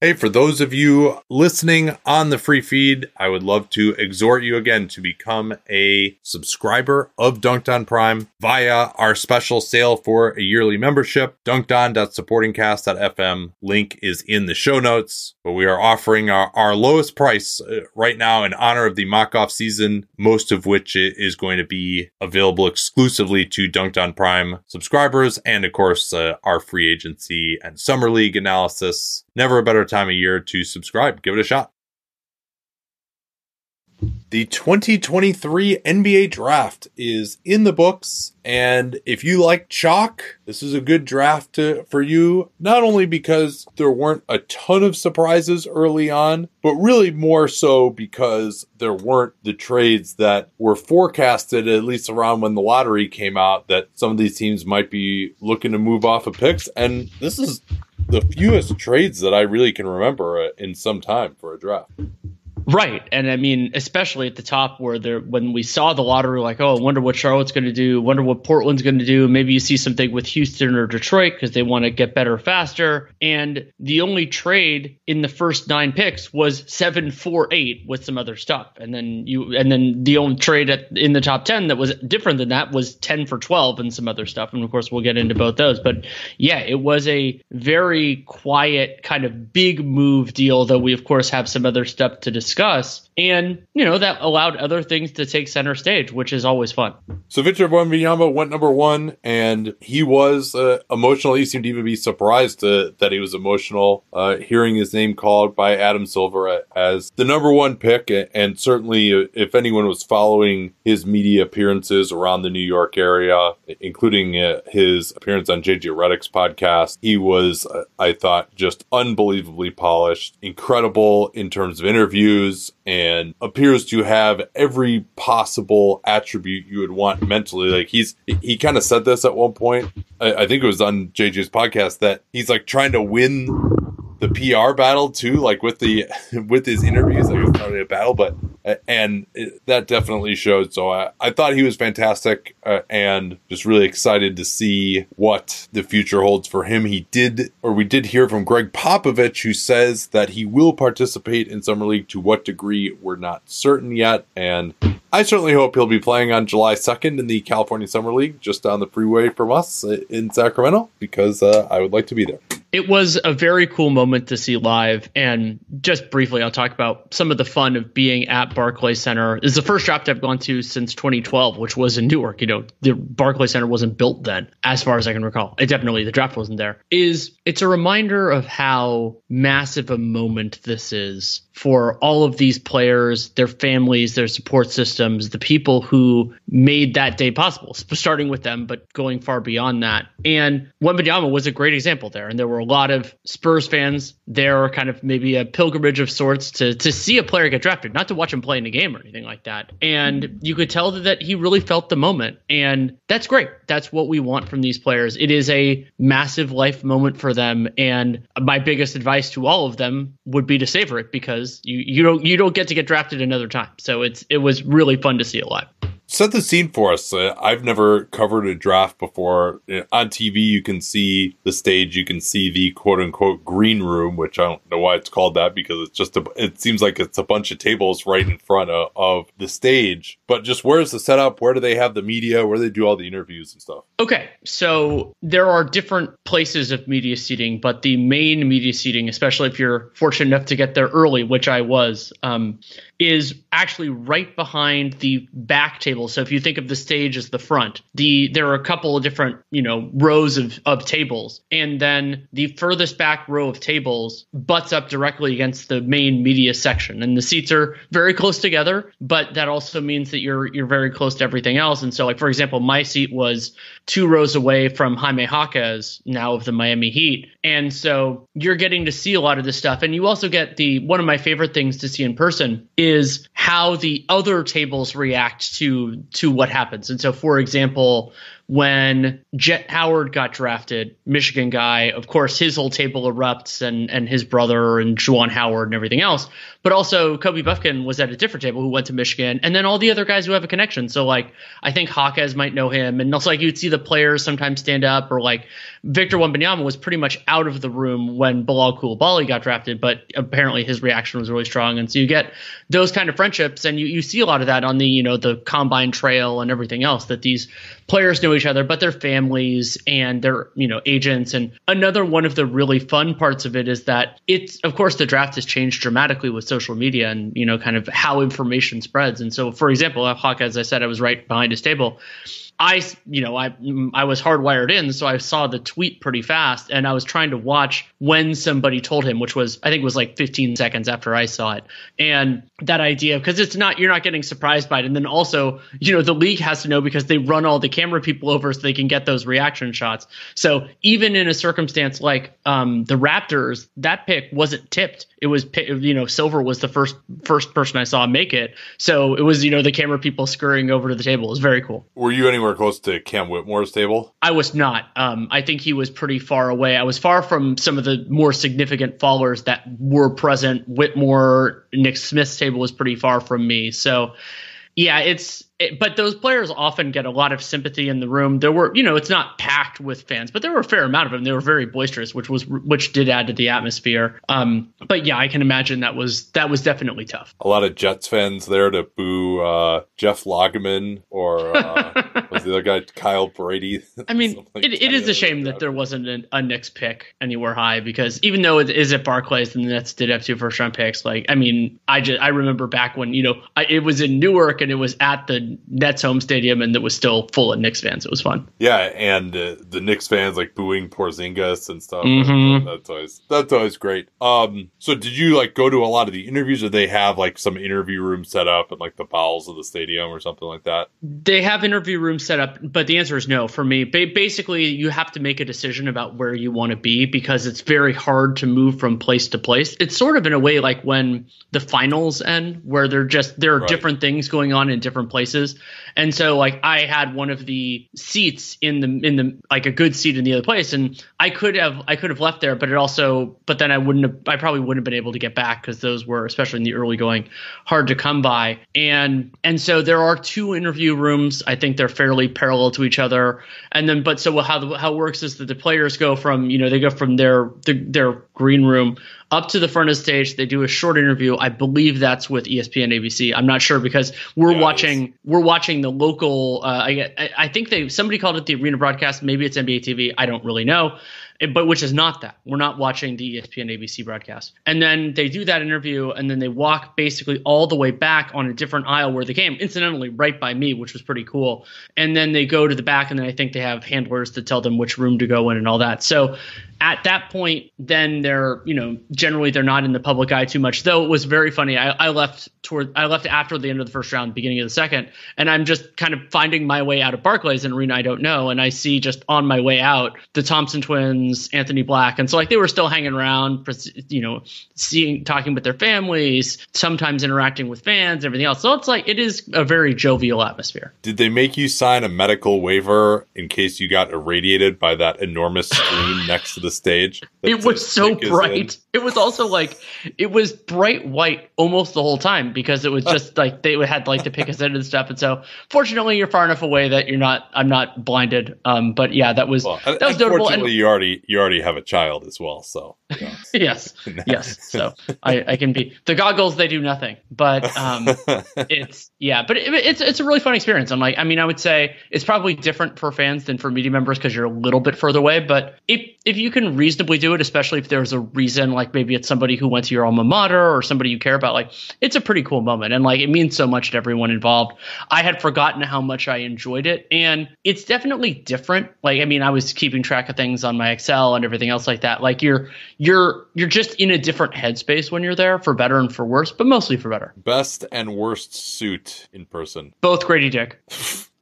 Hey, for those of you listening on the free feed, I would love to exhort you again to become a subscriber of Dunc'd On Prime via our special sale for a yearly membership. Duncdon.supportingcast.fm link is in the show notes, but we are offering our, our lowest price uh, right now in honor of the mock off season, most of which is going to be available exclusively to Dunc'd On Prime subscribers and, of course, uh, our free agency and summer league analysis. Never a better time of year to subscribe. Give it a shot. The 2023 NBA draft is in the books. And if you like chalk, this is a good draft to, for you, not only because there weren't a ton of surprises early on, but really more so because there weren't the trades that were forecasted, at least around when the lottery came out, that some of these teams might be looking to move off of picks. And this is the fewest trades that I really can remember in some time for a draft. Right, and I mean, especially at the top where there, when we saw the lottery, like, oh, I wonder what Charlotte's going to do, wonder what Portland's going to do. Maybe you see something with Houston or Detroit because they want to get better faster. And the only trade in the first nine picks was seven, four, eight with some other stuff, and then you, and then the only trade at, in the top ten that was different than that was ten for twelve and some other stuff. And of course, we'll get into both those. But yeah, it was a very quiet kind of big move deal, though we of course have some other stuff to discuss discuss. And, you know, that allowed other things to take center stage, which is always fun. So Victor Wembanyama went number one, and he was uh, emotional. He seemed to even be surprised uh, that he was emotional uh, hearing his name called by Adam Silver as the number one pick. And certainly, uh, if anyone was following his media appearances around the New York area, including uh, his appearance on JJ Redick's podcast, he was, uh, I thought, just unbelievably polished, incredible in terms of interviews and appears to have every possible attribute you would want mentally. Like he's he kind of said this at one point. I, I think it was on JJ's podcast that he's like trying to win the PR battle too, like with the with his interviews. Like was probably a battle, but and it, that definitely showed. So I, I thought he was fantastic uh, and just really excited to see what the future holds for him. He did, or we did hear from Gregg Popovich, who says that he will participate in Summer League. To what degree, we're not certain yet. And I certainly hope he'll be playing on July 2nd in the California Summer League, just down the freeway from us in Sacramento, because uh, I would like to be there it was a very cool moment to see live. And just briefly, I'll talk about some of the fun of being at Barclays Center. This is the first draft I've gone to since 2012, which was in Newark. You know, the Barclays Center wasn't built then, as far as I can recall. It definitely the draft wasn't there. Is it's a reminder of how massive a moment this is for all of these players, their families, their support systems, the people who made that day possible, starting with them, but going far beyond that. And Wembanyama was a great example there. And there were a lot of Spurs fans there, kind of maybe a pilgrimage of sorts to, to see a player get drafted, not to watch him play in a game or anything like that. And you could tell that he really felt the moment. And that's great. That's what we want from these players. It is a massive life moment for them. And my biggest advice to all of them would be to savor it because you you don't you don't get to get drafted another time. So it's it was really fun to see it live. Set the scene for us. Uh, I've never covered a draft before. Uh, on TV, you can see the stage, you can see the quote unquote green room, which I don't know why it's called that because it's just a, it seems like it's a bunch of tables right in front of, of the stage. But just where's the setup? Where do they have the media? Where do they do all the interviews and stuff? Okay, so there are different places of media seating, but the main media seating, especially if you're fortunate enough to get there early, which I was, um, is actually right behind the back table. So if you think of the stage as the front, the there are a couple of different, you know, rows of, of tables. And then the furthest back row of tables butts up directly against the main media section. And the seats are very close together, but that also means that you're you're very close to everything else. And so like for example, my seat was two rows away from Jaime Jaquez, now of the Miami Heat. And so you're getting to see a lot of this stuff. And you also get the one of my favorite things to see in person is how the other tables react to to what happens. And so for example, when Jett Howard got drafted, Michigan guy, of course, his whole table erupts and and his brother and Juwan Howard and everything else. But also Kobe Bufkin was at a different table who went to Michigan, and then all the other guys who have a connection. So like I think Hawkes might know him, and also like you'd see the players sometimes stand up, or like Victor Wembanyama was pretty much out of the room when Bilal Coulibaly got drafted, but apparently his reaction was really strong, and so you get those kind of friendships, and you you see a lot of that on the you know the combine trail and everything else that these players know each other, but their families and their you know agents. And another one of the really fun parts of it is that it's of course the draft has changed dramatically with social media and you know kind of how information spreads. And so, for example, Hawk, as I said, I was right behind his table. I, you know, I I was hardwired in, so I saw the tweet pretty fast, and I was trying to watch when somebody told him, which was I think was like 15 seconds after I saw it, and that idea because it's not you're not getting surprised by it, and then also you know the league has to know because they run all the camera people over so they can get those reaction shots. So even in a circumstance like um, the Raptors, that pick wasn't tipped. It was you know Silver was the first first person I saw make it, so it was you know the camera people scurrying over to the table. It was very cool. Were you anywhere? Anywhere close to Cam Whitmore's table? I was not. Um, I think he was pretty far away. I was far from some of the more significant followers that were present. Whitmore, Nick Smith's table was pretty far from me. So, yeah, it's it, but those players often get a lot of sympathy in the room. There were, you know, it's not packed with fans, but there were a fair amount of them. They were very boisterous, which was which did add to the atmosphere. Um, but yeah, I can imagine that was that was definitely tough. A lot of Jets fans there to boo uh, Jeff Lageman or uh, was the other guy Kyle Brady. I mean, like it, it is a shame that there wasn't a, a Knicks pick anywhere high because even though it is at Barclays and the Nets did have two first round picks, like I mean, I just I remember back when you know I, it was in Newark and it was at the Nets home stadium and it was still full of Knicks fans. It was fun. Yeah, and uh, the Knicks fans like booing Porzingis and stuff. Mm-hmm. That's always that's always great. Um, so did you like go to a lot of the interviews, or they have like some interview room set up in like the bowels of the stadium or something like that? They have interview rooms set up, but the answer is no for me. Ba- basically, you have to make a decision about where you want to be because it's very hard to move from place to place. It's sort of in a way like when the finals end, where they're just there are right. different things going on in different places. And so like I had one of the seats in the in the like a good seat in the other place and I could have I could have left there but it also but then I wouldn't have I probably wouldn't have been able to get back cuz those were especially in the early going hard to come by. And and so there are two interview rooms. I think they're fairly parallel to each other. And then but so how the, how it works is that the players go from, you know, they go from their, their green room up to the front of the stage. They do a short interview. I believe that's with ESPN ABC. I'm not sure because we're yeah, watching we're watching the local. Uh, I I think they somebody called it the arena broadcast. Maybe it's NBA TV. I don't really know but which is not that. We're not watching the ESPN ABC broadcast. And then they do that interview, and then they walk basically all the way back on a different aisle where they came, incidentally, right by me, which was pretty cool. And then they go to the back, and then I think they have handlers to tell them which room to go in and all that. So at that point, then they're, you know, generally they're not in the public eye too much. Though it was very funny. I, I left toward, I left after the end of the first round, beginning of the second, and I'm just kind of finding my way out of Barclays, an arena I don't know, and I see just on my way out the Thompson twins Jones, Anthony Black, and so like they were still hanging around, you know, seeing, talking with their families, sometimes interacting with fans, everything else. So it's like it is a very jovial atmosphere. Did they make you sign a medical waiver in case you got irradiated by that enormous screen next to the stage? It was so bright. It was also like it was bright white almost the whole time because it was just like they would had like to pick us in and stuff. And so fortunately, you're far enough away that you're not. I'm not blinded. Um, but yeah, that was well, that was notable. And you already you already have a child as well, so yes, yes. So I, I can be the goggles. They do nothing, but um, it's yeah, but it, it's it's a really fun experience. I'm like, I mean, I would say it's probably different for fans than for media members because you're a little bit further away. But if if you can reasonably do it, especially if there's a reason, like maybe it's somebody who went to your alma mater or somebody you care about, like it's a pretty cool moment, and like it means so much to everyone involved. I had forgotten how much I enjoyed it, and it's definitely different. Like, I mean, I was keeping track of things on my Excel and everything else like that. Like you're you're you're just in a different headspace when you're there, for better and for worse, but mostly for better. Best and worst suit in person. Both Grady Dick.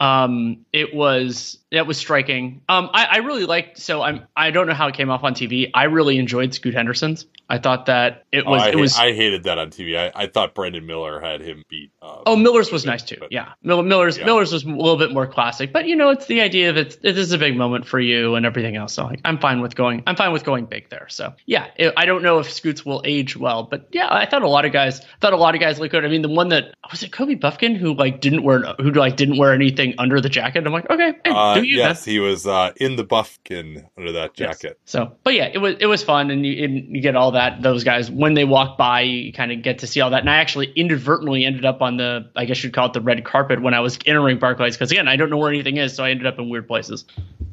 um, it was that was striking. Um, I, I really liked. So I'm. I don't know how it came off on TV. I really enjoyed Scoot Henderson's. I thought that it was. Oh, I, it was. I hated that on TV. I, I thought Brandon Miller had him beat. Um, oh, Miller's was nice too. But, yeah, Miller's yeah. Miller's was a little bit more classic. But you know, it's the idea of it. It is a big moment for you and everything else. So like, I'm fine with going. I'm fine with going big there. So yeah, it, I don't know if Scoots will age well, but yeah, I thought a lot of guys. Thought a lot of guys look good. I mean, the one that was it Kobe Bufkin who like didn't wear who like didn't wear anything under the jacket. I'm like, okay, hey, uh, do you? Yes, he was uh, in the buffkin under that jacket. Yes. So, but yeah, it was it was fun, and you and you get all that. Those guys when they walk by, you kind of get to see all that. And I actually inadvertently ended up on the I guess you'd call it the red carpet when I was entering Barclays because again I don't know where anything is, so I ended up in weird places.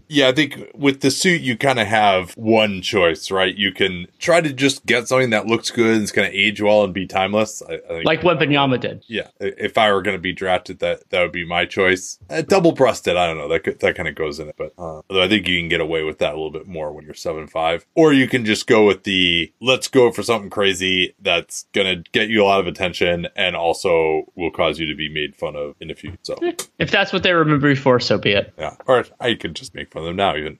Yeah, I think with the suit, you kind of have one choice, right? You can try to just get something that looks good and it's going to age well and be timeless. I, I think, like Wembanyama did. Yeah, if I were going to be drafted, that that would be my choice. Uh, double breasted, I don't know. That that kind of goes in it, but uh, although I think you can get away with that a little bit more when you're seven five, or you can just go with the let's go for something crazy that's going to get you a lot of attention and also will cause you to be made fun of in the future. So if that's what they remember you for, so be it. Yeah, or I could just make fun them now, even.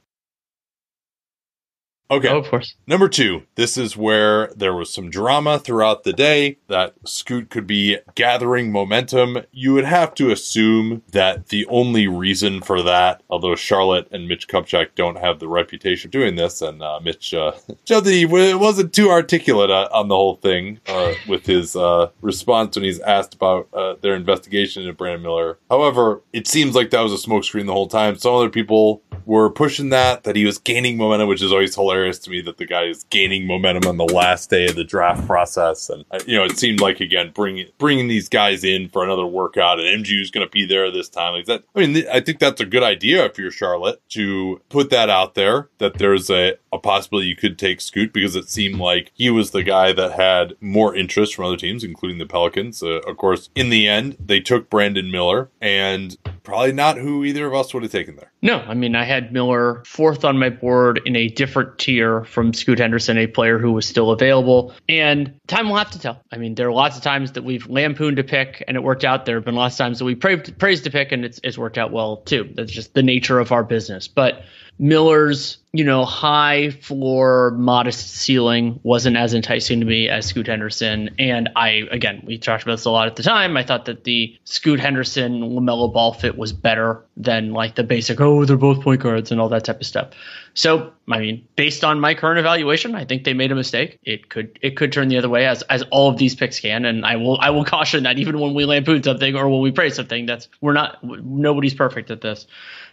Okay. Oh, of course. Number two, this is where there was some drama throughout the day that Scoot could be gathering momentum. You would have to assume that the only reason for that, although Charlotte and Mitch Kupchak don't have the reputation of doing this, and uh, Mitch uh, showed that he wasn't too articulate uh, on the whole thing uh, with his uh, response when he's asked about uh, their investigation into Brandon Miller. However, it seems like that was a smokescreen the whole time. Some other people were pushing that, that he was gaining momentum, which is always hilarious hilarious to me that the guy is gaining momentum on the last day of the draft process, and uh, you know it seemed like again bringing bringing these guys in for another workout, and MG is going to be there this time. Like that, I mean, I think that's a good idea if you're Charlotte to put that out there that there's a a possibility you could take Scoot because it seemed like he was the guy that had more interest from other teams, including the Pelicans. Uh, of course, in the end, they took Brandon Miller, and probably not who either of us would have taken there. No, I mean, I had Miller fourth on my board in a different tier from Scoot Henderson, a player who was still available. And time will have to tell. I mean, there are lots of times that we've lampooned a pick and it worked out. There have been lots of times that we praised, praised a pick and it's, it's worked out well too. That's just the nature of our business. But Miller's, you know, high floor, modest ceiling wasn't as enticing to me as Scoot Henderson. And I, again, we talked about this a lot at the time. I thought that the Scoot Henderson LaMelo ball fit was better than like the basic, oh, they're both point guards and all that type of stuff. So, I mean, based on my current evaluation, I think they made a mistake. It could it could turn the other way as as all of these picks can, and I will I will caution that even when we lampoon something or when we praise something, that's we're not nobody's perfect at this.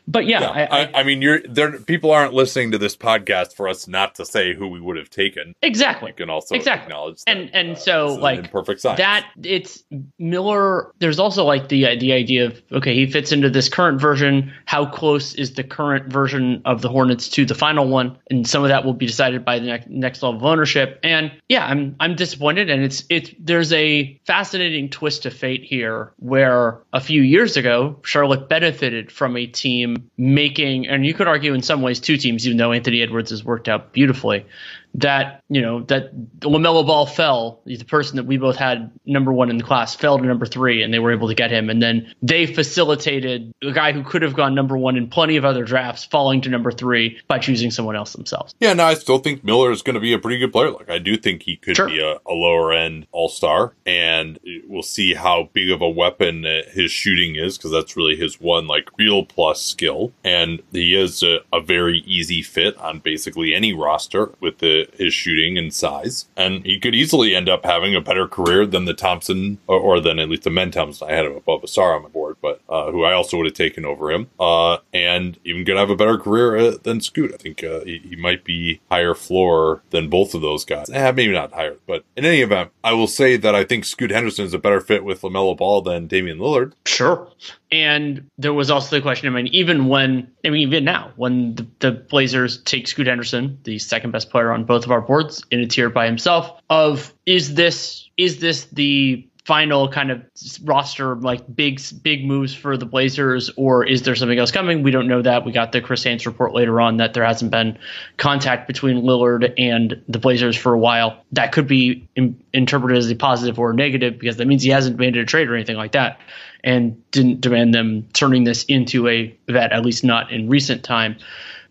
But yeah, yeah I, I, I, mean, you're there. People aren't listening to this podcast for us not to say who we would have taken. Exactly. You can also exactly. acknowledge that, and and uh, so like perfect science. that it's Miller. There's also like the the idea of okay, he fits into this current version. How close is the current version of the Hornets to the final one? And some of that will be decided by the next next level of ownership. And yeah, I'm I'm disappointed. And it's it's there's a fascinating twist of fate here where a few years ago Charlotte benefited from a team making, and you could argue in some ways two teams, even though Anthony Edwards has worked out beautifully, that you know that LaMelo Ball fell. The person that we both had number one in the class fell to number three, and they were able to get him. And then they facilitated a guy who could have gone number one in plenty of other drafts falling to number three by choosing someone else themselves. Yeah, no, I still think Miller is going to be a pretty good player. Like I do think he could sure. be a, a lower end All Star, and we'll see how big of a weapon uh, his shooting is because that's really his one like real plus skill. And he is a, a very easy fit on basically any roster with the, his shooting and size. And he could easily end up having a better career than the Thompson or, or than at least the Men Thompson. I had him above Ausar on my board, but uh, who I also would have taken over him. Uh, and even gonna have a better career uh, than Scoot. I think uh, he, he, might be higher floor than both of those guys. Eh, maybe not higher, but in any event, I will say that I think Scoot Henderson is a better fit with LaMelo Ball than Damian Lillard. Sure. And there was also the question. I mean, even when I mean, even now, when the, the Blazers take Scoot Henderson, the second best player on both of our boards, in a tier by himself, of is this is this the final kind of roster like big big moves for the Blazers, or is there something else coming? We don't know that. We got the Chris Haynes report later on that there hasn't been contact between Lillard and the Blazers for a while. That could be in, interpreted as a positive or a negative because that means he hasn't demanded a trade or anything like that, and didn't demand them turning this into a vet, at least not in recent time.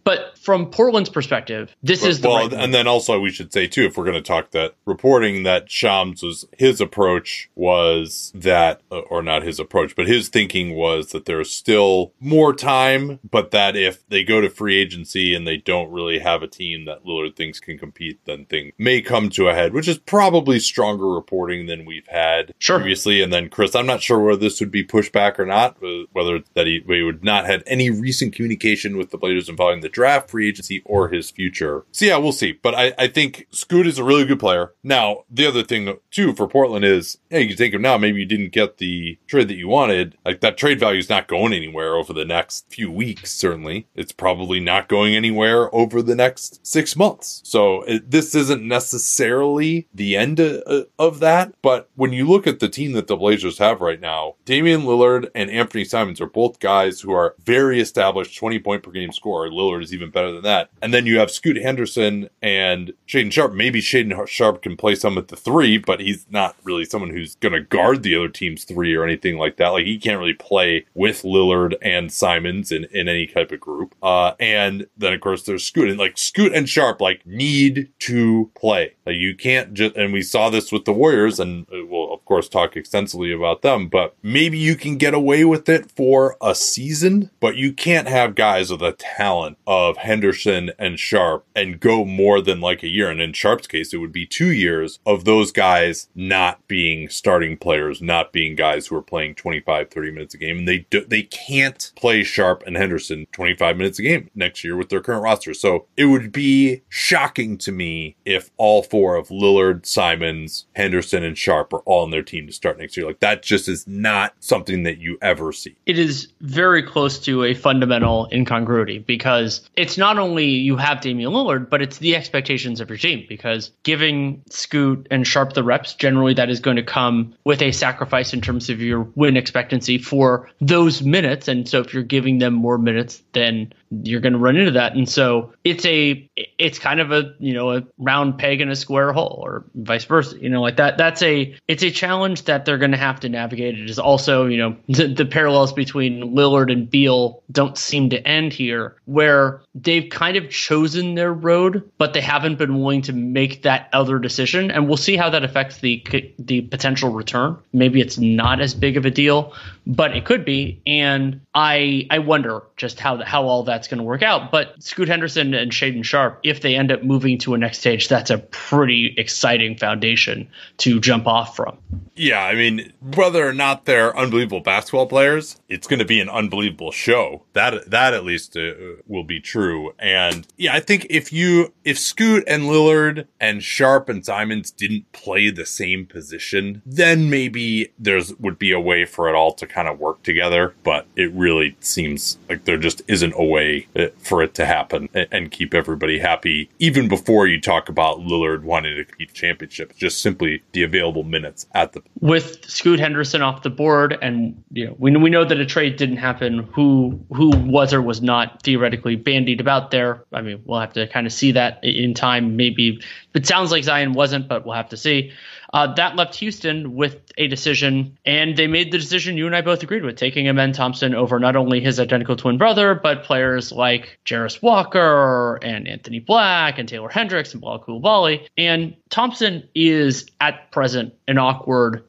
But from Portland's perspective, this but, is the well, right and then also we should say too, if we're going to talk that reporting that Shams was his approach was that, uh, or not his approach, but his thinking was that there's still more time, but that if they go to free agency and they don't really have a team that Lillard thinks can compete, then things may come to a head, which is probably stronger reporting than we've had sure. previously. And then Chris, I'm not sure whether this would be pushed back or not, whether that he, he would not had any recent communication with the Blazers involving the draft free agency or his future. So yeah, we'll see. But I, I think Scoot is a really good player. Now, the other thing too for Portland is, yeah, you can think of now, maybe you didn't get the trade that you wanted. Like that trade value is not going anywhere over the next few weeks, certainly. It's probably not going anywhere over the next six months. So it, this isn't necessarily the end of, of that. But when you look at the team that the Blazers have right now, Damian Lillard and Anthony Simons are both guys who are very established 20 point per game scorer. Lillard is even better than that. And then you have Scoot Henderson and Shaedon Sharpe. Maybe Shaedon Sharpe can play some at the three, but he's not really someone who's going to guard the other team's three or anything like that. Like he can't really play with Lillard and Simons in, in any type of group. Uh, and then of course there's Scoot and like Scoot and Sharpe like need to play. You can't just, and we saw this with the Warriors and uh, we'll of course talk extensively about them, but maybe you can get away with it for a season, but you can't have guys with the talent of Henderson Henderson and Sharpe and go more than like a year. And in Sharpe's case, it would be two years of those guys not being starting players, not being guys who are playing 25, 30 minutes a game. And they do, they can't play Sharpe and Henderson 25 minutes a game next year with their current roster. So it would be shocking to me if all four of Lillard, Simons, Henderson, and Sharpe are all on their team to start next year. Like that just is not something that you ever see. It is very close to a fundamental incongruity because it's not only you have Damian Lillard, but it's the expectations of your team because giving Scoot and Sharpe the reps, generally that is going to come with a sacrifice in terms of your win expectancy for those minutes. And so if you're giving them more minutes, then you're going to run into that. And so it's a, it's kind of a, you know, a round peg in a square hole or vice versa, you know, like that. That's a, it's a challenge that they're going to have to navigate. It is also, you know, the, the parallels between Lillard and Beal don't seem to end here where they've kind of chosen their road, but they haven't been willing to make that other decision. And we'll see how that affects the, the potential return. Maybe it's not as big of a deal, but it could be. And I, I wonder just how, how all that's going to work out. But Scoot Henderson and Shaedon Sharpe, if they end up moving to a next stage, that's a pretty exciting foundation to jump off from. Yeah, I mean, whether or not they're unbelievable basketball players, it's going to be an unbelievable show. That that at least uh, will be true. And yeah, I think if you if Scoot and Lillard and Sharpe and Simons didn't play the same position, then maybe there's would be a way for it all to kind of work together, but it really seems like there just isn't a way uh, for it to happen and keep everybody happy, even before you talk about Lillard wanting to compete championship. Just simply the available minutes at the with Scoot Henderson off the board, and you know we we know that a trade didn't happen. Who who was or was not theoretically bandied about there? I mean, we'll have to kind of see that in time. Maybe it sounds like Zion wasn't, but we'll have to see. Uh, that left Houston with a decision, and they made the decision you and I both agreed with, taking Amen Thompson over not only his identical twin brother, but players like Jarace Walker and Anthony Black and Taylor Hendricks and Bilal Coulibaly. And Thompson is at present an awkward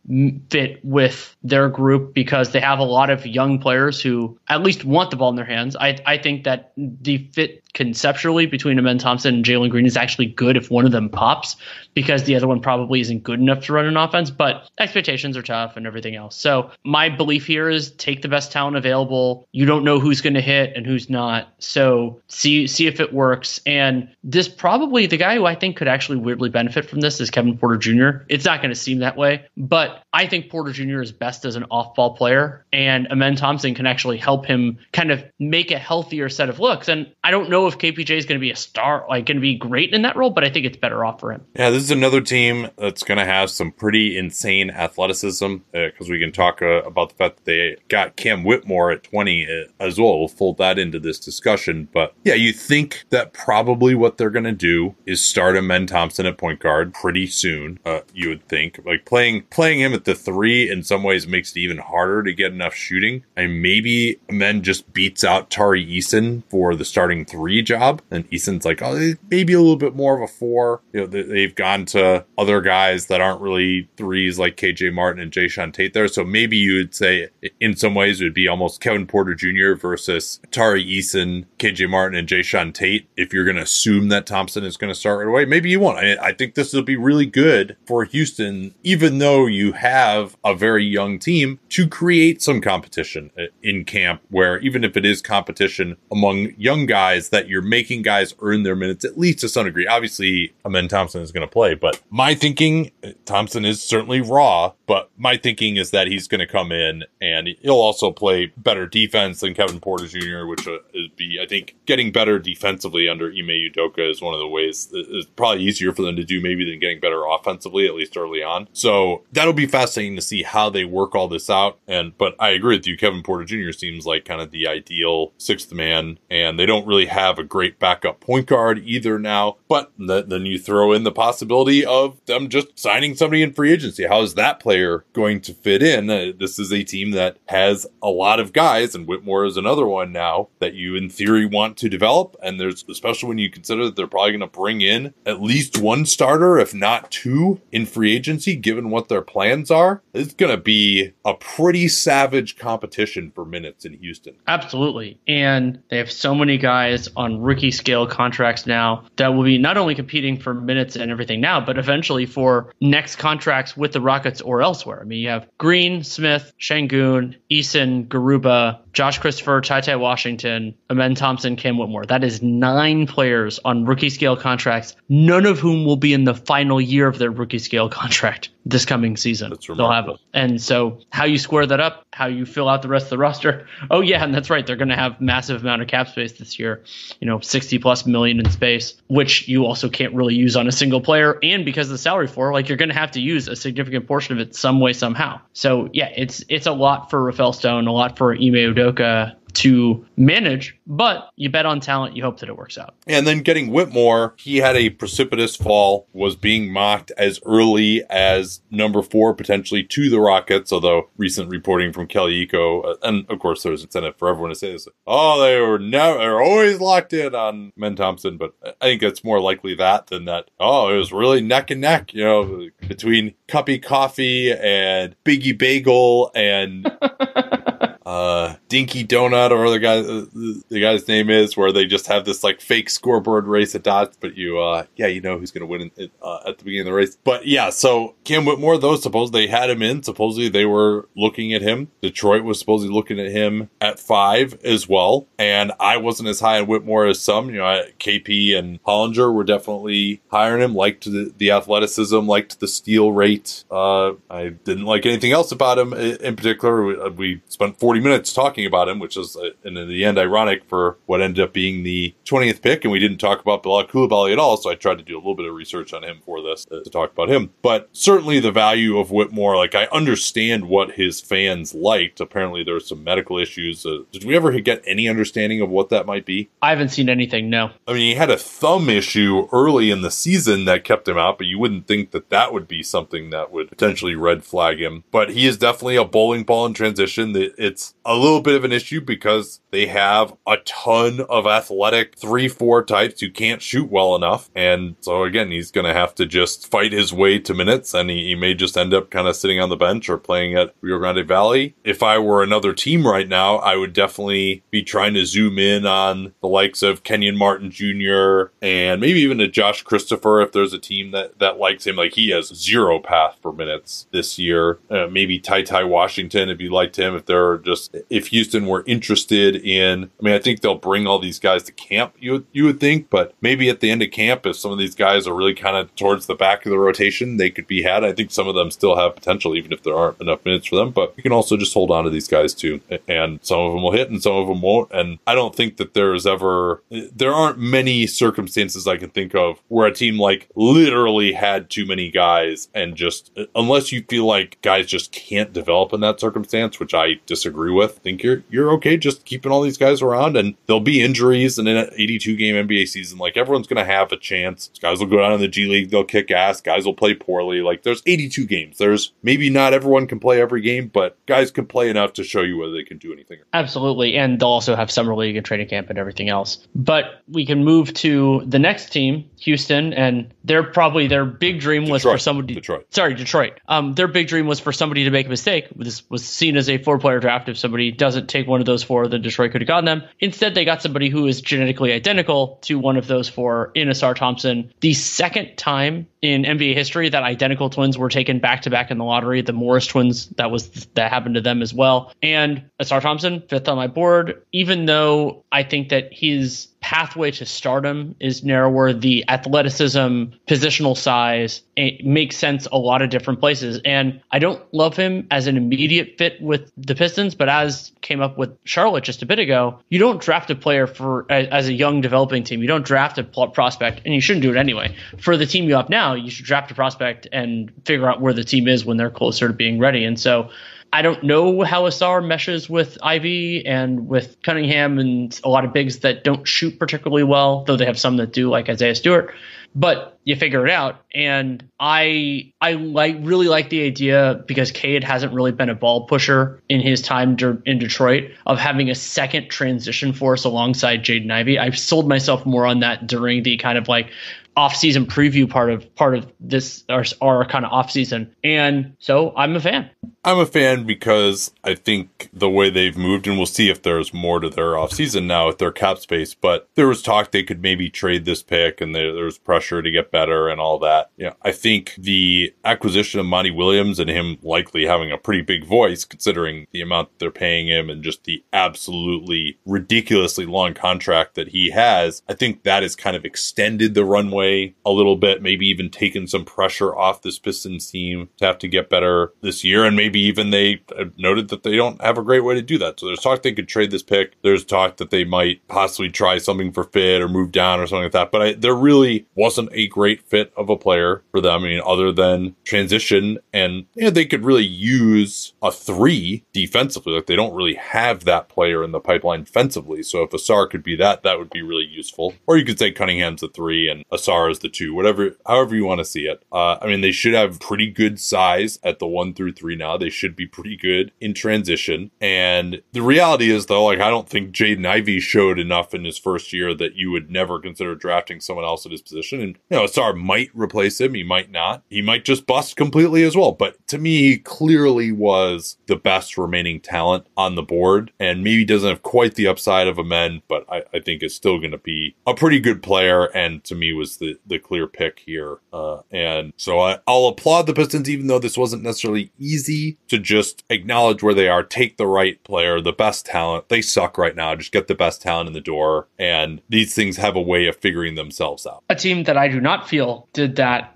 fit with their group because they have a lot of young players who at least want the ball in their hands. I, I think that the fit conceptually between Amen Thompson and Jalen Green is actually good if one of them pops because the other one probably isn't good enough to run an offense, but expectations are tough and everything else. So my belief here is take the best talent available. You don't know who's going to hit and who's not. So see see if it works. And this probably the guy who I think could actually weirdly benefit from this is Kevin Porter Jr. It's not going to seem that way, but I think Porter Jr. is best as an off-ball player and Amen Thompson can actually help him kind of make a healthier set of looks. And I don't know if KPJ is going to be a star, like going to be great in that role, but I think it's better off for him. Yeah, this is another team that's going to have some pretty insane athleticism because uh, we can talk uh, about the fact that they got Cam Whitmore at 20 uh, as well. We'll fold that into this discussion. But yeah, you think that probably what they're going to do is start Amen Thompson at point guard pretty soon. Uh, you would think like playing playing him at the three in some ways makes it even harder to get enough shooting. And maybe Men just beats out Tari Eason for the starting three job. And Eason's like, oh, maybe a little bit more of a four. You know, they've gone to other guys that aren't really threes like KJ Martin and Jae'Sean Tate there. So maybe you would say in some ways it would be almost Kevin Porter Jr. versus Tari Eason, KJ Martin, and Jae'Sean Tate. If you're going to assume that Thompson is going to start right away, maybe you won't. I, I think this will be really good for Houston, even though you have a very young team to create some competition uh, in camp where even if it is competition among young guys that you're making guys earn their minutes at least to some degree. Obviously, Amen Thompson is going to play, but my thinking, Thompson is certainly raw, but my thinking is that he's going to come in and he'll also play better defense than Kevin Porter Jr., which uh, would be, I think, getting better defensively under Ime Udoka is one of the ways it's probably easier for them to do maybe than getting better offensively, at least early on. So that'll be fascinating to see how they work all this out. And, but I agree with you, Kevin Porter Jr. seems like kind of the ideal sixth man, and they don't really have a great backup point guard either now. But then you throw in the possibility of them just signing somebody in free agency. How is that player going to fit in? Uh, this is a team that has a lot of guys, and Whitmore is another one now that you, in theory, want to develop. And there's, especially when you consider that they're probably going to bring in at least one starter, if not two, in free agency, given what their plans are. It's going to be a pretty savage competition for minutes in Houston. Absolutely. And they have so many guys on rookie scale contracts now that will be not only competing for minutes and everything now, but eventually for next contracts with the Rockets or elsewhere. I mean, you have Green, Smith, Sengun, Eason, Garuba, Josh Christopher, Ty Ty Washington, Amen Thompson, Cam Whitmore. That is nine players on rookie scale contracts, none of whom will be in the final year of their rookie scale contract this coming season. That's. They'll have, and so how you square that up, how you fill out the rest of the roster. Oh yeah, and that's right. They're going to have massive amount of cap space this year. You know, 60 plus million in space, which you also can't really use on a single player. And because of the salary floor, like you're going to have to use a significant portion of it some way somehow. So yeah, it's it's a lot for Rafael Stone, a lot for Ime Udoka to manage, but you bet on talent. You hope that it works out. And then getting Whitmore, he had a precipitous fall, was being mocked as early as number four, potentially to the Rockets. Although recent reporting from Kelly Iko, uh, and of course there's incentive for everyone to say this. Oh, they were never, they're always locked in on Men Thompson, but I think it's more likely that than that. Oh, it was really neck and neck, you know, between Cuppy Coffee and Biggie Bagel and. uh Dinky Donut or the guy the guy's name is, where they just have this like fake scoreboard race at dots, but you uh yeah you know who's gonna win in, uh, at the beginning of the race. But yeah, so Cam Whitmore, though, suppose they had him in. Supposedly they were looking at him. Detroit was supposedly looking at him at five as well, and I wasn't as high on Whitmore as some. You know, KP and Hollinger were definitely hiring him. Liked the, the athleticism, liked the steal rate. Uh, I didn't like anything else about him in particular. We, uh, we spent 40 minutes talking about him, which is, uh, and in the end, ironic for what ended up being the 20th pick, and we didn't talk about Bilal Coulibaly at all. So I tried to do a little bit of research on him for this uh, to talk about him. But certainly the value of Whitmore, like I understand what his fans liked. Apparently there were some medical issues. Uh, did we ever get any understanding of what that might be? I haven't seen anything. No. I mean, he had a thumb issue early in the season that kept him out, but you wouldn't think that that would be something that would potentially red flag him. But he is definitely a bowling ball in transition. It's a little bit of an issue because they have a ton of athletic three, four types who can't shoot well enough. And so again, he's going to have to just fight his way to minutes and he, he may just end up kind of sitting on the bench or playing at Rio Grande Valley. If I were another team right now, I would definitely be trying to zoom in on the likes of Kenyon Martin Jr. and maybe even a Josh Christopher if there's a team that, that likes him. Like he has zero path for minutes this year. Uh, maybe Ty Ty Washington if you liked him. If they're just if Houston were interested in, I mean, I think they'll bring all these guys to camp. You you would think, but maybe at the end of camp, if some of these guys are really kind of towards the back of the rotation, they could be had. I think some of them still have potential, even if there aren't enough minutes for them. But you can also just hold on to these guys too, and some of them will hit and some of them won't. And I don't think that there's ever there aren't many circumstances I can think of where a team like literally had too many guys and just uh, unless you feel like guys just can't develop in that circumstance, which I disagree with. Think you're you're okay just keeping all these guys around, and there'll be injuries and in an 82 game NBA season, like everyone's going to have a chance. Guys will go down in the G League, they'll kick ass. Guys will play poorly. Like there's 82 games. There's maybe not everyone can play every game, but guys can play enough to show you whether they can do anything. Absolutely, and they'll also have summer league and training camp and everything else. But we can move to the next team, Houston, and they're probably their big dream was Detroit. for somebody. Detroit. Sorry, Detroit. Um, their big dream was for somebody to make a mistake. This was seen as a four-player draft. If somebody doesn't take one of those four, then Detroit could have gotten them. Instead, they got somebody who is genetically identical to one of those four in Ausar Thompson. The second time in NBA history that identical twins were taken back to back in the lottery. The Morris twins, that was that happened to them as well. And Ausar Thompson, fifth on my board, even though I think that his pathway to stardom is narrower. The athleticism, positional size makes sense a lot of different places. And I don't love him as an immediate fit with the Pistons, but as came up with Charlotte just a bit ago, you don't draft a player for as a young developing team. You don't draft a prospect, and you shouldn't do it anyway. For the team you have now, you should draft a prospect and figure out where the team is when they're closer to being ready. And so I don't know how Ausar meshes with Ivey and with Cunningham and a lot of bigs that don't shoot particularly well, though they have some that do, like Isaiah Stewart. But you figure it out, and I I like really like the idea because Cade hasn't really been a ball pusher in his time in Detroit of having a second transition force alongside Jaden Ivey. I've sold myself more on that during the kind of like off-season preview part of part of this our, our kind of off-season and so i'm a fan i'm a fan because i think the way they've moved and we'll see if there's more to their off-season now with their cap space but there was talk they could maybe trade this pick and there, there was pressure to get better and all that yeah i think the acquisition of monty williams and him likely having a pretty big voice considering the amount they're paying him and just the absolutely ridiculously long contract that he has i think that has kind of extended the runway a little bit, maybe even taken some pressure off this Pistons team to have to get better this year. And maybe even they noted that they don't have a great way to do that. So there's talk they could trade this pick. There's talk that they might possibly try something for fit or move down or something like that. But I, there really wasn't a great fit of a player for them. I mean, other than transition and you know, they could really use a three defensively. Like they don't really have that player in the pipeline defensively. So if Ausar could be that, that would be really useful. Or you could say Cunningham's a three and Ausar is the two, whatever, however you want to see it. Uh, I mean, they should have pretty good size at the one through three now. They They should be pretty good in transition. And the reality is, though, like I don't think Jaden Ivey showed enough in his first year that you would never consider drafting someone else at his position. And you know, Ausar might replace him. He might not. He might just bust completely as well. But to me, he clearly was the best remaining talent on the board, and maybe doesn't have quite the upside of Amen, but I, I think is still going to be a pretty good player. And to me, was the the clear pick here. Uh, and so I, I'll applaud the Pistons, even though this wasn't necessarily easy to just acknowledge where they are, take the right player, the best talent. They suck right now. Just get the best talent in the door, and these things have a way of figuring themselves out. A team that I do not feel did that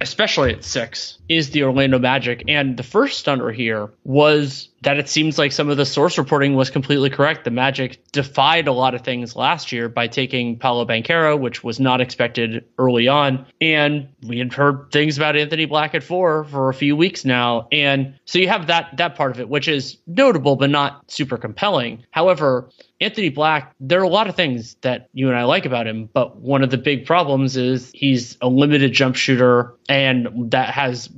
especially at six, is the Orlando Magic. And the first stunner here was that it seems like some of the source reporting was completely correct. The Magic defied a lot of things last year by taking Paolo Banchero, which was not expected early on. And we had heard things about Anthony Black at four for a few weeks now. And so you have that that part of it, which is notable but not super compelling. However, Anthony Black, there are a lot of things that you and I like about him, but one of the big problems is he's a limited jump shooter and that has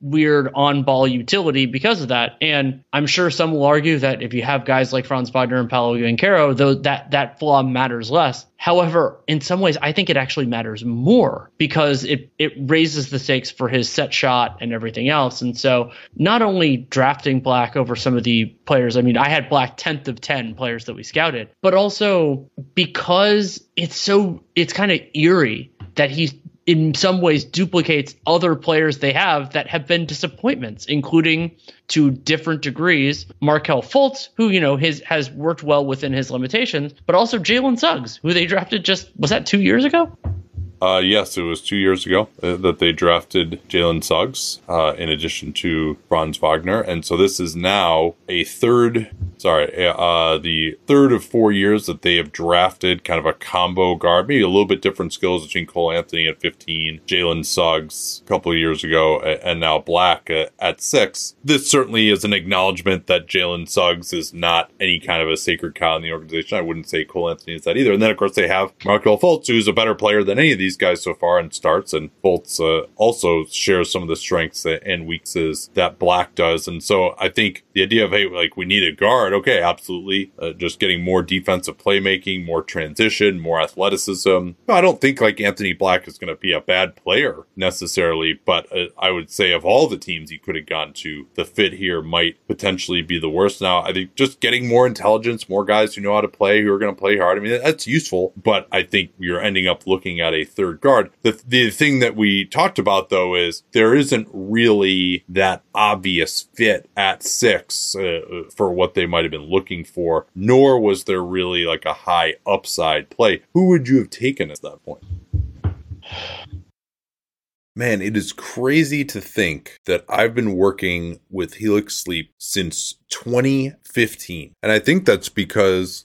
weird on ball utility because of that. And I'm sure some will argue that if you have guys like Franz Wagner and Paolo Banchero, though that that flaw matters less. However, in some ways, I think it actually matters more because it it raises the stakes for his set shot and everything else. And so, not only drafting Black over some of the players, I mean, I had Black tenth of ten players that we scouted, but also because it's so it's kind of eerie that he's in some ways duplicates other players they have that have been disappointments, including to different degrees Markelle Fultz, who you know his has worked well within his limitations, but also Jalen Suggs, who they drafted just was that two years ago. Uh, yes, it was two years ago uh, that they drafted Jalen Suggs uh, in addition to Franz Wagner. And so this is now a third, sorry, uh, the third of four years that they have drafted kind of a combo guard, maybe a little bit different skills between Cole Anthony at 15, Jalen Suggs a couple of years ago, and now Black at six. This certainly is an acknowledgement that Jalen Suggs is not any kind of a sacred cow in the organization. I wouldn't say Cole Anthony is that either. And then, of course, they have Markelle Fultz, who's a better player than any of these these guys so far and starts, and Fultz uh, also shares some of the strengths and weaknesses that Black does. And so I think the idea of hey, like we need a guard, okay, absolutely, uh, just getting more defensive playmaking, more transition, more athleticism. I don't think like Anthony Black is going to be a bad player necessarily, but uh, I would say of all the teams he could have gone to, the fit here might potentially be the worst. Now I think just getting more intelligence, more guys who know how to play, who are going to play hard. I mean that's useful, but I think you're ending up looking at a third guard. The, the thing that we talked about though is there isn't really that obvious fit at six uh, for what they might have been looking for, nor was there really like a high upside play. Who would you have taken at that point? Man, it is crazy to think that I've been working with Helix Sleep since 2015. And I think that's because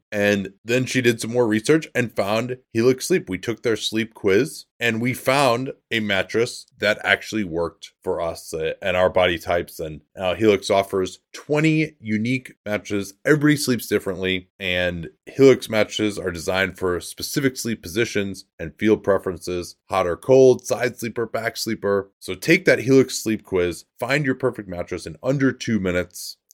And then she did some more research and found Helix Sleep. We took their sleep quiz and we found a mattress that actually worked for us and our body types. And uh, Helix offers 20 unique mattresses. Everybody sleeps differently, and Helix mattresses are designed for specific sleep positions and field preferences hot or cold, side sleeper, back sleeper. So take that Helix sleep quiz, find your perfect mattress in under two minutes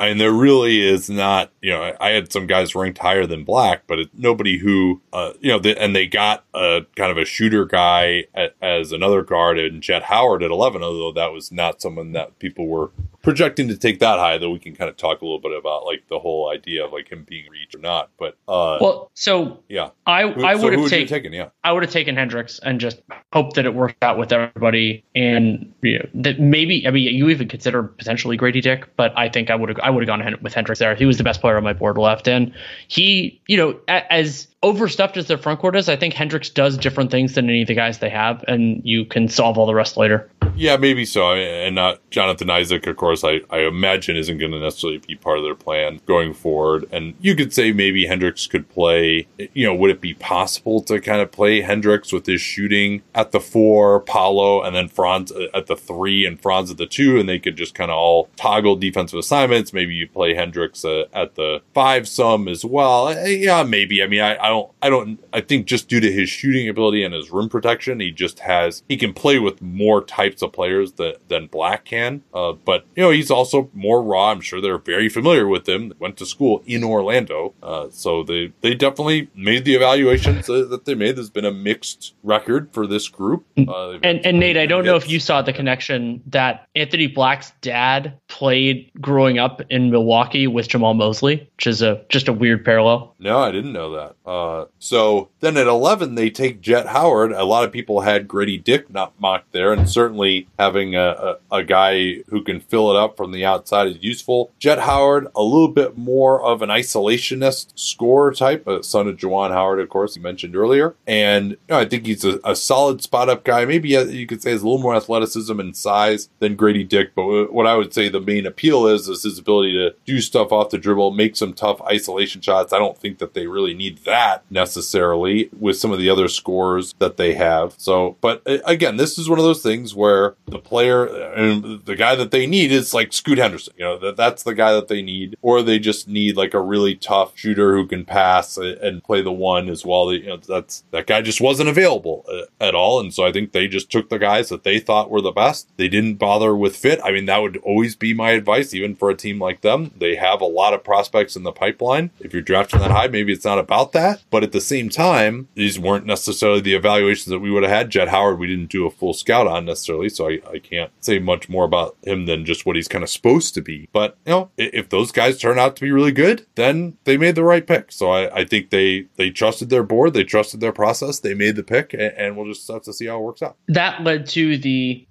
I mean, there really is not, you know, I had some guys ranked higher than Black, but nobody who, uh, you know, they, and they got a kind of a shooter guy at, as another guard and Jett Howard at 11, although that was not someone that people were projecting to take that high, though we can kind of talk a little bit about like the whole idea of like him being reached or not. But uh, well, so yeah, I I so would have taken, taken yeah. I would have taken Hendricks and just hoped that it worked out with everybody, and you know, that maybe I mean you even consider potentially Grady Dick, but I think I would have I would have gone with Hendricks there. He was the best player on my board left, and he you know as overstuffed as their front court is, I think Hendricks does different things than any of the guys they have, and you can solve all the rest later. Yeah, maybe so. And not Jonathan Isaac, of course, I, I imagine isn't going to necessarily be part of their plan going forward. And you could say maybe Hendricks could play, you know, would it be possible to kind of play Hendricks with his shooting at the four, Paolo, and then Franz at the three and Franz at the two, and they could just kind of all toggle defensive assignments. Maybe you play Hendricks uh, at the five some as well. Uh, yeah, maybe. I mean, I, I don't, I don't, I think just due to his shooting ability and his rim protection, he just has, he can play with more types of players that, than Black can. Uh, but, you know, he's also more raw. I'm sure they're very familiar with him. Went to school in Orlando. Uh, so they, they definitely made the evaluations that they made. There's been a mixed record for this group. Uh, and, and Nate, I don't know if you saw the connection that Anthony Black's dad played growing up in Milwaukee with Jamahl Mosley, which is a just a weird parallel. No, I didn't know that. Uh, so then at 11, they take Jett Howard. A lot of people had Grady Dick not mocked there, and certainly having a, a, a, guy who can fill it up from the outside is useful. Jett Howard, a little bit more of an isolationist scorer type, a son of Juwan Howard, of course, you mentioned earlier. And you know, I think he's a, a, solid spot up guy. Maybe uh, you could say he's a little more athleticism and size than Grady Dick, but what I would say the main appeal is is his ability to do stuff off the dribble, make some tough isolation shots. I don't think that they really need that necessarily with some of the other scores that they have. So, but uh, again, this is one of those things where the player and the guy that they need is like Scoot Henderson. You know, that that's the guy that they need, or they just need like a really tough shooter who can pass and play the one as well. You know, that's that guy just wasn't available uh, at all, and so I think they just took the guys that they thought were the best. They didn't bother with fit. I mean, that would always be my advice, even for a team like them. They have a lot of prospects in the pipeline. If you're drafting that high, maybe it's not about that, but at the same time, these weren't necessarily the evaluations that we would have had. Jett Howard, we didn't do a full scout on necessarily, so I, I can't say much more about him than just what he's kind of supposed to be. But, you know, if those guys turn out to be really good, then they made the right pick. So I, I think they, they trusted their board, they trusted their process, they made the pick, and, and we'll just have to see how it works out. That led to the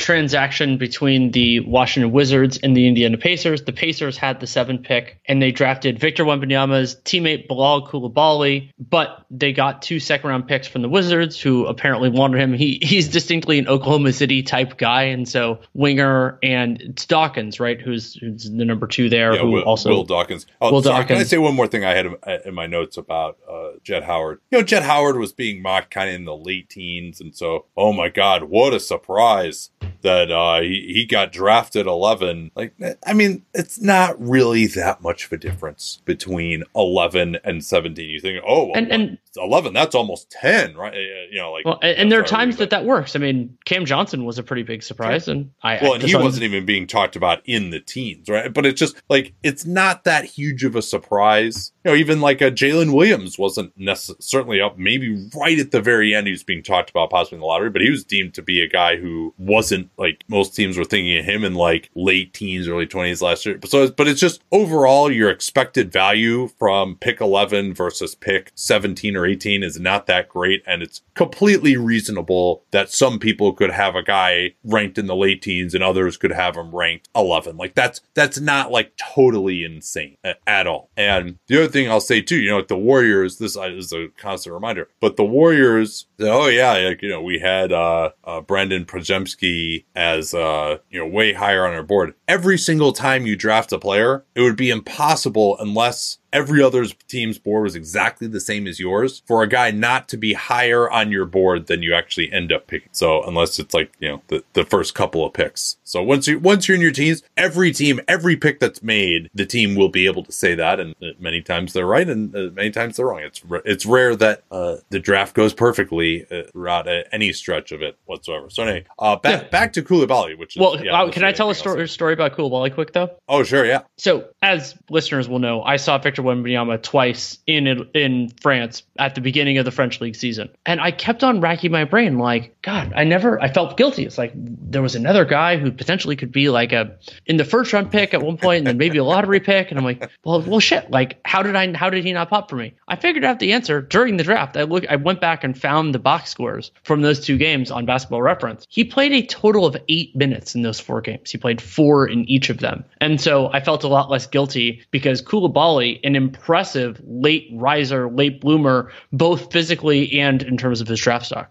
transaction between the Washington Wizards and the Indiana Pacers. The Pacers had the seven pick and they drafted Victor Wembanyama's teammate Bilal Coulibaly, but they got two second round picks from the Wizards who apparently wanted him. He he's distinctly an Oklahoma City type guy, and so Winger and it's Dawkins, right? Who's who's the number two there? Yeah, who Will, also Will Dawkins. Oh, Will sorry, Can I say one more thing I had in- in my notes about uh, Jett Howard? You know, Jett Howard was being mocked kind of in the late teens, and so, oh my God, what a surprise that uh, he, he got drafted 11. Like, I mean, it's not really that much of a difference between 11 and 17. You think, oh, And- and- 11, that's almost 10, right? Uh, You know, like, Well, and, and there are times that that works. I mean, Cam Johnson was a pretty big surprise, and I Well, I- and he wasn't even being talked about in the teens, right? But it's just like it's not that huge of a surprise. You know, even like a Jalen Williams wasn't necessarily up. Maybe right at the very end, he was being talked about possibly in the lottery, but he was deemed to be a guy who wasn't like most teams were thinking of him in like late teens, early twenties last year. So, but it's just overall your expected value from pick eleven versus pick seventeen or eighteen is not that great, and it's completely reasonable that some people could have a guy ranked in the late teens and others could have him ranked 11 like that's that's not like totally insane at all. And the other thing i'll say too you know the warriors this is a constant reminder but the warriors oh yeah like you know we had uh, uh Brandin Podziemski as uh you know way higher on our board. Every single time you draft a player it would be impossible unless every other team's board was exactly the same as yours for a guy not to be higher on your board than you actually end up picking. So unless it's like, you know, the, the first couple of picks. So once you once you're in your teams, every team, every pick that's made, the team will be able to say that and uh, many times they're right and uh, many times they're wrong. It's it's rare that uh, the draft goes perfectly uh, throughout uh, any stretch of it whatsoever. So anyway, uh back Yeah. back to Coulibaly, which is Well, yeah, can I tell a story, story about Coulibaly quick though? Oh, sure, yeah. So, as listeners will know, I saw Victor Wembanyama twice in in France at the beginning of the French league season, and I kept on racking my brain, like, God, I never, I felt guilty. It's like there was another guy who potentially could be like a in the first round pick at one point, and then maybe a lottery pick, and I'm like, well, well, shit, like, how did I, how did he not pop for me? I figured out the answer during the draft. I look, I went back and found the box scores from those two games on Basketball Reference. He played a total of eight minutes in those four games. He played four in each of them, and so I felt a lot less guilty because Coulibaly, an impressive late riser, late bloomer, both physically and in terms of his draft stock.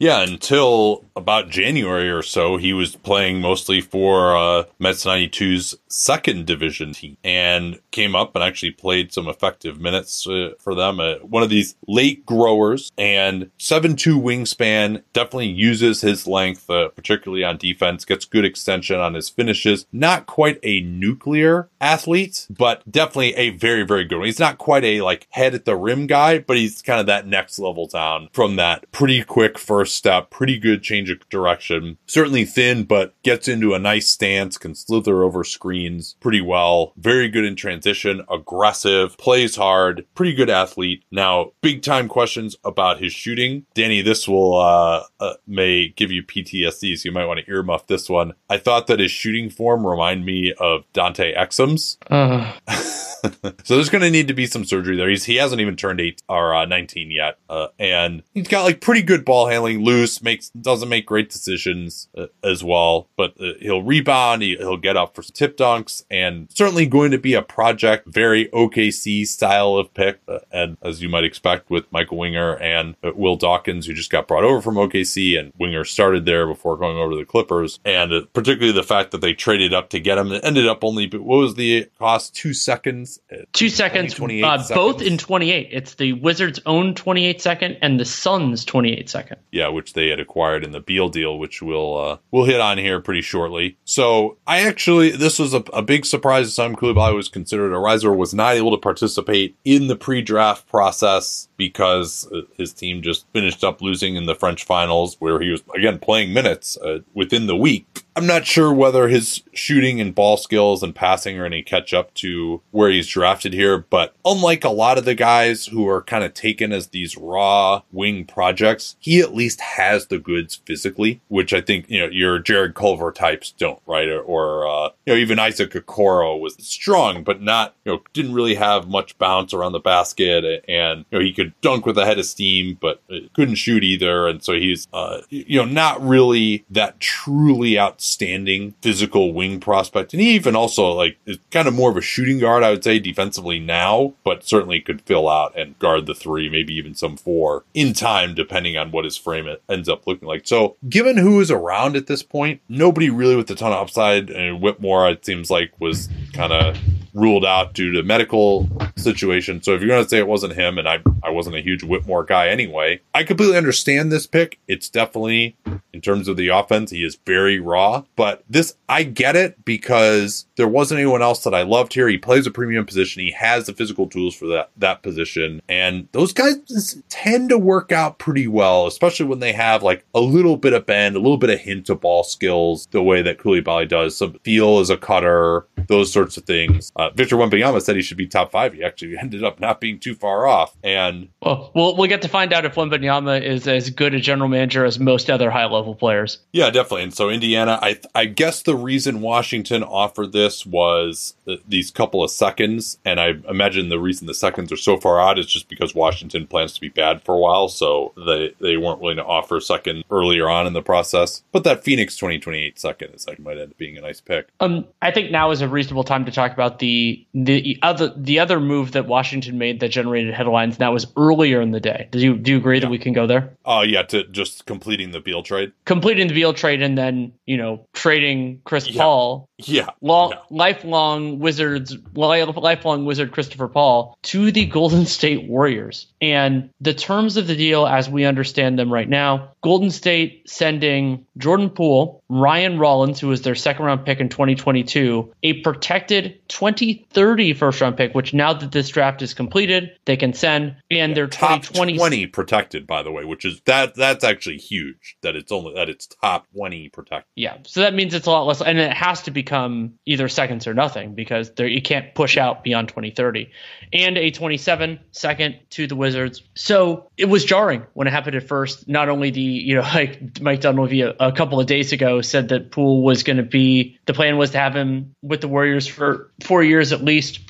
Yeah, until about January or so, he was playing mostly for uh, Mets 92's second division team and came up and actually played some effective minutes uh, for them. Uh, one of these late growers and 7 2 wingspan, definitely uses his length, uh, particularly on defense, gets good extension on his finishes. Not quite a nuclear athlete, but definitely a very, very good one. He's not quite a like head at the rim guy, but he's kind of that next level down from that pretty quick first step, pretty good change of direction. Certainly thin, but gets into a nice stance, can slither over screens pretty well. Very good in transition, aggressive, plays hard, pretty good athlete. Now, big time questions about his shooting. Danny, this will uh, uh may give you PTSD, so you might want to earmuff this one. I thought that his shooting form reminded me of Dante Exum's. Uh, so there's going to need to be some surgery there. He's he hasn't even turned eight or uh, 19 yet, uh, and he's got like pretty good ball handling, loose, makes doesn't make great decisions uh, as well, but uh, he'll rebound, he, he'll get up for some tip dunks, and certainly going to be a project, very OKC style of pick, uh, and as you might expect with Michael Winger and uh, Will Dawkins, who just got brought over from OKC, and Winger started there before going over to the Clippers, and particularly the fact that they traded up to get him, it ended up only what was the cost? Two seconds. Uh, two seconds, 28 uh, both in 28. It's the Wizards' own 28 second and the Suns' 28 second. yeah, which they had acquired in the Beal deal, which we'll uh, we'll hit on here pretty shortly. So I actually this was a, a big surprise. To Simon Coulibaly was considered a riser, was not able to participate in the pre-draft process because uh, his team just finished up losing in the French finals, where he was again playing minutes uh, within the week. I'm not sure whether his shooting and ball skills and passing are any catch up to where he's drafted here, but unlike a lot of the guys who are kind of taken as these raw wing projects, he at least has the goods physically, which I think, you know, your Jarrett Culver types don't, right? Or, or uh, you know, even Isaac Okoro was strong, but not, you know, didn't really have much bounce around the basket and, you know, he could dunk with a head of steam, but couldn't shoot either. And so he's, uh, you know, not really that truly outstanding physical wing prospect. And he even also like is kind of more of a shooting guard, I would say, defensively now, but certainly could fill out and guard the three, maybe even some four in time, depending on what his frame ends up looking like. So given who is around at this point, nobody really with a ton of upside. And Whitmore, it seems like, was kind of ruled out due to medical situation. So if you're going to say it wasn't him, and I, I wasn't a huge Whitmore guy anyway, I completely understand this pick. It's definitely, in terms of the offense, he is very raw. But this, I get it because there wasn't anyone else that I loved here. He plays a premium position. He has the physical tools for that, that position. And those guys tend to work out pretty well, especially when they have like a little bit of bend, a little bit of hint of ball skills, the way that Coulibaly does. Some feel as a cutter, those sorts of things. Uh, Victor Wembanyama said he should be top five. He actually ended up not being too far off. And well, we'll, we'll get to find out if Wembanyama is as good a general manager as most other high level players. Yeah, definitely. And so Indiana, I I guess the reason Washington offered this was these couple of seconds, and I imagine the reason the seconds are so far out is just because Washington plans to be bad for a while, so they they weren't willing to offer a second earlier on in the process. But that Phoenix 2028 second is like might end up being a nice pick. Um, I think now is a reasonable time to talk about the the other the other move that Washington made that generated headlines. That was earlier in the day. Do you do you agree yeah. that we can go there? Oh uh, yeah, to just completing the Beal trade. Completing the Beal trade and then you know trading Chris yeah. Paul. Yeah. Long, yeah. lifelong Wizards, lifelong Wizard Christopher Paul to the Golden State Warriors. And the terms of the deal, as we understand them right now, Golden State sending Jordan Poole, Ryan Rollins, who was their second round pick in 2022, a protected 2030 first round pick, which now that this draft is completed, they can send, and their top 2020 20 protected, by the way, which is that that's actually huge that it's only that it's top 20 protected. Yeah, so that means it's a lot less, and it has to become either seconds or nothing because there you can't push out beyond 2030, and a 27 second to the Wizards. So it was jarring when it happened at first. Not only the you know like Mike Dunleavy a, a couple of days ago said that Poole was going to be the plan was to have him with the Warriors for four years at least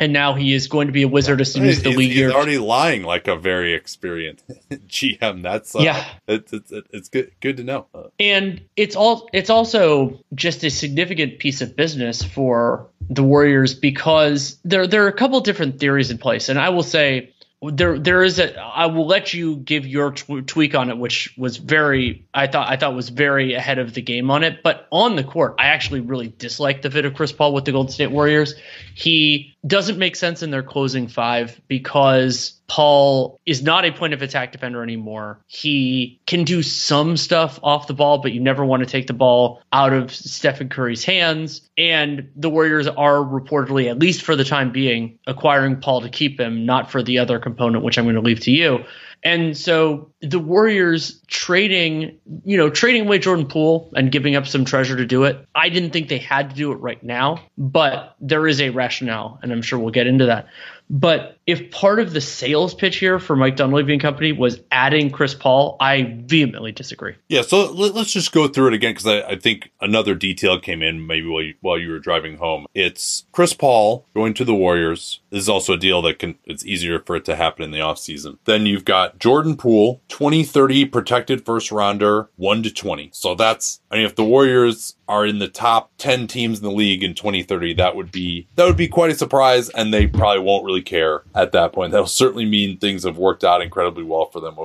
and now he is going to be a wizard as soon as the he's, league he's year. already lying like a very experienced GM. That's uh, yeah, it's, it's it's good good to know. And it's all it's also just a significant piece of business for the Warriors because there there are a couple different theories in place, and I will say there there is a I will let you give your tw- tweak on it which was very I thought I thought was very ahead of the game on it. But on the court I actually really dislike the fit of Chris Paul with the Golden State Warriors. He doesn't make sense in their closing five because Paul is not a point of attack defender anymore. He can do some stuff off the ball, but you never want to take the ball out of Stephen Curry's hands. And the Warriors are reportedly, at least for the time being, acquiring Paul to keep him, not for the other component, which I'm going to leave to you. And so the Warriors trading, you know, trading away Jordan Poole and giving up some treasure to do it. I didn't think they had to do it right now, but there is a rationale, and I'm sure we'll get into that. But if part of the sales pitch here for Mike Dunleavy and company was adding Chris Paul, I vehemently disagree. Yeah, so let's just go through it again because I, I, think another detail came in maybe while you, while you were driving home. It's Chris Paul going to the Warriors. This is also a deal that can it's easier for it to happen in the offseason. Then you've got Jordan Poole, 2030 protected first rounder, 1 to 20. So that's I mean if the Warriors are in the top 10 teams in the league in 2030, that would be that would be quite a surprise and they probably won't really care at that point. That'll certainly mean things have worked out incredibly well for them.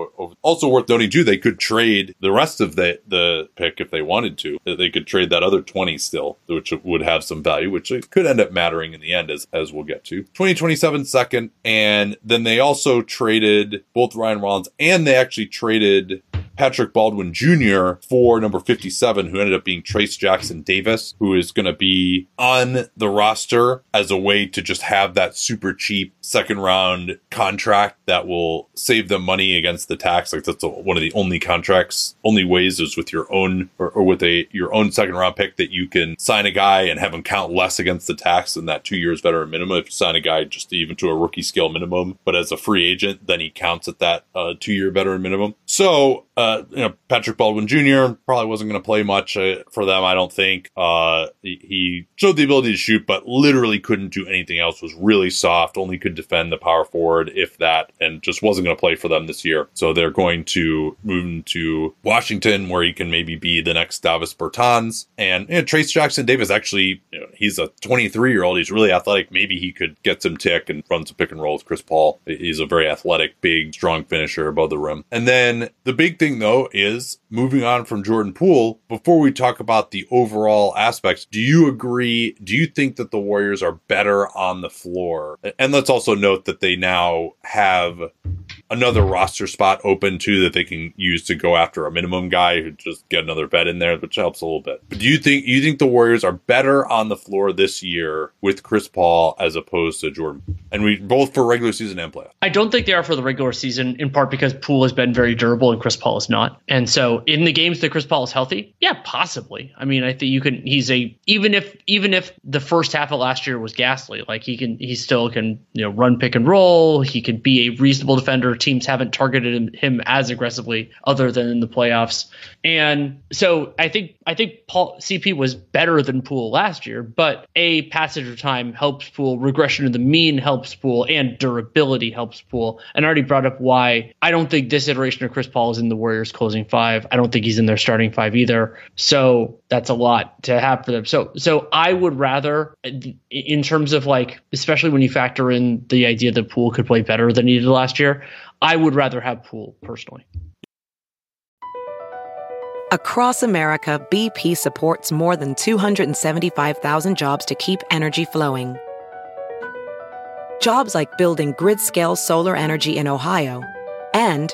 Also worth noting too, they could trade the rest of the the pick if they wanted to. They could trade that other 20 still, which would have some value, which could end up mattering in the end as as we'll get to. 2027 second and then they also traded both Ryan Rollins and they actually traded Patrick Baldwin Jr. for number 57, who ended up being Trayce Jackson Davis, who is going to be on the roster as a way to just have that super cheap second round contract that will save them money against the tax. Like that's a, one of the only contracts, only ways is with your own or, or with a your own second round pick that you can sign a guy and have him count less against the tax than that two years veteran minimum. If you sign a guy just even to a rookie scale minimum, but as a free agent, then he counts at that uh, two year veteran minimum. So, uh, you know, Patrick Baldwin Jr. probably wasn't going to play much uh, for them. I don't think. Uh, he, showed the ability to shoot, but literally couldn't do anything else. Was really soft. Only could defend the power forward, if that, and just wasn't going to play for them this year. So they're going to move him to Washington, where he can maybe be the next Davis Bertans. And you know, Trayce Jackson Davis actually, you know, he's a 23 year old. He's really athletic. Maybe he could get some tick and run some pick and roll with Chris Paul. He's a very athletic, big, strong finisher above the rim. And then the big thing though is moving on from Jordan Poole. Before we talk about the overall aspects, do you agree? Do you think that the Warriors are better on the floor? And let's also note that they now have another roster spot open too that they can use to go after a minimum guy who just get another vet in there, which helps a little bit. But do you think you think the Warriors are better on the floor this year with Chris Paul as opposed to Jordan? And we both for regular season and playoff. I don't think they are for the regular season, in part because Poole has been very durable and Chris Paul is not. And so in the games that Chris Paul is healthy, yeah, possibly. I mean, I think you can. He's a even if even if the first half of last year was ghastly, like he can he still can you know run pick and roll. He can be a reasonable defender. Teams haven't targeted him, him as aggressively other than in the playoffs. And so I think I think Paul CP was better than Poole last year, but a passage of time helps Poole, regression of the mean helps Poole, and durability helps Poole. And I already brought up why I don't think this iteration of Chris Paul is in the Warriors closing five. I don't think he's in their starting five either. So that's a lot to have for them. So so I would rather in terms of like especially when you factor in the idea that Poole could play better than he did last year, I would rather have Poole personally. Across America, BP supports more than 275,000 jobs to keep energy flowing. Jobs like building grid scale solar energy in Ohio and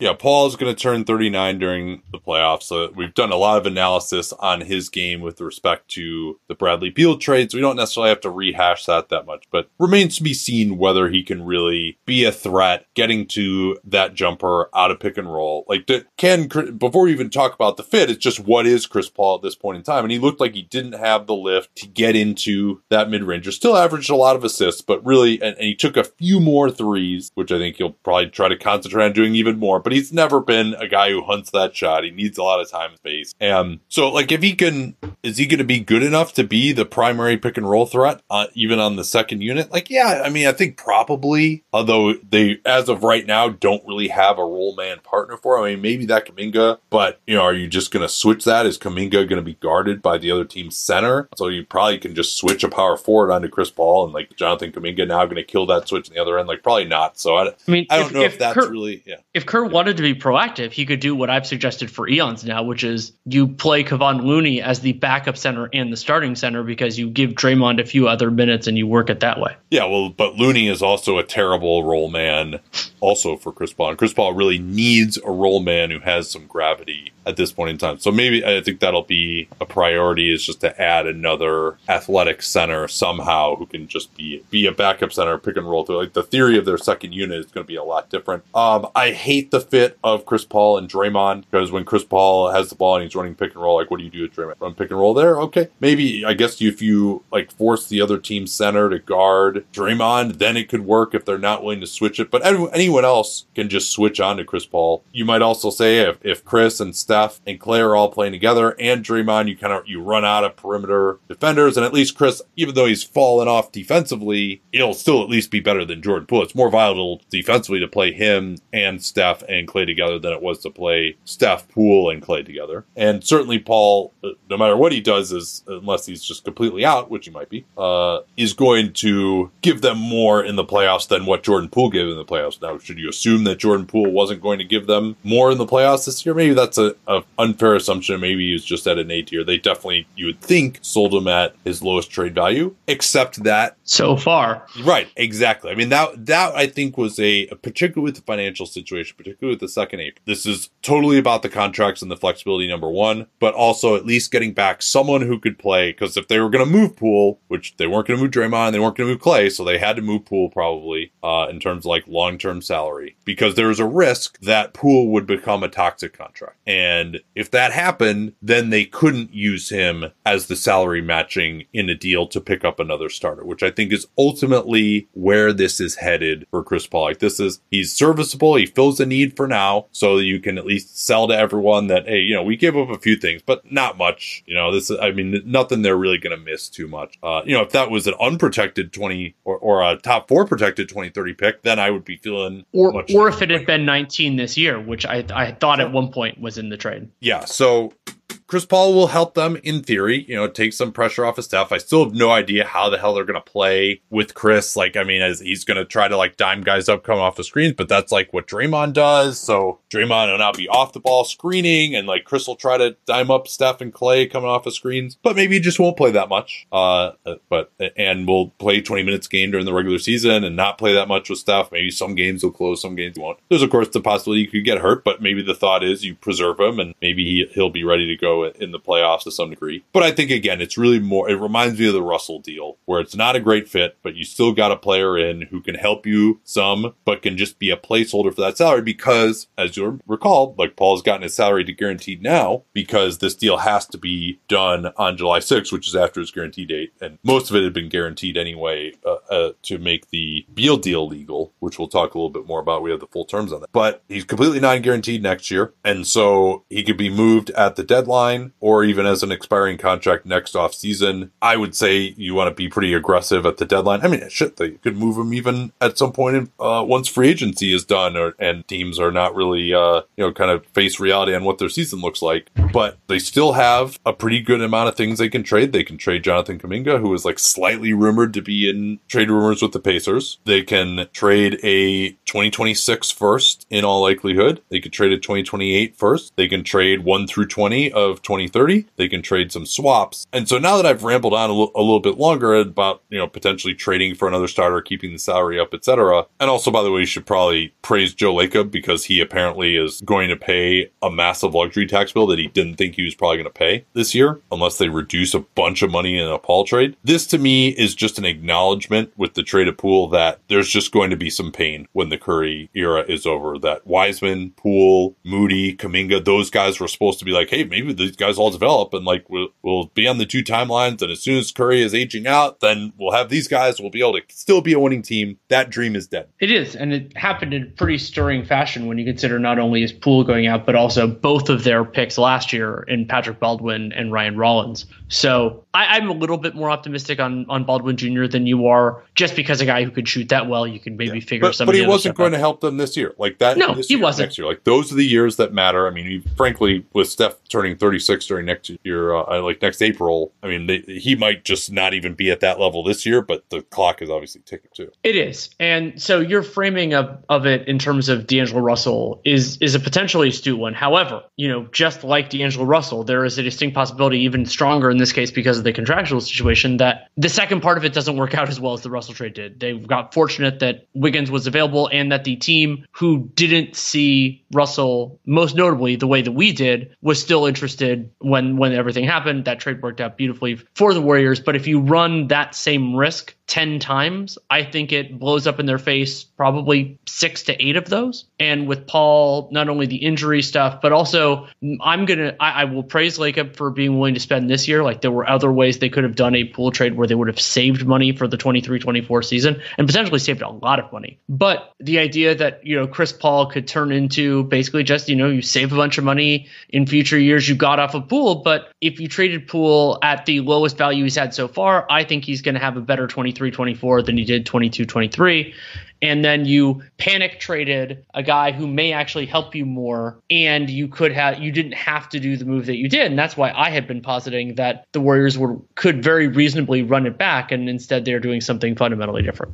Yeah, Paul is going to turn 39 during the playoffs. So we've done a lot of analysis on his game with respect to the Bradley Beal trades. We don't necessarily have to rehash that that much, but remains to be seen whether he can really be a threat getting to that jumper out of pick and roll. Like, can, before we even talk about the fit, it's just what is Chris Paul at this point in time? And he looked like he didn't have the lift to get into that mid range. Still averaged a lot of assists, but really, and, and he took a few more threes, which I think he'll probably try to concentrate on doing even more. But but he's never been a guy who hunts that shot. He needs a lot of time and space. And so, like, if he can, is he going to be good enough to be the primary pick and roll threat, uh, even on the second unit? Like, yeah, I mean, I think probably, although they, as of right now, don't really have a roll man partner for. Him. I mean, maybe that Kuminga, but you know, are you just going to switch that? Is Kuminga going to be guarded by the other team's center? So you probably can just switch a power forward onto Chris Paul and like Jonathan Kuminga now going to kill that switch on the other end? Like, probably not. So I, I mean, I don't if, know if, if that's Kerr, really, yeah. If Kerr wanted to be proactive, he could do what I've suggested for eons now, which is you play Kevon Looney as the backup center and the starting center because you give Draymond a few other minutes and you work it that way. Yeah, well, but Looney is also a terrible roll man, also for Chris Paul. And Chris Paul really needs a roll man who has some gravity at this point in time. So maybe I think that'll be a priority is just to add another athletic center somehow who can just be be a backup center, pick and roll through. Like the theory of their second unit is going to be a lot different. Um, I hate the fit of Chris Paul and Draymond because when Chris Paul has the ball and he's running pick and roll, like what do you do with Draymond? Run pick and roll there? Okay, maybe I guess if you like force the other team center to guard Draymond, then it could work if they're not willing to switch it. But anyone else can just switch on to Chris Paul. You might also say if, if Chris and Steph and Klay are all playing together and Draymond, you kind of you run out of perimeter defenders, and at least Chris, even though he's fallen off defensively, it'll still at least be better than Jordan Poole. It's more viable defensively to play him and Steph and Klay together than it was to play Steph, Poole, and Klay together. And certainly Paul, no matter what he does, is unless he's just completely out, which he might be, uh, is going to give them more in the playoffs than what Jordan Poole gave in the playoffs. Now, should you assume that Jordan Poole wasn't going to give them more in the playoffs this year? Maybe that's a, a unfair assumption. Maybe he was just at an A tier. They definitely, you would think, sold him at his lowest trade value, except that so far, right? Exactly. I mean that that I think was a, particularly with the financial situation, particularly with the second ape. This is totally about the contracts and the flexibility. Number one, but also at least getting back someone who could play. Because if they were going to move Poole, which they weren't going to move Draymond, they weren't going to move Klay, so they had to move Poole probably uh, in terms of like long term salary because there is a risk that Poole would become a toxic contract, and if that happened, then they couldn't use him as the salary matching in a deal to pick up another starter, which I think is ultimately where this is headed for Chris Paul. Like this is he's serviceable, he fills the need for now, so that you can at least sell to everyone that hey, you know, we give up a few things, but not much. You know, this is I mean nothing they're really gonna miss too much. Uh, you know, if that was an unprotected twenty or, or a top four protected 2030 pick, then I would be feeling or or if it had been 19 this year, which I I thought at one point was in the trade. Yeah. So Chris Paul will help them in theory, you know, take some pressure off his stuff. I still have no idea how the hell they're going to play with Chris. Like, I mean, as he's going to try to like dime guys up coming off the screens, but that's like what Draymond does. So Draymond will now be off the ball screening and like Chris will try to dime up Steph and Klay coming off the screens, but maybe he just won't play that much. Uh, but, and we'll play 20 minutes game during the regular season and not play that much with Steph. Maybe some games will close, some games won't. There's of course the possibility you could get hurt, but maybe the thought is you preserve him and maybe he, he'll be ready to go in the playoffs to some degree. But I think again, it's really more. It reminds me of the Russell deal, where it's not a great fit, but you still got a player in who can help you some, but can just be a placeholder for that salary because, as you recall, like Paul's gotten his salary to guaranteed now because this deal has to be done on July 6th, which is after his guarantee date, and most of it had been guaranteed anyway uh, uh, to make the Beal deal legal, which we'll talk a little bit more about. We have the full terms on that, but he's completely non-guaranteed next year, and so he could be moved at the deadline or or even as an expiring contract next off season. I would say you want to be pretty aggressive at the deadline. I mean, shit, they could move him even at some point in, uh, once free agency is done or, and teams are not really, uh, you know, kind of face reality on what their season looks like. But they still have a pretty good amount of things they can trade. They can trade Jonathan Kuminga, who is like slightly rumored to be in trade rumors with the Pacers. They can trade a 2026 first in all likelihood. They could trade a 2028 first. They can trade 1 through 20 of 2030 They can trade some swaps. And so now that I've rambled on a, l- a little bit longer about, you know, potentially trading for another starter, keeping the salary up, etc. And also, by the way, you should probably praise Joe Lacob because he apparently is going to pay a massive luxury tax bill that he didn't think he was probably going to pay this year, unless they reduce a bunch of money in a Paul trade. This to me is just an acknowledgement with the trade of Poole that there's just going to be some pain when the Curry era is over. That Wiseman, Poole, Moody, Kuminga, those guys were supposed to be like, hey, maybe these guys all develop and like we'll, we'll be on the two timelines. And as soon as Curry is aging out, then we'll have these guys. We'll be able to still be a winning team. That dream is dead. It is. And it happened in pretty stirring fashion when you consider not only is Poole going out, but also both of their picks last year in Patrick Baldwin and Ryan Rollins. So I, am a little bit more optimistic on, on Baldwin Jr. than you are, just because a guy who could shoot that well, you can maybe yeah. figure but, some. But he wasn't going out. to help them this year, like that. No, he year, wasn't. Next year, like those are the years that matter. I mean, he, frankly, with Steph turning 36 during next year, uh, like next April, I mean, they, he might just not even be at that level this year. But the clock is obviously ticking too. It is, and so your framing of of it in terms of D'Angelo Russell is is a potentially astute one. However, you know, just like D'Angelo Russell, there is a distinct possibility, even stronger in this case because of the contractual situation, that the second part of it doesn't work out as well as the Russell trade did. They got fortunate that Wiggins was available and that the team who didn't see Russell, most notably the way that we did, was still interested when when everything happened. That trade worked out beautifully for the Warriors. But if you run that same risk 10 times, I think it blows up in their face probably six to eight of those. And with Paul, not only the injury stuff, but also I'm going to, I will praise Lacob for being willing to spend this year. Like there were other ways they could have done a Poole trade where they would have saved money for the 23 24 season and potentially saved a lot of money. But the idea that, you know, Chris Paul could turn into basically just, you know, you save a bunch of money in future years you got off of Poole. But if you traded Poole at the lowest value he's had so far, I think he's going to have a better 23 23 24 than you did 22 23 and then you panic traded a guy who may actually help you more and you could have you didn't have to do the move that you did and that's why i had been positing that the warriors were could very reasonably run it back and instead they're doing something fundamentally different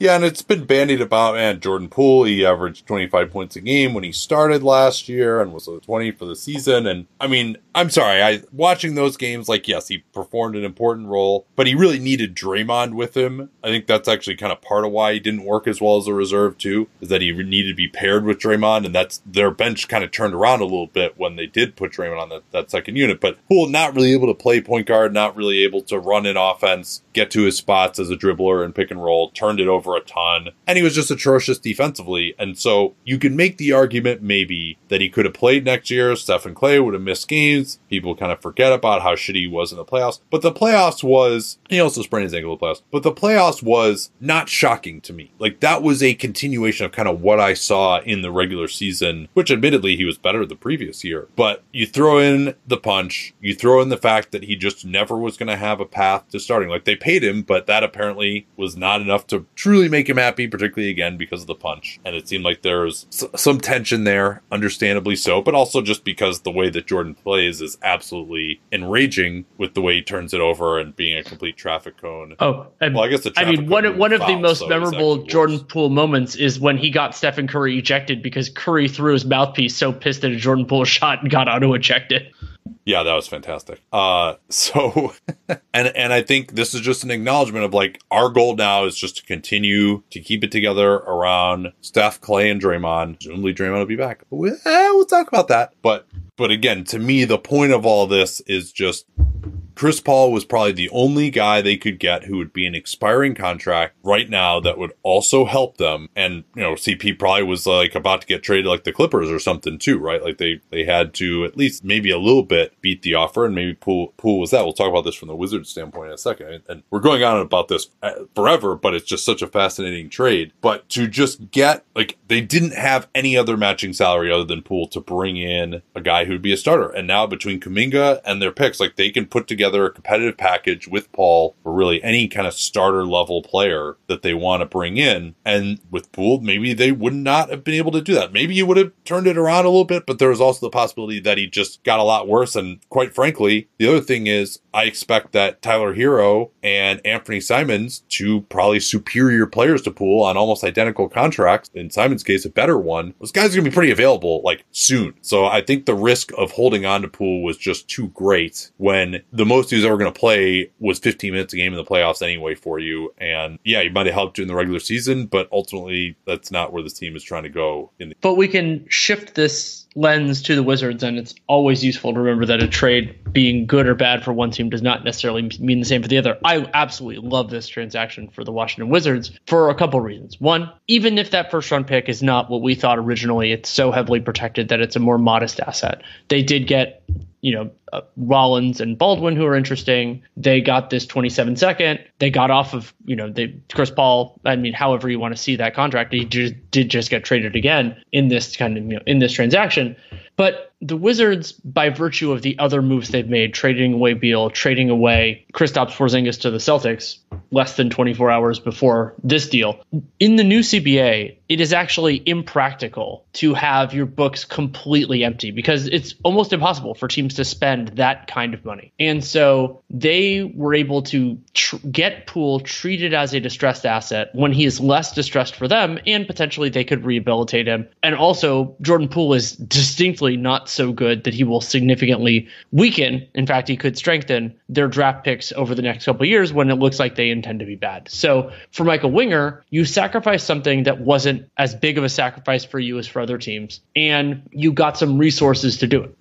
yeah, and it's been bandied about. And Jordan Poole, he averaged 25 points a game when he started last year and was 20 for the season. And I mean, I'm sorry, I watching those games, like, yes, he performed an important role, but he really needed Draymond with him. I think that's actually kind of part of why he didn't work as well as a reserve, too, is that he needed to be paired with Draymond. And that's their bench kind of turned around a little bit when they did put Draymond on that, that second unit. But Poole not really able to play point guard, not really able to run in offense, get to his spots as a dribbler and pick and roll, turned it over a ton, and he was just atrocious defensively. And so you can make the argument maybe that he could have played next year. Stephen Klay would have missed games. People kind of forget about how shitty he was in the playoffs. But the playoffs was, he also sprained his ankle in the playoffs, but the playoffs was not shocking to me. Like that was a continuation of kind of what I saw in the regular season, which admittedly he was better the previous year. But you throw in the punch, you throw in the fact that he just never was going to have a path to starting. Like they paid him, but that apparently was not enough to truly make him happy, particularly again because of the punch. And it seemed like there was s- some tension there, understandably so, but also just because the way that Jordan plays is absolutely enraging with the way he turns it over and being a complete traffic cone. Oh, well, I guess the I mean, one one of the most so memorable Jordan Poole moments is when he got Stephen Curry ejected because Curry threw his mouthpiece so pissed at a Jordan Poole shot and got auto ejected. Yeah, that was fantastic. Uh, so, and and I think this is just an acknowledgement of like our goal now is just to continue to keep it together around Steph, Klay, and Draymond. Presumably, Draymond will be back. We'll, eh, we'll talk about that. But but again, to me, the point of all this is just Chris Paul was probably the only guy they could get who would be an expiring contract right now that would also help them. And, you know, CP probably was like about to get traded like the Clippers or something too, right? Like they, they had to at least maybe a little bit beat the offer and maybe Poole, Poole was that. We'll talk about this from the Wizards standpoint in a second. And, we're going on about this uh, forever, but it's just such a fascinating trade. But to just get, like, they didn't have any other matching salary other than Poole to bring in a guy who'd be a starter. And now between Kuminga and their picks, like they can put together together a competitive package with Paul for really any kind of starter level player that they want to bring in. And with Poole, maybe they would not have been able to do that. Maybe you would have turned it around a little bit, but there was also the possibility that he just got a lot worse. And quite frankly, the other thing is I expect that Tyler Herro and Anthony Simons, two probably superior players to Poole on almost identical contracts, in Simons' case, a better one, those guys are going to be pretty available like soon. So I think the risk of holding on to Poole was just too great when the most he was ever going to play was 15 minutes a game in the playoffs anyway for you. And yeah, he might have helped you in the regular season, but ultimately that's not where this team is trying to go. In the- but we can shift this lens to the Wizards, and it's always useful to remember that a trade being good or bad for one team does not necessarily mean the same for the other. I absolutely love this transaction for the Washington Wizards for a couple reasons. One, even if that first round pick is not what we thought originally, it's so heavily protected that it's a more modest asset. They did get you know, uh, Rollins and Baldwin who are interesting. They got this 27 second. They got off of, you know, they Chris Paul. I mean, however you want to see that contract, he just, did just get traded again in this kind of, you know, in this transaction. But the Wizards, by virtue of the other moves they've made, trading away Beal, trading away Kristaps Porzingis to the Celtics less than 24 hours before this deal, in the new CBA, it is actually impractical to have your books completely empty because it's almost impossible for teams to spend that kind of money. And so they were able to tr- get Poole treated as a distressed asset when he is less distressed for them, and potentially they could rehabilitate him. And also, Jordan Poole is distinctly not so good that he will significantly weaken. In fact, he could strengthen their draft picks over the next couple years when it looks like they intend to be bad. So for Michael Winger, you sacrificed something that wasn't as big of a sacrifice for you as for other teams, and you got some resources to do it.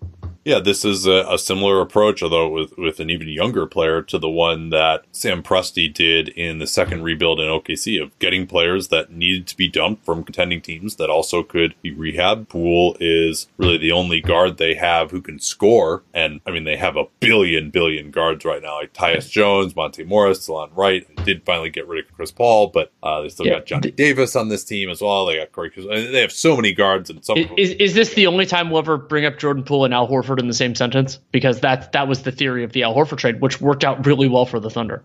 Yeah, this is a, a, similar approach, although with, with an even younger player to the one that Sam Presti did in the second rebuild in OKC of getting players that needed to be dumped from contending teams that also could be rehab. Poole is really the only guard they have who can score. And I mean, they have a billion, billion guards right now, like Tyus Jones, Monte Morris, Delon Wright. Did finally get rid of Chris Paul, but uh, they still yeah. got Johnny Davis on this team as well. They got Corey. They have so many guards and some. Is, is this the only time we'll ever bring up Jordan Poole and Al Horford? Horford in the same sentence because that that was the theory of the Al Horford trade, which worked out really well for the Thunder.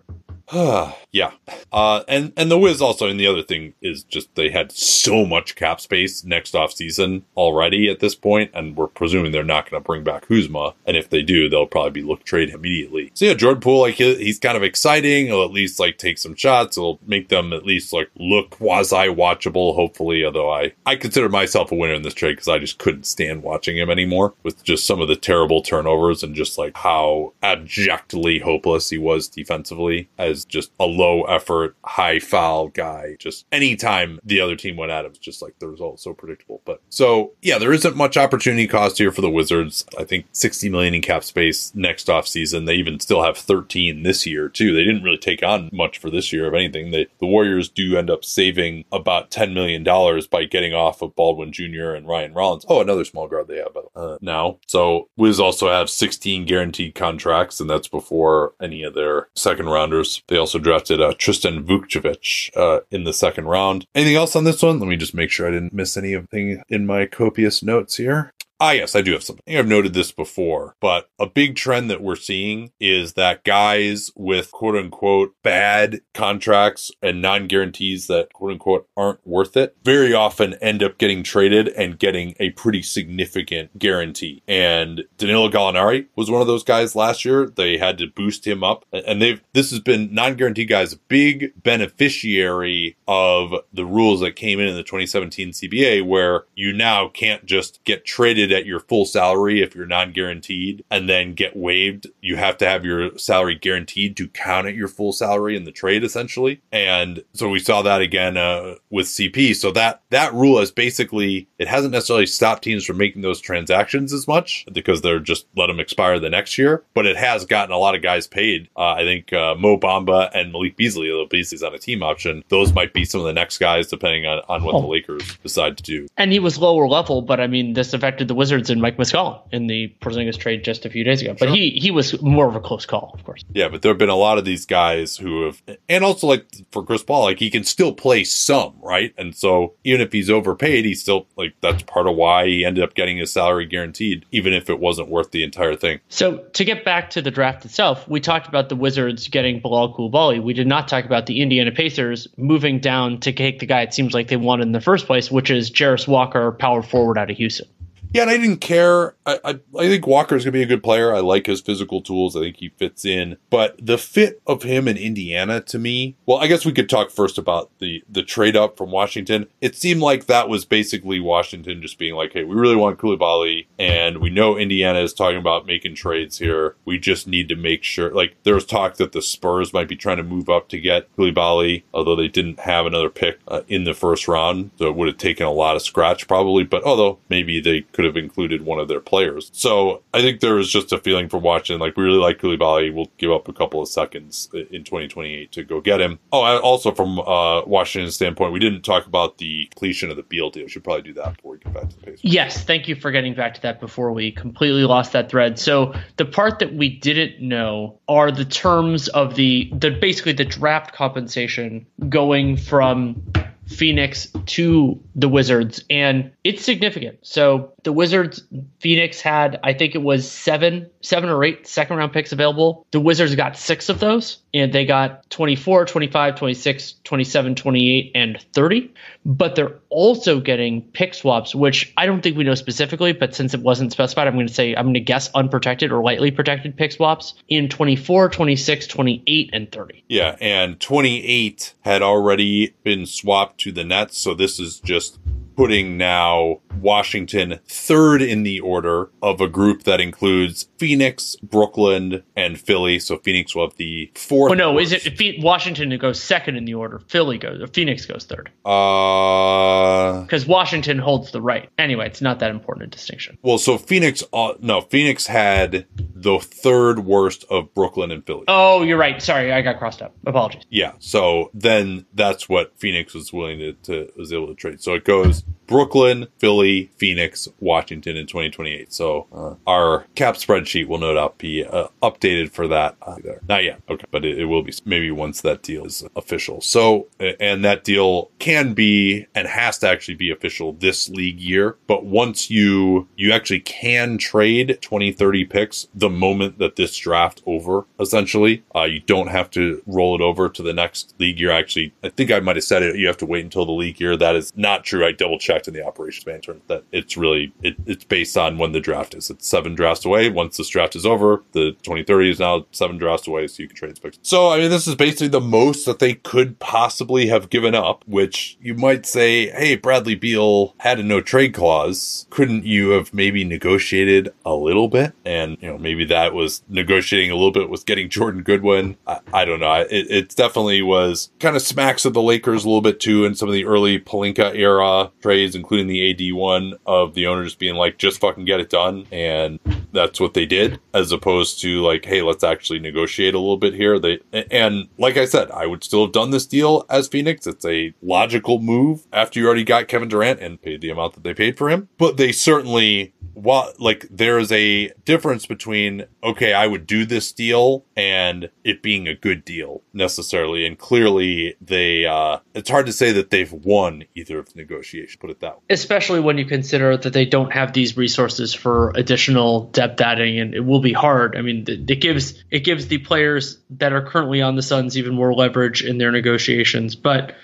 yeah. Uh, and, and the Wiz also, and the other thing is just they had so much cap space next off season already at this point, and we're presuming they're not going to bring back Kuzma. And if they do, they'll probably be look trade immediately. So yeah, Jordan Poole, like he, he's kind of exciting. He'll at least like take some shots. It'll make them at least like look quasi watchable, hopefully. Although I, I consider myself a winner in this trade because I just couldn't stand watching him anymore with just some of the terrible turnovers and just like how abjectly hopeless he was defensively as is just a low effort, high foul guy. Just anytime the other team went at him, just like the result so predictable. But so yeah, there isn't much opportunity cost here for the Wizards. I think 60 million in cap space next off season. They even still have 13 this year too. They didn't really take on much for this year of anything. They, the Warriors do end up saving about 10 million dollars by getting off of Baldwin Jr. and Ryan Rollins. Oh, another small guard they have uh, now. So Wiz also have 16 guaranteed contracts, and that's before any of their second rounders. They also drafted uh, Tristan Vukcevic uh, in the second round. Anything else on this one? Let me just make sure I didn't miss anything in my copious notes here. Ah, yes, I do have something. I've noted this before, but a big trend that we're seeing is that guys with quote unquote bad contracts and non guarantees that quote unquote aren't worth it very often end up getting traded and getting a pretty significant guarantee. And Danilo Gallinari was one of those guys last year. They had to boost him up and they've, this has been non guaranteed guys, big beneficiary of the rules that came in in the 2017 CBA where you now can't just get traded at your full salary if you're non-guaranteed and then get waived. You have to have your salary guaranteed to count at your full salary in the trade essentially. And so we saw that again uh, with CP. So that that rule is basically it hasn't necessarily stopped teams from making those transactions as much because they're just let them expire the next year, but it has gotten a lot of guys paid. Uh, I think uh, Mo Bamba and Malik Beasley, although Beasley's on a team option, those might be some of the next guys depending on, on what oh. the Lakers decide to do. And he was lower level, but I mean, this affected the Wizards and Mike Muscala in the Porzingis trade just a few days ago. But sure. he he was more of a close call, of course. Yeah, but there have been a lot of these guys who have, and also like for Chris Paul, like he can still play some, right? And so even if he's overpaid, he's still like that's part of why he ended up getting his salary guaranteed, even if it wasn't worth the entire thing. So to get back to the draft itself, we talked about the Wizards getting Bilal Coulibaly. We did not talk about the Indiana Pacers moving down to take the guy it seems like they wanted in the first place, which is Jarace Walker, power forward out of Houston. Yeah, and I didn't care. I, I, I think Walker's going to be a good player. I like his physical tools. I think he fits in. But the fit of him in Indiana to me, well, I guess we could talk first about the, the trade up from Washington. It seemed like that was basically Washington just being like, hey, we really want Coulibaly, and we know Indiana is talking about making trades here. We just need to make sure. Like, there was talk that the Spurs might be trying to move up to get Coulibaly, although they didn't have another pick uh, in the first round. So it would have taken a lot of scratch probably. But although maybe they could have included one of their players. So I think there was just a feeling from watching, like, we really like Coulibaly. We'll give up a couple of seconds in 2028 to go get him. Oh, also from uh, Washington's standpoint, we didn't talk about the completion of the Beal deal. We should probably do that before we get back to the Pacers. Yes, thank you for getting back to that before we completely lost that thread. So the part that we didn't know are the terms of the the basically the draft compensation going from Phoenix to the Wizards, and it's significant. So the Wizards, Phoenix had, I think it was seven, seven or eight second round picks available. The Wizards got six of those, and they got 24, 25, 26, 27, 28, and 30. But they're also getting pick swaps, which I don't think we know specifically, but since it wasn't specified, I'm going to say, I'm going to guess unprotected or lightly protected pick swaps in 24, 26, 28, and 30. Yeah, and 28 had already been swapped to the Nets, so this is just putting now Washington third in the order of a group that includes Phoenix, Brooklyn, and Philly. So Phoenix will have the fourth. Oh no, is it Washington goes second in the order? Philly goes, or Phoenix goes third. Uh, because Washington holds the right. Anyway, it's not that important a distinction. Well, so Phoenix, uh, no, Phoenix had the third worst of Brooklyn and Philly. Oh, you're right. Sorry, I got crossed up. Apologies. Yeah. So then that's what Phoenix was willing to, to was able to trade. So it goes Brooklyn, Philly, Phoenix, Washington in 2028. So uh, our cap spreadsheet will no doubt be uh, updated for that. Uh, Not yet. Okay. But it, it, will be maybe once that deal is official. So, and that deal can be and has to actually be official this league year. But once you, you actually can trade 20, 30 picks the moment that this draft over, essentially, uh, you don't have to roll it over to the next league year. Actually, I think I might have said it. You have to wait until the league year. That is not true. I double checked in the operations management that it's really, it, it's based on when the draft is. It's seven drafts away. Once this draft is over, the 2030 is now seven drafts away, so you can trade picks. So, I mean, this is basically the most that they could possibly have given up, which you might say, hey, Bradley Beal had a no trade clause. Couldn't you have maybe negotiated a little bit? And, you know, maybe that was negotiating a little bit with getting Jordan Goodwin. I, I don't know. It, it, definitely was kind of smacks of the Lakers a little bit too in some of the early Pelinka era trades, including the AD one of the owners being like, just fucking get it done. And that's what they did, as opposed to like, hey, let's actually negotiate a little bit here. They and like I said, I would still have done this deal as Phoenix. It's a logical move after you already got Kevin Durant and paid the amount that they paid for him. But they certainly while like there is a difference between okay i would do this deal and it being a good deal necessarily and clearly they uh it's hard to say that they've won either of the negotiations put it that way. Especially when you consider that they don't have these resources for additional depth adding and it will be hard. I mean it gives it gives the players that are currently on the suns even more leverage in their negotiations. But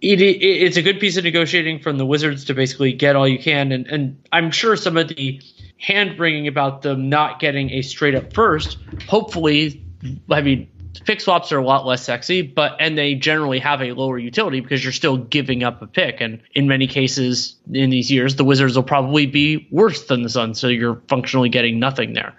it, it, it's a good piece of negotiating from the Wizards to basically get all you can, and and I'm sure some of the hand bringing about them not getting a straight up first. Hopefully, I mean, pick swaps are a lot less sexy, but and they generally have a lower utility because you're still giving up a pick. And in many cases in these years, the Wizards will probably be worse than the Suns, so you're functionally getting nothing there.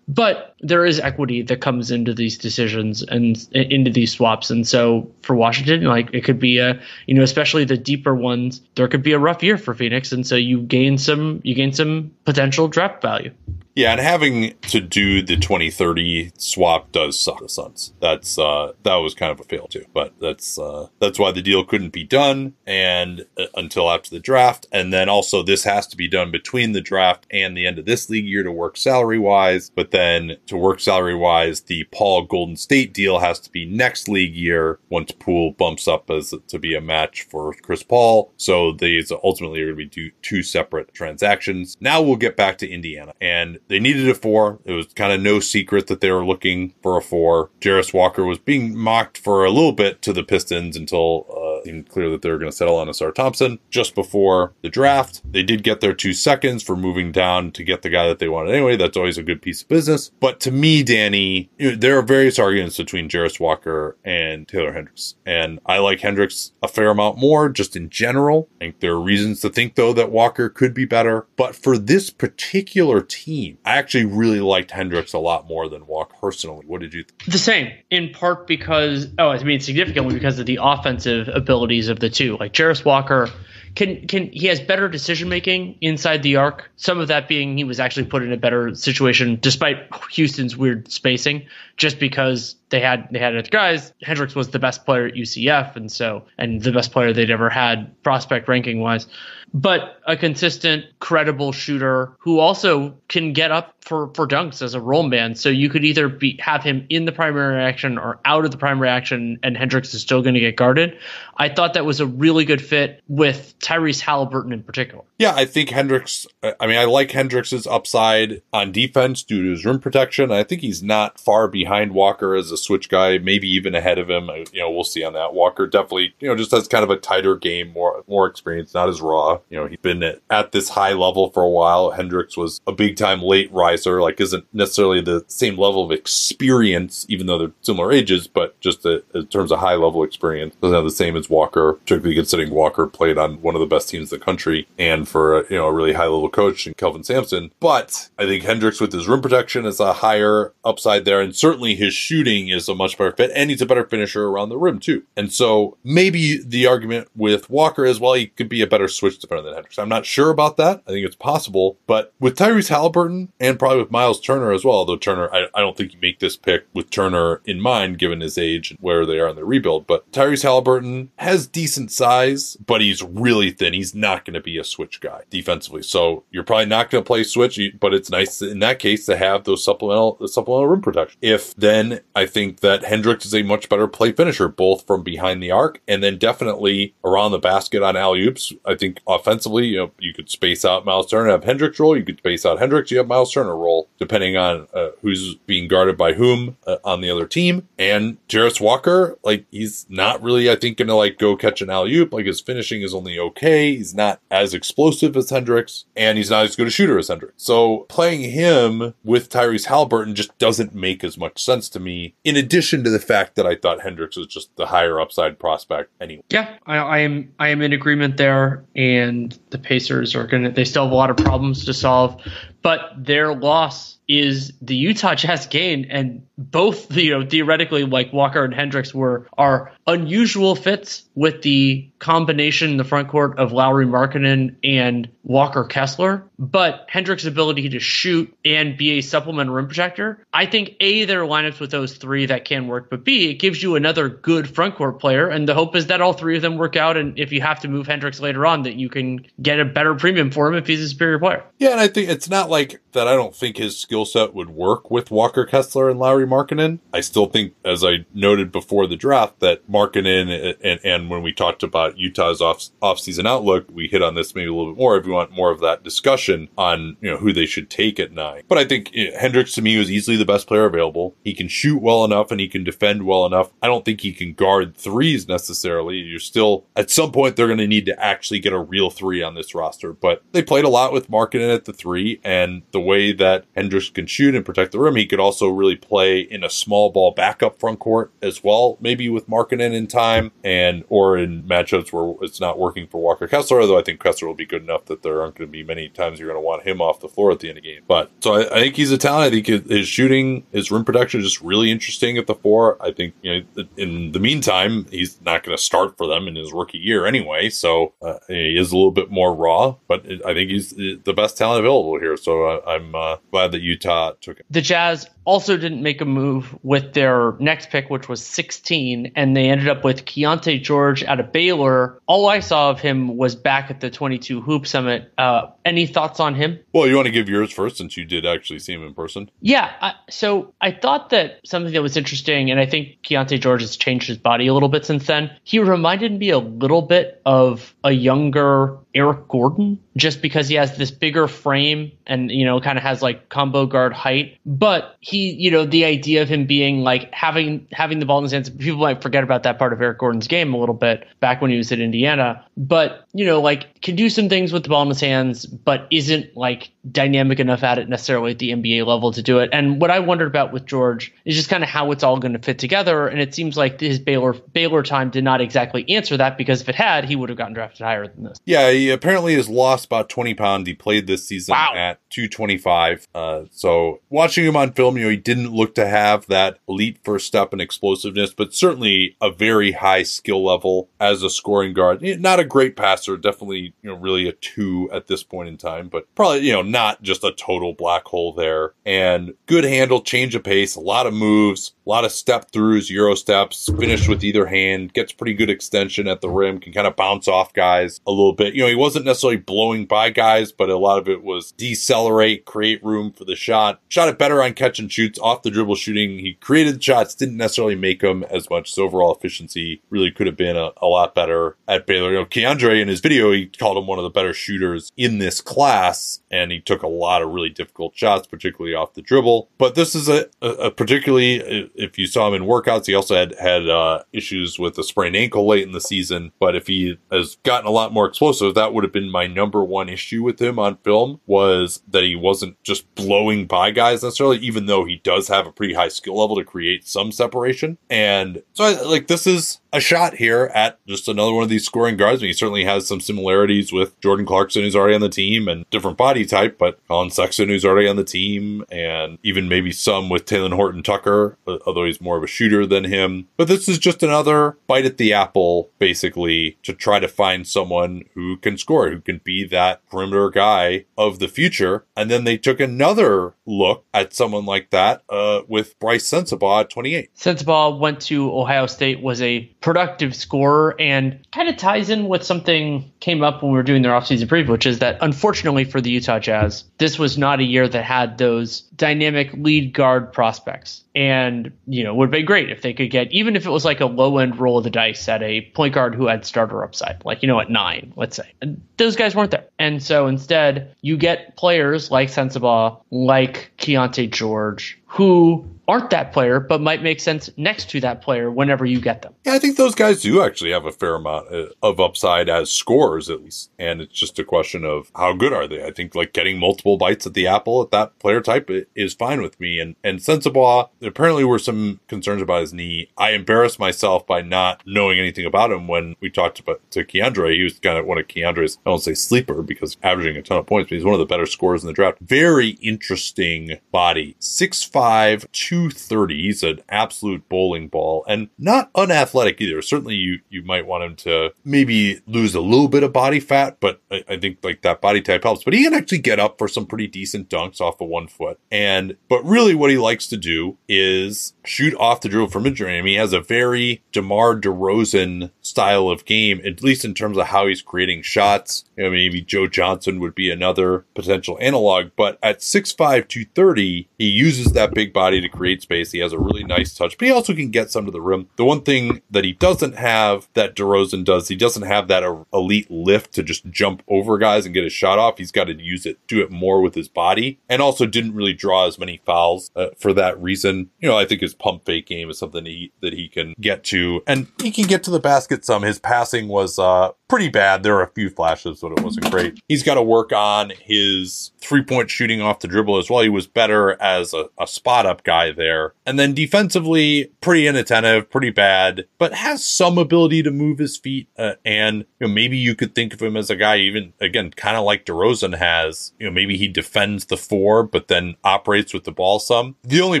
But there is equity that comes into these decisions and into these swaps. And so for Washington, like it could be a, you know, especially the deeper ones, there could be a rough year for Phoenix. And so you gain some, you gain some potential draft value. Yeah, and having to do the 2030 swap does suck the Suns. That's uh that was kind of a fail too. But that's uh that's why the deal couldn't be done and uh, until after the draft and then also this has to be done between the draft and the end of this league year to work salary wise, but then to work salary wise, the Paul Golden State deal has to be next league year once Poole bumps up as to be a match for Chris Paul. So these ultimately are going to be two separate transactions. Now we'll get back to Indiana and they needed a four. It was kind of no secret that they were looking for a four. Jarace Walker was being mocked for a little bit to the Pistons until uh, seemed clear that they were going to settle on Ausar Thompson just before the draft. They did get their two seconds for moving down to get the guy that they wanted anyway. That's always a good piece of business. But to me, Danny, there are various arguments between Jarace Walker and Taylor Hendricks. And I like Hendricks a fair amount more just in general. I think there are reasons to think, though, that Walker could be better. But for this particular team, I actually really liked Hendricks a lot more than Walker personally. What did you think? The same, in part because, oh, I mean, significantly because of the offensive abilities of the two. Like Jarace Walker can can he has better decision making inside the arc. Some of that being he was actually put in a better situation despite Houston's weird spacing, just because they had they had guys. Hendricks was the best player at UCF, and so and the best player they'd ever had prospect ranking wise but a consistent, credible shooter who also can get up for, for dunks as a roll man. So you could either be have him in the primary action or out of the primary action, and Hendricks is still going to get guarded. I thought that was a really good fit with Tyrese Halliburton in particular. Yeah, I think Hendricks. I mean, I like Hendricks's upside on defense due to his rim protection. I think he's not far behind Walker as a switch guy, maybe even ahead of him. You know, we'll see on that. Walker definitely, you know, just has kind of a tighter game, more more experience, not as raw. You know, he's been at, at this high level for a while. Hendricks was a big time late riser, like isn't necessarily the same level of experience, even though they're similar ages, but just a, in terms of high level experience, doesn't have the same as Walker, particularly considering Walker played on one of the best teams in the country and for a, you know a really high level coach in Kelvin Sampson. But I think Hendricks with his rim protection is a higher upside there, and certainly his shooting is a much better fit, and he's a better finisher around the rim too. And so maybe the argument with Walker is well, he could be a better switch defender than Hendricks. I'm not sure about that. I think it's possible. But with Tyrese Halliburton and probably with Miles Turner as well, although Turner, I, I don't think you make this pick with Turner in mind given his age and where they are in the rebuild. But Tyrese Halliburton has decent size, but he's really thin. He's not going to be a switch guy defensively. So you're probably not going to play switch, but it's nice in that case to have those supplemental supplemental rim protection. If then I think that Hendricks is a much better play finisher, both from behind the arc and then definitely around the basket on alley oops. I think offensively, you know, you could space out Miles Turner, have Hendricks roll. You could space out Hendricks, you have Miles Turner roll, depending on uh, who's being guarded by whom uh, on the other team. And Jarace Walker, like he's not really, I think, gonna like go catch an alley oop. Like his finishing is only okay. He's not as explosive as Hendricks, and he's not as good a shooter as Hendricks. So playing him with Tyrese Halliburton just doesn't make as much sense to me. In addition to the fact that I thought Hendricks was just the higher upside prospect anyway. Yeah, I, I am. I am in agreement there, and the Pacers are going to, they still have a lot of problems to solve, but their loss is the Utah Jazz gain, and both you know theoretically like Walker and Hendricks were are unusual fits with the combination in the front court of Lauri Markkanen and Walker Kessler, but Hendricks' ability to shoot and be a supplemental rim protector, I think a there are lineups with those three that can work, but b it gives you another good front court player, and the hope is that all three of them work out, and if you have to move Hendricks later on, that you can get a better premium for him if he's a superior player. Yeah, and I think it's not like that. I don't think his skill set would work with Walker Kessler and Lauri Markkanen. I still think, as I noted before the draft, that Markkanen and, and when we talked about Utah's off offseason outlook, we hit on this maybe a little bit more if you want more of that discussion on you know who they should take at nine. But I think you know, Hendricks to me was easily the best player available. He can shoot well enough and he can defend well enough. I don't think he can guard threes necessarily. You're still at some point they're going to need to actually get a real three on this roster. But they played a lot with Markkanen at the three, and the way that Hendricks can shoot and protect the rim, he could also really play in a small ball backup front court as well. Maybe with Markkanen in time and or in matchups where it's not working for Walker Kessler. Although I think Kessler will be good enough that there aren't going to be many times you're going to want him off the floor at the end of the game. But so I, I think he's a talent. I think his, shooting, his rim protection is just really interesting at the four. I think you know in the meantime he's not going to start for them in his rookie year anyway. So uh, he is a little bit more raw, but I think he's the best talent available here. So uh, I'm uh, glad that Utah took it. The Jazz also didn't make a move with their next pick, which was 16, and they ended up with Keyonte George out of Baylor. All I saw of him was back at the 22 Hoop Summit. Uh, any thoughts on him? Well, you want to give yours first since you did actually see him in person. Yeah. I, so I thought that something that was interesting, and I think Keyonte George has changed his body a little bit since then. He reminded me a little bit of a younger Eric Gordon just because he has this bigger frame and you know kind of has like combo guard height. But he you know the idea of him being like having having the ball in his hands people might forget about that part of Eric Gordon's game a little bit back when he was at Indiana. But you know like can do some things with the ball in his hands but isn't like dynamic enough at it necessarily at the NBA level to do it. And what I wondered about with George is just kind of how it's all going to fit together. And it seems like his Baylor Baylor time did not exactly answer that because if it had he would have gotten drafted higher than this. Yeah he apparently has lost about 20 pounds he played this season Wow. at 225. Uh, so watching him on film, you know, he didn't look to have that elite first step and explosiveness, but certainly a very high skill level as a scoring guard. Eh, Not a great passer, definitely, you know, really a two at this point in time, but probably, you know, not just a total black hole there. And good handle, change of pace, a lot of moves, a lot of step throughs, euro steps, finished with either hand, gets pretty good extension at the rim, can kind of bounce off guys a little bit. You know, he wasn't necessarily blowing by guys, but a lot of it was decelerate, create room for the shot. Shot it better on catch and shoots, off the dribble shooting. He created shots, didn't necessarily make them as much. His overall efficiency really could have been a, a lot better at Baylor. You know, Keandre in his video, he called him one of the better shooters in this class, and he took a lot of really difficult shots, particularly off the dribble. But this is a, a, a particularly, if you saw him in workouts, he also had had uh, issues with a sprained ankle late in the season. But if he has gotten a lot more explosive, that would have been my number one issue with him on film was that he wasn't just blowing by guys necessarily, even though he does have a pretty high skill level to create some separation. And so, I, like, this is a shot here at just another one of these scoring guards. I mean, he certainly has some similarities with Jordan Clarkson, who's already on the team, and different body type, but Collin Sexton, who's already on the team, and even maybe some with Talen Horton Tucker, uh, although he's more of a shooter than him. But this is just another bite at the apple, basically, to try to find someone who can score, who can be that perimeter guy of the future. And then they took another look at someone like that uh, with Brice Sensabaugh at 28. Sensabaugh went to Ohio State, was a productive scorer, and kind of ties in with something came up when we were doing their offseason preview, which is that unfortunately for the Utah Jazz, this was not a year that had those dynamic lead guard prospects. And, you know, would have been great if they could get, even if it was like a low end roll of the dice at a point guard who had starter upside, like, you know, at nine, let's say. And those guys weren't there. And so instead, you get players like Sensabaugh, like Keyonte George, who aren't that player, but might make sense next to that player whenever you get them. Yeah, I think those guys do actually have a fair amount uh, of upside as scorers, at least. And it's just a question of how good are they? I think like getting multiple bites at the apple at that player type is fine with me. And and Sensabaugh, apparently were some concerns about his knee. I embarrassed myself by not knowing anything about him when we talked about to Keandre. He was kind of one of Keandre's, I don't say sleeper because averaging a ton of points, but he's one of the better scorers in the draft. Very interesting body. 6'5, 230. He's an absolute bowling ball and not unathletic either. Certainly you, you might want him to maybe lose a little bit of body fat, but I, I think like that body type helps. But he can actually get up for some pretty decent dunks off of one foot. And, but really what he likes to do is shoot off the dribble from mid-range. He has a very DeMar DeRozan style of game, at least in terms of how he's creating shots. You know, maybe Joe Johnson would be another potential analog, but at 6'5", 230, he uses that big body to create space. He has a really nice touch, but he also can get some to the rim. The one thing that he doesn't have that DeRozan does, he doesn't have that elite lift to just jump over guys and get a shot off. He's got to use it, do it more with his body, and also didn't really draw as many fouls uh, for that reason. You know, I think his pump fake game is something he, that he can get to, and he can get to the basket some. His passing was uh, pretty bad. There were a few flashes, but it wasn't great. He's got to work on his three point shooting off the dribble as well. He was better as a, a spot up guy there. And then defensively, pretty inattentive, pretty bad, but has some ability to move his feet. Uh, and you know, maybe you could think of him as a guy, even again, kind of like DeRozan has. You know, maybe he defends the four, but then operates with the ball some. The only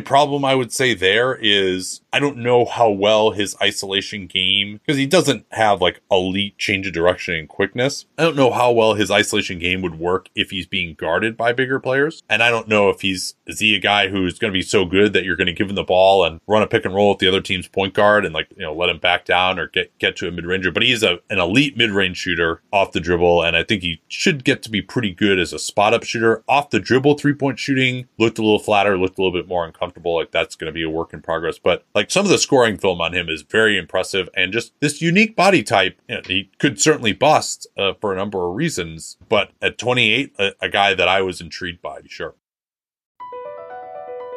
problem I would say there is I don't know how well his isolation game, because he doesn't have like elite change of direction and quickness. I don't know how well his isolation game would work if he's being guarded by bigger players. And I don't know if he's, is he a guy who's going to be so good that you're going to give him the ball and run a pick and roll with the other team's point guard and like, you know, let him back down or get, get to a mid ranger. But he's a, an elite mid range shooter off the dribble. And I think he should get to be pretty good as a spot up shooter off the dribble. Three point shooting looked a little flatter, looked a little bit more uncomfortable. Like that's going to be a work in progress. But like some of the scoring film on him is very impressive and just this unique body type. You know, he could certainly bust uh, for a number of reasons, but at 28, a, a guy that I was intrigued by, sure.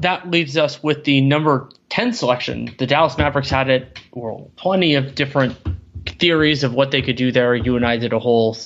That leaves us with the number 10 selection. The Dallas Mavericks had it, well, plenty of different theories of what they could do there. You and I did a whole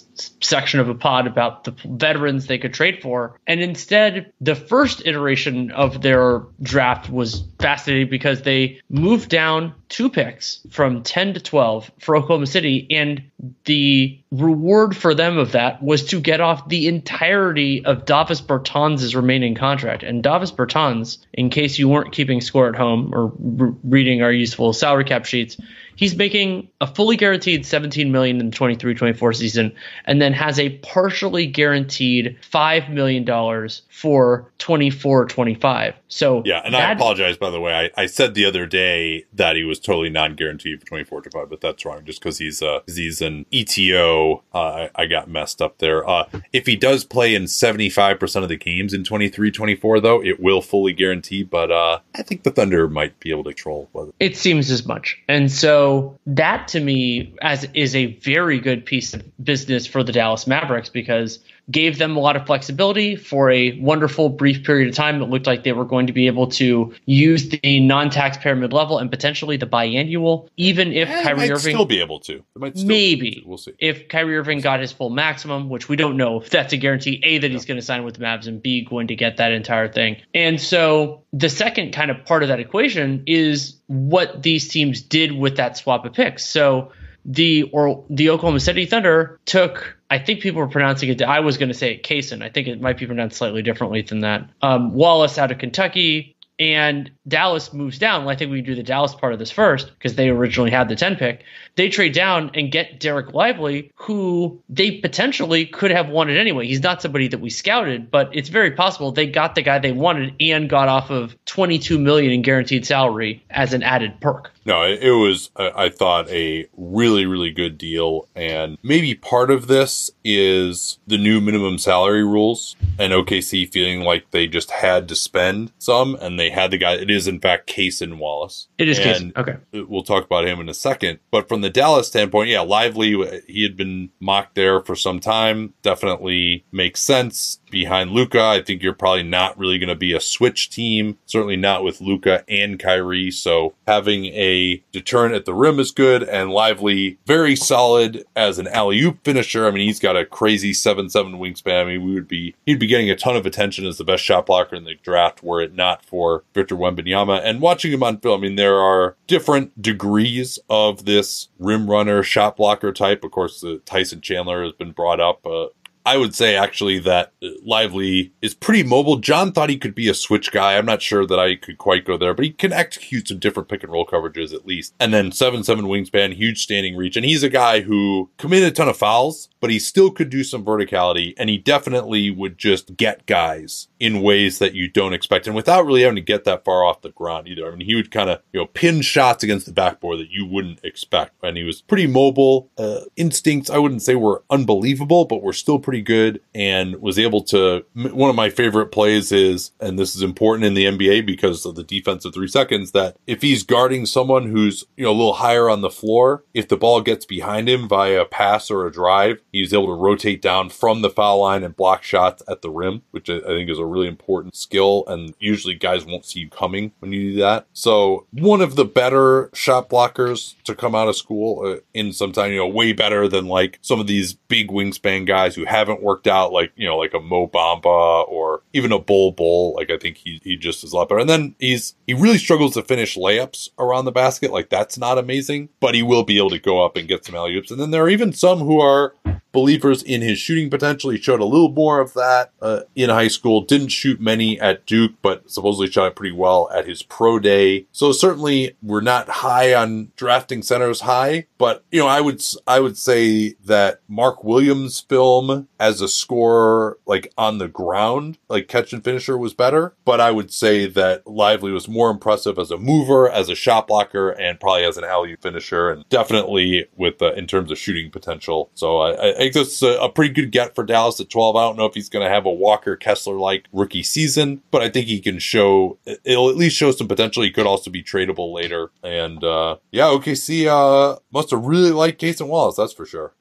section of a pod about the veterans they could trade for. And instead, the first iteration of their draft was fascinating because they moved down two picks from 10 to 12 for Oklahoma City. And the reward for them of that was to get off the entirety of Davis Bertans' remaining contract. And Davis Bertans, in case you weren't keeping score at home or re- reading our useful salary cap sheets, he's making a fully guaranteed 17 million in the 23-24 season and then has a partially guaranteed 5 million dollars for 24-25 so yeah and i apologize by the way. I, I, said the other day that he was totally non-guaranteed for 24 to 5, but that's wrong just because he's uh he's an ETO uh, I, I, got messed up there. Uh if he does play in 75% of the games in 23-24 though it will fully guarantee but uh i think the thunder might be able to troll it seems as much. And so that to me as is a very good piece of business for the Dallas Mavericks because gave them a lot of flexibility for a wonderful brief period of time. It looked like they were going to be able to use the non-taxpayer mid-level and potentially the biannual, even if yeah, Kyrie Irving still be able to. maybe we'll see if Kyrie Irving got his full maximum, which we don't know if that's a guarantee. A that yeah. he's going to sign with the Mavs and B going to get that entire thing. And so the second kind of part of that equation is what these teams did with that swap of picks. So the or the Oklahoma City Thunder took I think people were pronouncing it. I was going to say Cason. I think it might be pronounced slightly differently than that. Um, Wallace out of Kentucky, and Dallas moves down. Well, I think we do the Dallas part of this first because they originally had the 10 pick. They trade down and get Dereck Lively, who they potentially could have wanted anyway. He's not somebody that we scouted, but it's very possible they got the guy they wanted and got off of 22 million in guaranteed salary as an added perk. No, it was, I thought, a really, really good deal. And maybe part of this is the new minimum salary rules and OKC feeling like they just had to spend some and they had the guy. Is, in fact, Cason Wallace. It is Cason. Okay. We'll talk about him in a second. But from the Dallas standpoint, yeah, Lively, uh, he had been mocked there for some time. Definitely makes sense behind Luka. I think you're probably not really going to be a switch team, certainly not with Luka and Kyrie. So having a deterrent at the rim is good and Lively, very solid as an alley oop finisher. I mean, he's got a crazy 7 7 wingspan. I mean, we would be, he'd be getting a ton of attention as the best shot blocker in the draft were it not for Victor Wembanyama. And watching him on film, I mean, there are different degrees of this rim runner, shot blocker type. Of course, the Tyson Chandler has been brought up. Uh, I would say actually that Lively is pretty mobile. John thought he could be a switch guy. I'm not sure that I could quite go there, but he can execute some different pick and roll coverages at least. And then 7 7 wingspan, huge standing reach. And he's a guy who committed a ton of fouls, but he still could do some verticality. And he definitely would just get guys in ways that you don't expect. And without really having to get that far off the ground either. I mean, he would kind of, you know, pin shots against the backboard that you wouldn't expect. And he was pretty mobile. Uh, instincts, I wouldn't say were unbelievable, but were still pretty pretty good and was able to. One of my favorite plays is, and this is important in the NBA because of the defensive three seconds, that if he's guarding someone who's you know a little higher on the floor, if the ball gets behind him via a pass or a drive, he's able to rotate down from the foul line and block shots at the rim, which I think is a really important skill. And usually guys won't see you coming when you do that. So one of the better shot blockers to come out of school uh, in some time, you know, way better than like some of these big wingspan guys who haven't worked out, like you know, like a Mo Bamba or even a Bol Bol. Like I think he he just is a lot better. And then he's he really struggles to finish layups around the basket. Like that's not amazing, but he will be able to go up and get some alley oops. And then there are even some who are believers in his shooting potential. He showed a little more of that uh, in high school. Didn't shoot many at Duke, but supposedly shot pretty well at his pro day. So certainly we're not high on drafting centers high, but you know I would I would say that Mark Williams' film as a scorer, like on the ground, like catch and finisher, was better. But I would say that Lively was more impressive as a mover, as a shot blocker, and probably as an alley finisher, and definitely with uh, in terms of shooting potential. So I, I think this is a, a, pretty good get for Dallas at 12. I don't know if he's going to have a Walker Kessler like rookie season, but I think he can show, it'll at least show some potential. He could also be tradable later. And uh, yeah, OKC uh, must have really liked Cason Wallace, that's for sure.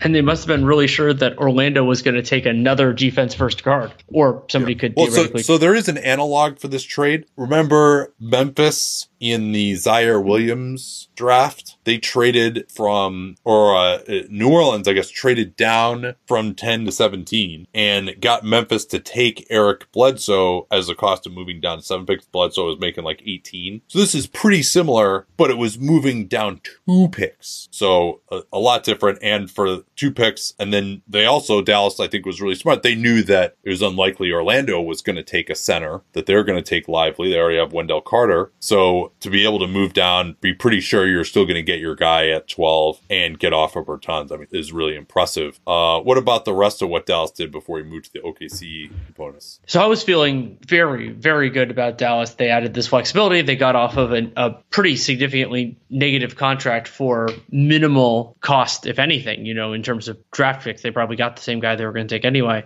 And they must have been really sure that Orlando was going to take another defense first guard, or somebody yeah. could well, So, so there is an analog for this trade. Remember Memphis in the Ziaire Williams draft, they traded from, or uh, New Orleans, I guess, traded down from 10 to 17 and got Memphis to take Eric Bledsoe as a cost of moving down seven picks. Bledsoe was making like 18. So this is pretty similar, but it was moving down two picks. So a, a lot different. And for two picks, and then they also, Dallas, I think, was really smart. They knew that it was unlikely Orlando was going to take a center, that they're going to take Lively. They already have Wendell Carter. So to be able to move down, be pretty sure you're still going to get your guy at 12 and get off of Bertans, I mean, is really impressive. Uh, what about the rest of what Dallas did before he moved to the OKC components? So I was feeling very, very good about Dallas. They added this flexibility. They got off of an, a pretty significantly negative contract for minimal cost, if anything, you know, in terms of draft picks. They probably got the same guy they were going to take anyway.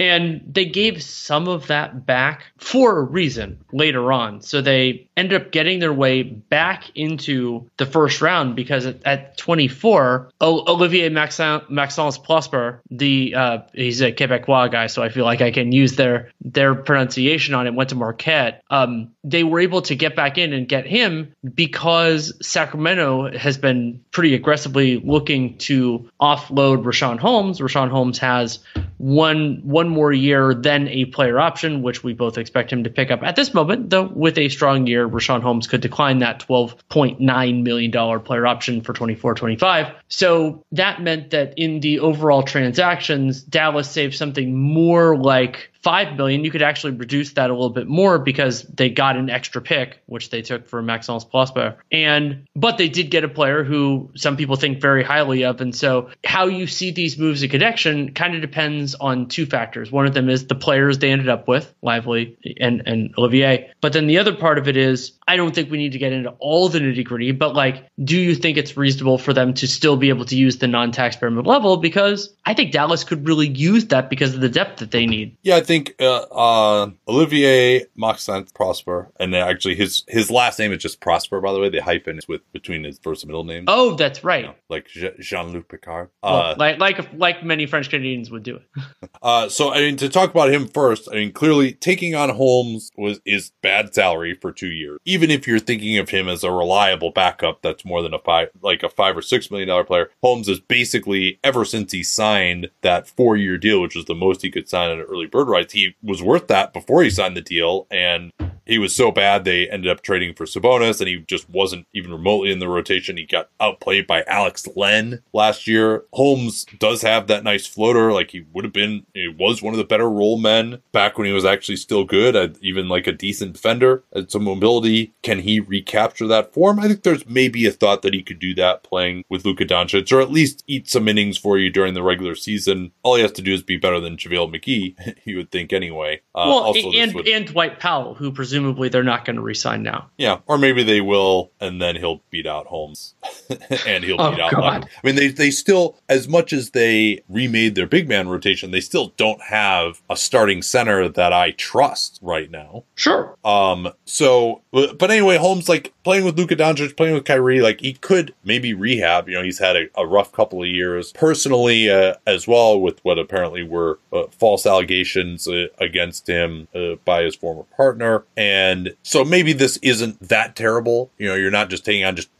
And they gave some of that back for a reason later on. So they ended up getting their way back into the first round because at, at 24, Olivier Maxence Prosper, the uh, he's a Quebecois guy, so I feel like I can use their their pronunciation on it. Went to Marquette. Um, they were able to get back in and get him because Sacramento has been pretty aggressively looking to offload Richaun Holmes. Richaun Holmes has one one more year than a player option, which we both expect him to pick up at this moment, though with a strong year, Richaun Holmes could decline that $12.9 million player option for 24 25. So that meant that in the overall transactions, Dallas saved something more like five million, you could actually reduce that a little bit more because they got an extra pick, which they took for Maxence Prosper. And but they did get a player who some people think very highly of. And so how you see these moves in connection kind of depends on two factors. One of them is the players they ended up with, Lively and, and Olivier. But then the other part of it is I don't think we need to get into all the nitty gritty, but like, do you think it's reasonable for them to still be able to use the non-taxpayer level? Because I think Dallas could really use that because of the depth that they need. Yeah, think uh, uh, Olivier Maxence Prosper, and actually his his last name is just Prosper. By the way, the hyphen is with between his first and middle name. Oh, that's right. You know, like Jean Luc Picard. Well, uh, like like like many French Canadians would do it. uh, so I mean, to talk about him first, I mean, clearly taking on Holmes was is bad salary for two years. Even if you're thinking of him as a reliable backup, that's more than a five like a five or six million dollar player. Holmes is basically ever since he signed that four year deal, which was the most he could sign at an early bird he was worth that before he signed the deal. And he was so bad they ended up trading for Sabonis, and he just wasn't even remotely in the rotation. He got outplayed by Alex Len last year. Holmes does have that nice floater, like he would have been. He was one of the better roll men back when he was actually still good, even like a decent defender. And some mobility. Can he recapture that form? I think there's maybe a thought that he could do that playing with Luka Doncic, or at least eat some innings for you during the regular season. All he has to do is be better than JaVale McGee, you would think anyway. Uh, well, and, would... and Dwight Powell, who presumably presumably they're not going to resign now. Yeah, or maybe they will, and then he'll beat out Holmes, and he'll Oh, beat out. God. I mean, they they still, as much as they remade their big man rotation, they still don't have a starting center that I trust right now. Sure. Um. So, but but anyway, Holmes like playing with Luka Doncic, playing with Kyrie, like he could maybe rehab. You know, he's had a, a rough couple of years personally, uh, as well with what apparently were uh, false allegations uh, against him uh, by his former partner, and so maybe this isn't that terrible. You know, you're not just taking on just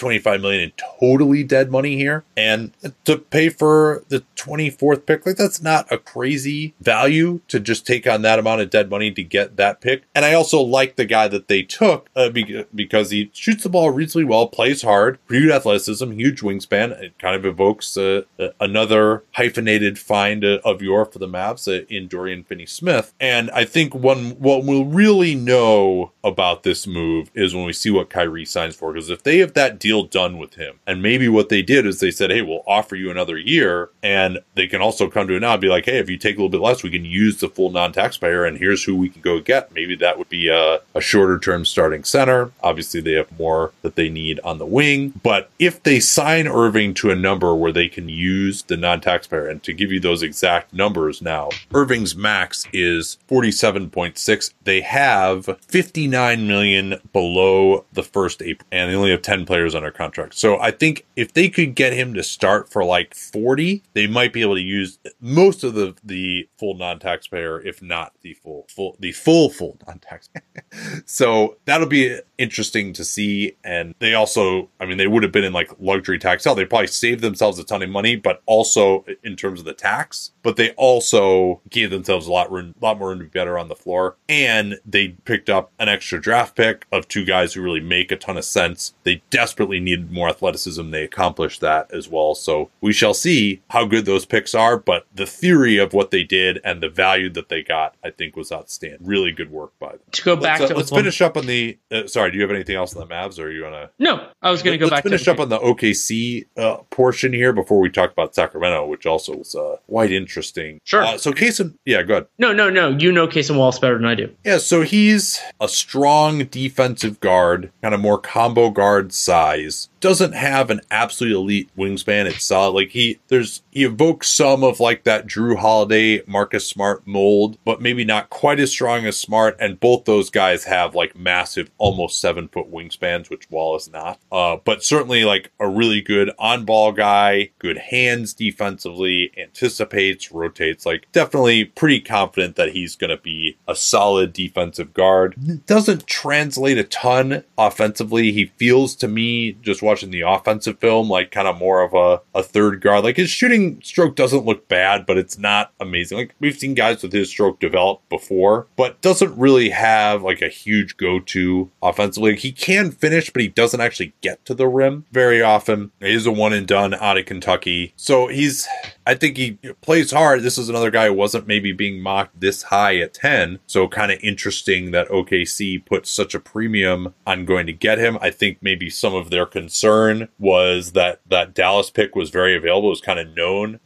25 million in totally dead money here. And to pay for the 24th pick like that's not a crazy value to just take on that amount of dead money to get that pick. And i also like the guy that they took uh, because he shoots the ball reasonably well plays hard huge athleticism huge wingspan. It kind of evokes uh, uh, another hyphenated find uh, of your for the Mavs uh, in Dorian Finney-Smith. And i think one what we'll really know about this move is when we see what Kyrie signs for because if they have that deal done with him. And maybe what they did is they said hey we'll offer you another year. And they can also come to it now and be like hey if you take a little bit less we can use the full non-taxpayer and here's who we can go get. Maybe that would be a, a shorter term starting center. Obviously they have more that they need on the wing. But if they sign Irving to a number where they can use the non-taxpayer and to give you those exact numbers now Irving's max is 47.6 they have 59 million below the first apron and they only have 10 players under contract. So I think if they could get him to start for like 40 they might be able to use most of the the full non-taxpayer if not the full full the full full non-taxpayer so that'll be interesting to see. And they also, I mean, they would have been in like luxury tax hell. They probably saved themselves a ton of money, but also in terms of the tax, but they also gave themselves a lot room, lot more room to be better on the floor. And they picked up an extra draft pick of two guys who really make a ton of sense. They desperately needed more athleticism. They accomplished that as well. So we shall see how good those picks are. But the theory of what they did and the value that they got, I think was outstanding. Really good work by them. To go back let's, uh, to let's Oklahoma- finish up on the. Uh, sorry, do you have anything else on the Mavs, or are you want to? No, I was going to go Let's back finish to up on the OKC uh, portion here before we talk about Sacramento, which also was uh, quite interesting. Sure. Uh, so Cason, yeah, go ahead. No, no, no. You know Cason Wallace better than I do. Yeah, so he's a strong defensive guard, kind of more combo guard size. Doesn't have an absolute elite wingspan. It's solid. Like he, there's he evokes some of like that Jrue Holiday, Marcus Smart mold, but maybe not quite as strong as Smart. And both those guys have like massive, almost seven foot wingspans, which Wall is not. Uh, but certainly like a really good on ball guy, good hands defensively, anticipates, rotates. Like definitely pretty confident that he's going to be a solid defensive guard. Doesn't translate a ton offensively. He feels to me just watching the offensive film like kind of more of a, a third guard. Like his shooting stroke doesn't look bad, but it's not amazing. Like we've seen guys with his stroke develop before, but doesn't really have like a huge go to offensively. He can finish, but he doesn't actually get to the rim very often. He is a one and done out of Kentucky. So he's, I think he plays hard. This is another guy who wasn't maybe being mocked this high at 10. So kind of interesting that OKC put such a premium on going to get him. I think maybe some of their concern was that that Dallas pick was very available. It was kind of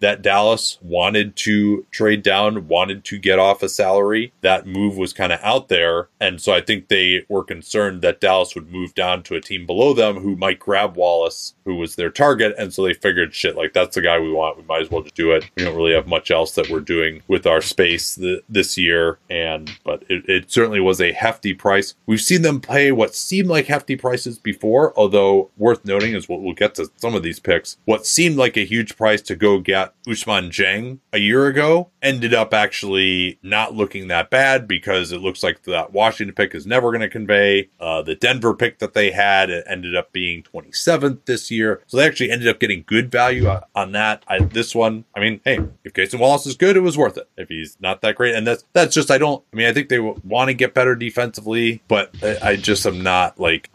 that Dallas wanted to trade down, wanted to get off a salary. That move was kind of out there. And so I think they were concerned that Dallas would move down to a team below them who might grab Wallace, who was their target. And so they figured, shit, like that's the guy we want. We might as well just do it. We don't really have much else that we're doing with our space th- this year. And, but it, it certainly was a hefty price. We've seen them pay what seemed like hefty prices before, although worth noting is what we'll get to some of these picks. What seemed like a huge price to go get Ousmane Dieng a year ago ended up actually not looking that bad because it looks like that Washington pick is never going to convey. Uh, the Denver pick that they had ended up being 27th this year. So they actually ended up getting good value on- that. I, this one, I mean, hey, if Cason Wallace is good, it was worth it. If he's not that great, and that's that's just I don't. I mean, I think they want to get better defensively, but I, I just am not like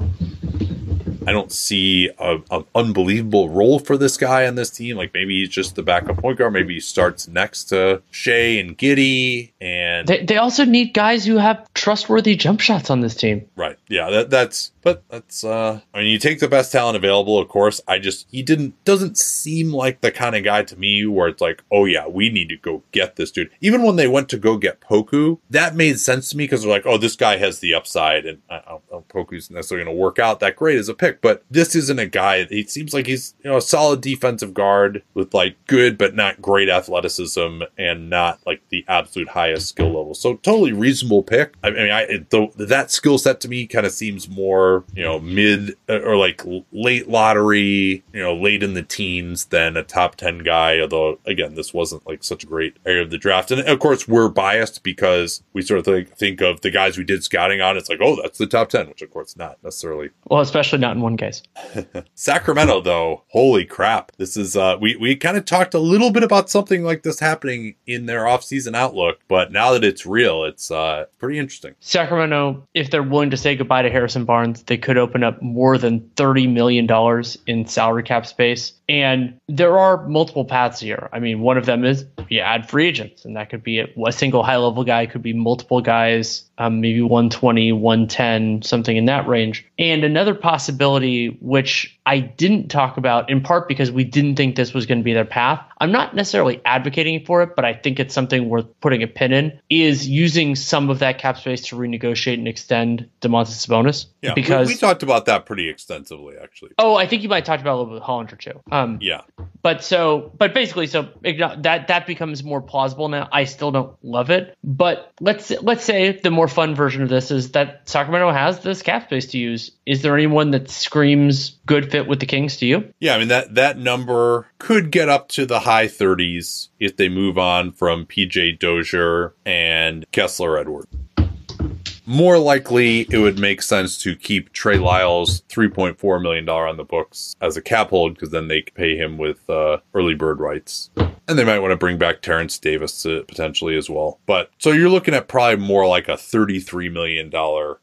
I don't see an unbelievable role for this guy on this team. Like maybe he's just the backup point guard. Maybe he starts next to Shai and Giddey. And They, they also need guys who have trustworthy jump shots on this team. right, yeah, that, that's But that's uh I mean you take the best talent available, of course. I just he didn't doesn't seem like the kind of guy to me where it's like, oh yeah, we need to go get this dude. Even when they went to go get Poku, that made sense to me because they're like, oh, this guy has the upside, and I know Poku's necessarily going to work out that great as a pick. But this isn't a guy. He seems like he's you know a solid defensive guard with like good but not great athleticism and not like the absolute highest skill level. So totally reasonable pick. I mean, I the, that skill set to me kind of seems more you know mid uh, or like late lottery, you know late in the teens than a top ten guy. Although again, this wasn't like such a great area of the draft, and of course we're biased because we sort of think, think of the guys we did scouting on. It's like oh that's the top ten, which of course not necessarily. Well, especially not in one case. Sacramento though, holy crap! This is uh we we kind of talked a little bit about something like this happening in their offseason outlook, but now that it's real, it's uh pretty interesting. Sacramento, if they're willing to say goodbye to Harrison Barnes they could open up more than $30 million in salary cap space. And there are multiple paths here. I mean, one of them is you add free agents, and that could be a, single high level guy, could be multiple guys, um, maybe 120, 110, something in that range. And another possibility, which I didn't talk about in part because we didn't think this was going to be their path. I'm not necessarily advocating for it, but I think it's something worth putting a pin in, is using some of that cap space to renegotiate and extend Domantas Sabonis. Yeah, because we, we, talked about that pretty extensively, actually. Oh, I think you might have talked about a little bit with Hollinger too. Um, Um, yeah. But so, but basically, so that that becomes more plausible now. I still don't love it, but let's let's say the more fun version of this is that Sacramento has this cap space to use. Is there anyone that screams good fit with the Kings to you? Yeah, I mean that that number could get up to the high 30s if they move on from PJ Dozier and Kessler Edward more likely it would make sense to keep Trey Lyles $3.4 million on the books as a cap hold because then they pay him with uh, early bird rights. And they might want to bring back Terrence Davis to potentially as well. But so you're looking at probably more like a $33 million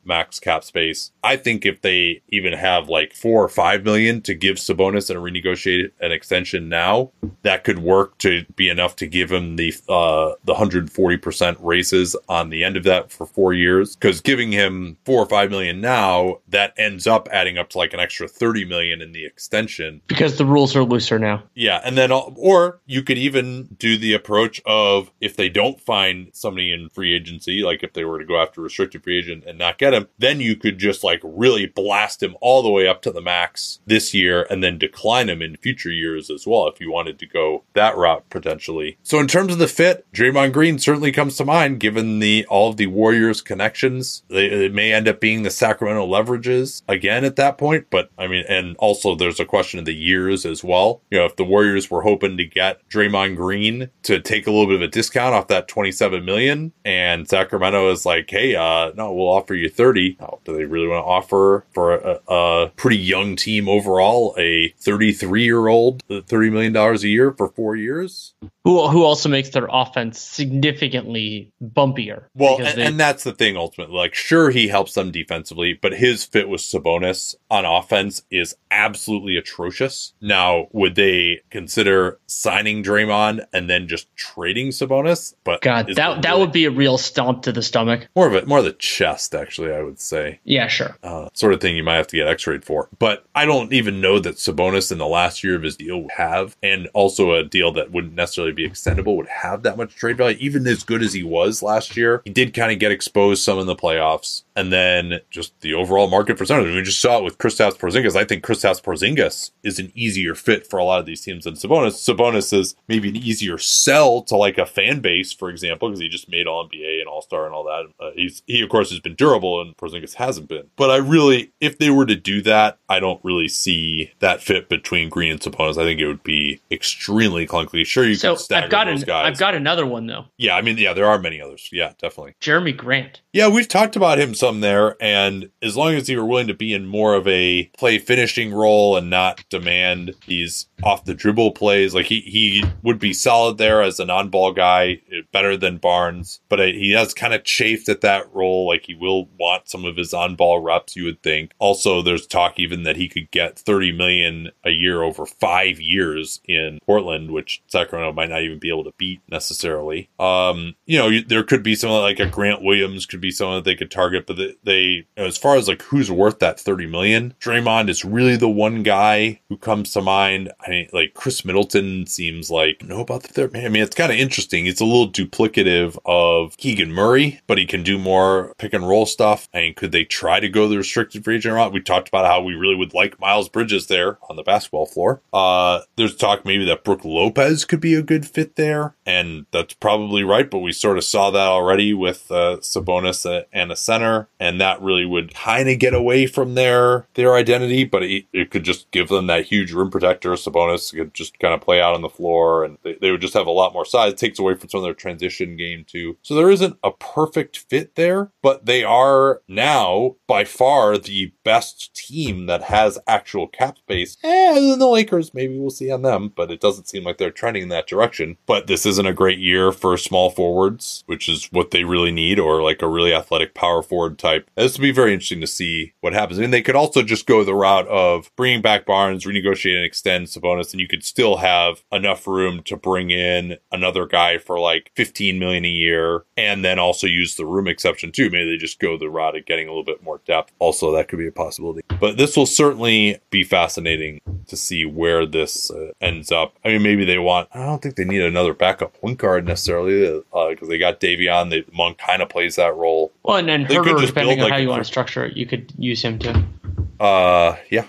max cap space. I think if they even have like four or five million to give Sabonis and renegotiate an extension now, that could work to be enough to give him the uh, the 140% raises on the end of that for four years. Because giving him four or five million now, that ends up adding up to like an extra 30 million in the extension. Because the rules are looser now. Yeah. And then, or you could even even do the approach of if they don't find somebody in free agency, like if they were to go after restricted free agent and not get him, then you could just like really blast him all the way up to the max this year and then decline him in future years as well if you wanted to go that route potentially. So in terms of the fit, Draymond Green certainly comes to mind given the all of the Warriors connections. They, it may end up being the Sacramento leverages again at that point, but I mean, and also there's a question of the years as well. You know, if the Warriors were hoping to get Draymond Green to take a little bit of a discount off that 27 million. And Sacramento is like, hey, uh, no, we'll offer you 30. Oh, do they really want to offer for a, a pretty young team overall a 33 year old $30 million a year for four years? Who, who also makes their offense significantly bumpier. Well, and, they- and that's the thing ultimately. Like, sure, he helps them defensively, but his fit with Sabonis on offense is absolutely atrocious. Now, would they consider signing Draymond? and then just trading Sabonis. But God, that really, that would be a real stomp to the stomach. More of it, more of the chest, actually. I would say. Yeah, sure. Uh, sort of thing you might have to get X-rayed for. But I don't even know that Sabonis in the last year of his deal would have, and also a deal that wouldn't necessarily be extendable would have that much trade value. Even as good as he was last year, he did kind of get exposed some in the playoffs, and then just the overall market for centers. We just saw it with Kristaps Porzingis. I think Kristaps Porzingis is an easier fit for a lot of these teams than Sabonis. Sabonis is maybe an easier sell to like a fan base, for example, because he just made All NBA and All Star and all that. Uh, he's he of course has been durable, and Porzingis hasn't been. But I really, if they were to do that, I don't really see that fit between Green and Sabonis. I think it would be extremely clunky. Sure, you so can stagger I've got an, guys. I've got another one though. Yeah, I mean, yeah, there are many others. Yeah, definitely. Jerami Grant. Yeah, we've talked about him some there, and as long as he were willing to be in more of a play finishing role and not demand these off the dribble plays, like he he would be solid there as an on ball guy, eh, better than Barnes, but eh, he has kind of chafed at that role. Like he will want some of his on ball reps, you would think. Also, there's talk even that he could get 30 million a year over five years in Portland, which Sacramento might not even be able to beat necessarily. Um, you know, there could be someone like a Grant Williams could be someone that they could target, but they, you know, as far as like who's worth that 30 million, Draymond is really the one guy who comes to mind. I mean, like Khris Middleton seems like, know about the third, man. I mean, it's kind of interesting. It's a little duplicative of Keegan Murray, but he can do more pick and roll stuff. I mean, could they try to go the restricted free agent route? We talked about how we really would like Miles Bridges there on the basketball floor. Uh, there's talk maybe that Brook Lopez could be a good fit there, and that's probably right. But we sort of saw that already with uh, Sabonis and a center, and that really would kind of get away from their their identity. But it, it, could just give them that huge rim protector. Sabonis could just kind of play out on the floor, and they, they would just have a lot more size. It takes away from some of their transition game too. So there isn't a perfect fit there, but they are now by far the best team that has actual cap space. Eh, the Lakers, maybe we'll see on them, but it doesn't seem like they're trending in that direction. But this isn't a great year for small forwards, which is what they really need, or like a really athletic power forward type. This will be very interesting to see what happens. Mean, they could also just go the route of bringing back Barnes, renegotiate and extend Sabonis, and you could still have enough room to bring in another guy for like 15 million a year, and then also use the room exception too. Maybe they just go the route of getting a little bit more depth. Also, that could be a possibility. But this will certainly be fascinating to see where this uh, ends up. I mean, maybe they want. I don't think they need another backup point guard necessarily because uh, they got Davion. They, Monk kind of plays that role. Well, and then Huerter, depending on like how you want to structure it, you could use him too. Uh, yeah.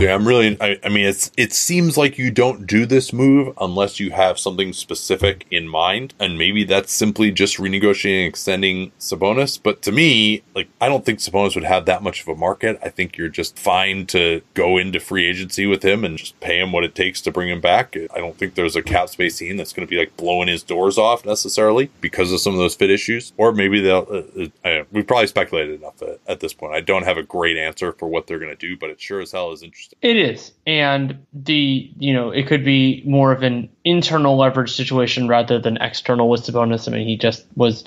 Yeah, I'm really. I, I, mean, it's it seems like you don't do this move unless you have something specific in mind, and maybe that's simply just renegotiating, extending Sabonis. But to me, like, I don't think Sabonis would have that much of a market. I think you're just fine to go into free agency with him and just pay him what it takes to bring him back. I don't think there's a cap space team that's going to be like blowing his doors off necessarily because of some of those fit issues, or maybe they'll. Uh, uh, we probably speculated enough at, at this point. I don't have a great answer for what they're going to do, but it sure as hell is interesting. It is. And the, you know, it could be more of an internal leverage situation rather than external with Sabonis. I mean, he just was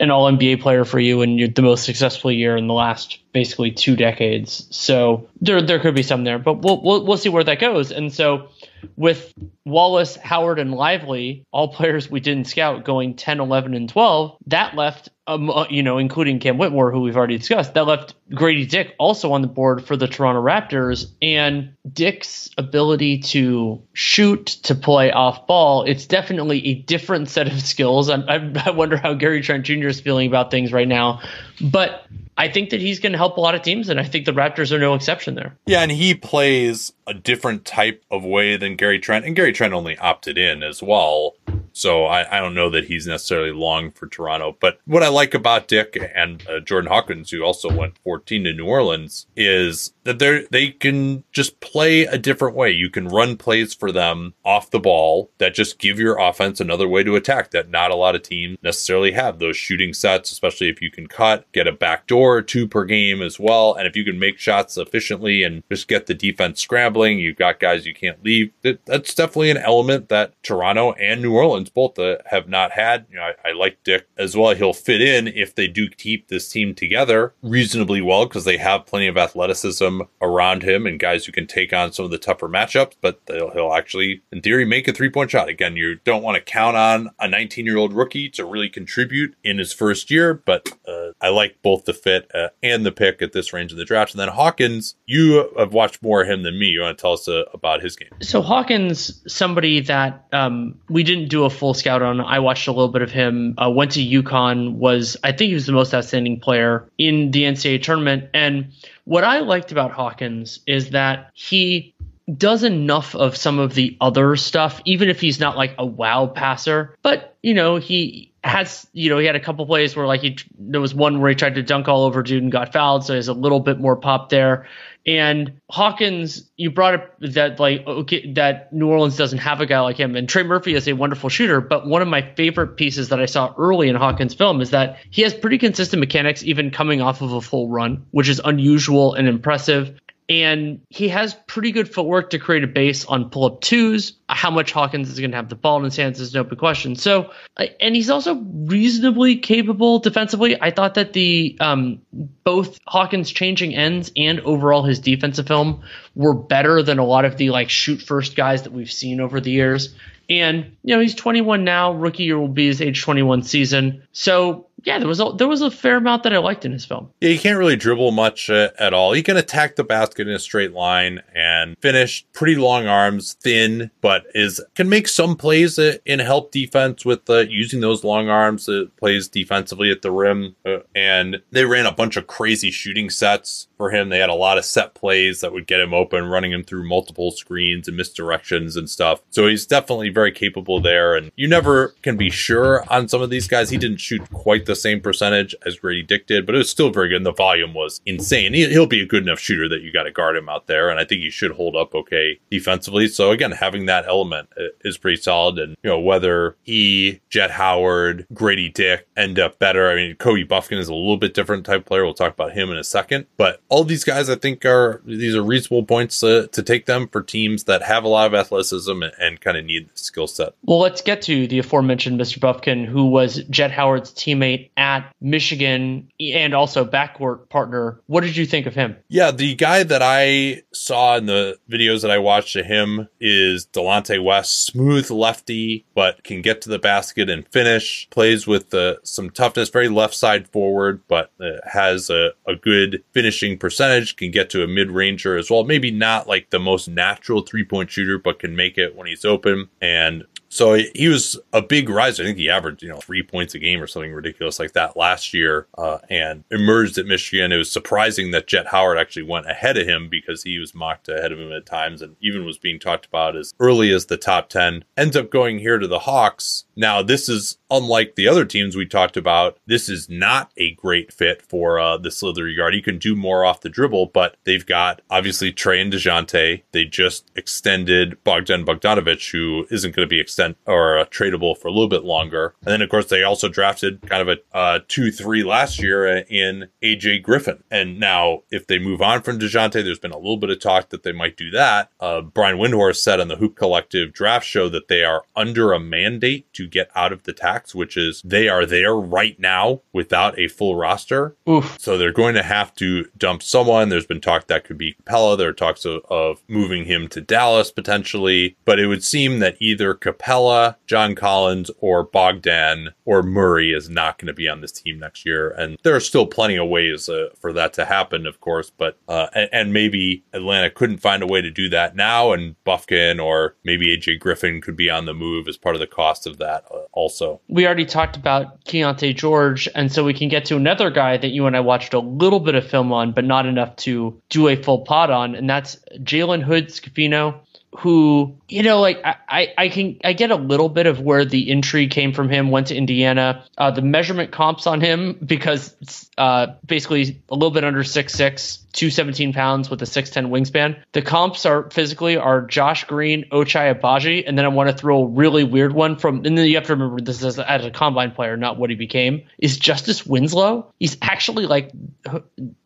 an all NBA player for you and the most successful year in the last basically two decades. So there there could be some there, but we'll we'll, we'll see where that goes. And so with Wallace, Howard, and Lively, all players we didn't scout going 10, 11, and 12, that left, um, uh, you know, including Cam Whitmore, who we've already discussed, that left Grady Dick also on the board for the Toronto Raptors. And Dick's ability to shoot, to play off ball, it's definitely a different set of skills. I, I, I wonder how Gary Trent Jr. is feeling about things right now. But I think that he's going to help a lot of teams, and I think the Raptors are no exception there. Yeah, and he plays a different type of way than Gary Trent, and Gary Trent only opted in as well. So I, I don't know that he's necessarily long for Toronto. But what I like about Dick and uh, Jordan Hawkins, who also went 14 to New Orleans, is that they they can just play a different way. You can run plays for them off the ball that just give your offense another way to attack that not a lot of teams necessarily have. Those shooting sets, especially if you can cut, get a back door or two per game as well, and if you can make shots efficiently and just get the defense scrambling, you've got guys you can't leave. That's definitely an element that Toronto and New Orleans both uh, have not had. You know, I, I like Dick as well. He'll fit in if they do keep this team together reasonably well because they have plenty of athleticism around him and guys who can take on some of the tougher matchups. But he'll actually, in theory, make a three point shot. Again, you don't want to count on a 19 year old rookie to really contribute in his first year, but uh, I like both the fit uh, and the pick at this range of the draft. And then Hawkins, you have watched more of him than me. You want to tell us uh, about his game? So Hawkins, somebody that um, we didn't do a full scout on. I watched a little bit of him. Uh, went to UConn. Was I think he was the most outstanding player in the NCAA tournament. And what I liked about Hawkins is that he does enough of some of the other stuff, even if he's not like a wow passer. But you know, he has you know he had a couple plays where like he there was one where he tried to dunk all over dude and got fouled, so he has a little bit more pop there. And Hawkins, you brought up that like okay, that New Orleans doesn't have a guy like him, and Trey Murphy is a wonderful shooter. But one of my favorite pieces that I saw early in Hawkins' film is that he has pretty consistent mechanics, even coming off of a full run, which is unusual and impressive and he has pretty good footwork to create a base on pull up twos. How much Hawkins is going to have the ball in his hands is no open question. So, and he's also reasonably capable defensively. I thought that the um, both Hawkins changing ends and overall his defensive film were better than a lot of the like shoot first guys that we've seen over the years. And you know he's 21 now. Rookie year will be his age 21 season. So yeah, there was a, there was a fair amount that I liked in his film. Yeah, he can't really dribble much uh, at all. He can attack the basket in a straight line and finish pretty long arms, thin, but is can make some plays uh, in help defense with uh, using those long arms. Uh, plays defensively at the rim, uh, and they ran a bunch of crazy shooting sets for him. They had a lot of set plays that would get him open, running him through multiple screens and misdirections and stuff. So he's definitely very capable there. And you never can be sure on some of these guys. He didn't shoot quite the same percentage as Grady Dick did, but it was still very good. And the volume was insane. He, will be a good enough shooter that you got to guard him out there. And I think he should hold up okay defensively. So again, having that element uh, is pretty solid. And, you know, whether he, Jett Howard, Grady Dick end up better. I mean, Kobe Bufkin is a little bit different type player. We'll talk about him in a second. But all these guys, I think, are these are reasonable points uh, to take them for teams that have a lot of athleticism and, and kind of need the skill set. Well, let's get to the aforementioned Mr. Bufkin, who was Jett Howard's teammate at Michigan and also backcourt partner. What did you think of him? Yeah, the guy that I saw in the videos that I watched of him is Delonte West, smooth lefty, but can get to the basket and finish. Plays with uh, some toughness, very left side forward, but uh, has a, a good finishing percentage. Can get to a mid ranger as well. Maybe not like the most natural three point shooter, but can make it when he's open. And so he was a big riser. I think he averaged, you know, three points a game or something ridiculous like that last year uh, and emerged at Michigan. It was surprising that Jett Howard actually went ahead of him because he was mocked ahead of him at times and even was being talked about as early as the top 10. Ends up going here to the Hawks. Now, this is unlike the other teams we talked about. This is not a great fit for uh, the slithery guard. He can do more off the dribble, but they've got obviously Trey and DeJounte. They just extended Bogdan Bogdanovic, who isn't going to be extend or uh, tradable for a little bit longer. And then, of course, they also drafted kind of a uh, 2 3 last year in AJ Griffin. And now, if they move on from DeJounte, there's been a little bit of talk that they might do that. Uh, Brian Windhorst said on the Hoop Collective draft show that they are under a mandate to get out of the tax, which is they are there right now without a full roster. Oof. So they're going to have to dump someone. There's been talk that could be Capela. There are talks of, of moving him to Dallas potentially. But it would seem that either Capela, John Collins, or Bogdan or Murray is not going to be on this team next year. And there are still plenty of ways uh, for that to happen, of course. But uh, and, and, maybe Atlanta couldn't find a way to do that now, and Bufkin or maybe AJ Griffin could be on the move as part of the cost of that uh, also. We already talked about Keyonte George, and so we can get to another guy that you and I watched a little bit of film on, but not enough to do a full pod on, and that's Jalen Hood Schifino who you know like I, I can i get a little bit of where the intrigue came from him went to indiana uh, the measurement comps on him because uh, basically a little bit under six six 217 pounds with a 6'10 wingspan. The comps are physically are Josh Green, Ochai Agbaji, and then I want to throw a really weird one from, and then you have to remember this is as a combine player, not what he became, is Justice Winslow. He's actually like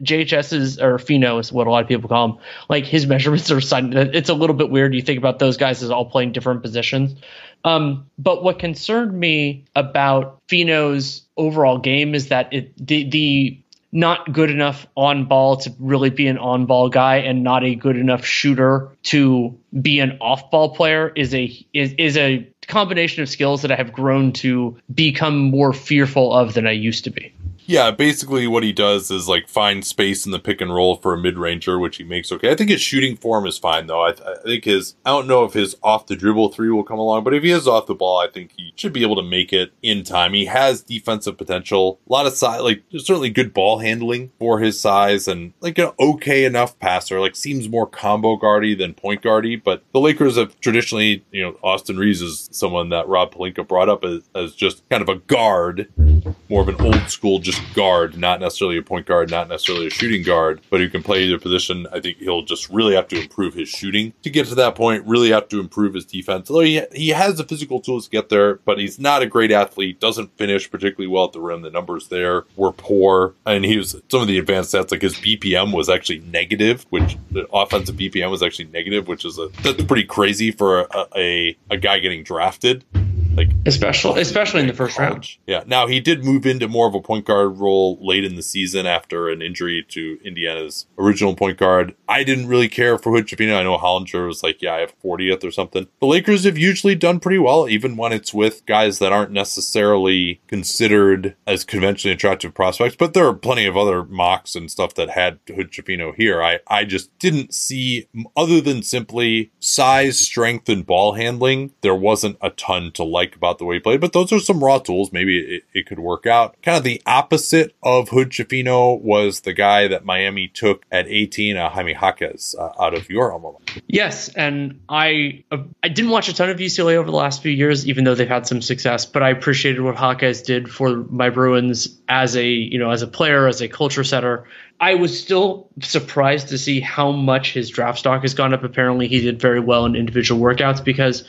JHS's, or Fino is what a lot of people call him. Like his measurements are, it's a little bit weird. You think about those guys as all playing different positions. Um, but what concerned me about Fino's overall game is that it the, the not good enough on ball to really be an on ball guy and not a good enough shooter to be an off ball player is a is, is a combination of skills that I have grown to become more fearful of than I used to be. Yeah, basically what he does is like find space in the pick and roll for a mid ranger, which he makes okay. I think his shooting form is fine though. I, th- I, think his I don't know if his off the dribble three will come along, but if he is off the ball, I think he should be able to make it in time. He has defensive potential, a lot of size, like certainly good ball handling for his size, and like an okay enough passer. Like seems more combo guardy than point guardy, but the Lakers have traditionally, you know, Austin Reaves is someone that Rob Pelinka brought up as, as just kind of a guard, more of an old school just guard, not necessarily a point guard, not necessarily a shooting guard, but who can play either position. I think he'll just really have to improve his shooting to get to that point. Really have to improve his defense. Although he he has the physical tools to get there, but he's not a great athlete. Doesn't finish particularly well at the rim. The numbers there were poor, and he was some of the advanced stats like his BPM was actually negative, which the offensive BPM was actually negative, which is a that's pretty crazy for a, a, a guy getting drafted. Like especially especially in the first round. Yeah. Now he did move into more of a point guard role late in the season after an injury to Indiana's original point guard. I didn't really care for Hood Schifino. I know Hollinger was like, yeah, I have 40th or something. The Lakers have usually done pretty well, even when it's with guys that aren't necessarily considered as conventionally attractive prospects. But there are plenty of other mocks and stuff that had Hood Schifino here. I, I just didn't see, other than simply size, strength, and ball handling, there wasn't a ton to like like about the way he played, but those are some raw tools. Maybe it, it could work out. Kind of the opposite of Hood Schifino was the guy that Miami took at 18, uh, Jaime Jaquez, uh, out of your alma mater. Yes, and I uh, I didn't watch a ton of UCLA over the last few years, even though they've had some success. But I appreciated what Jaquez did for my Bruins as a you know as a player, as a culture setter. I was still surprised to see how much his draft stock has gone up. Apparently, he did very well in individual workouts because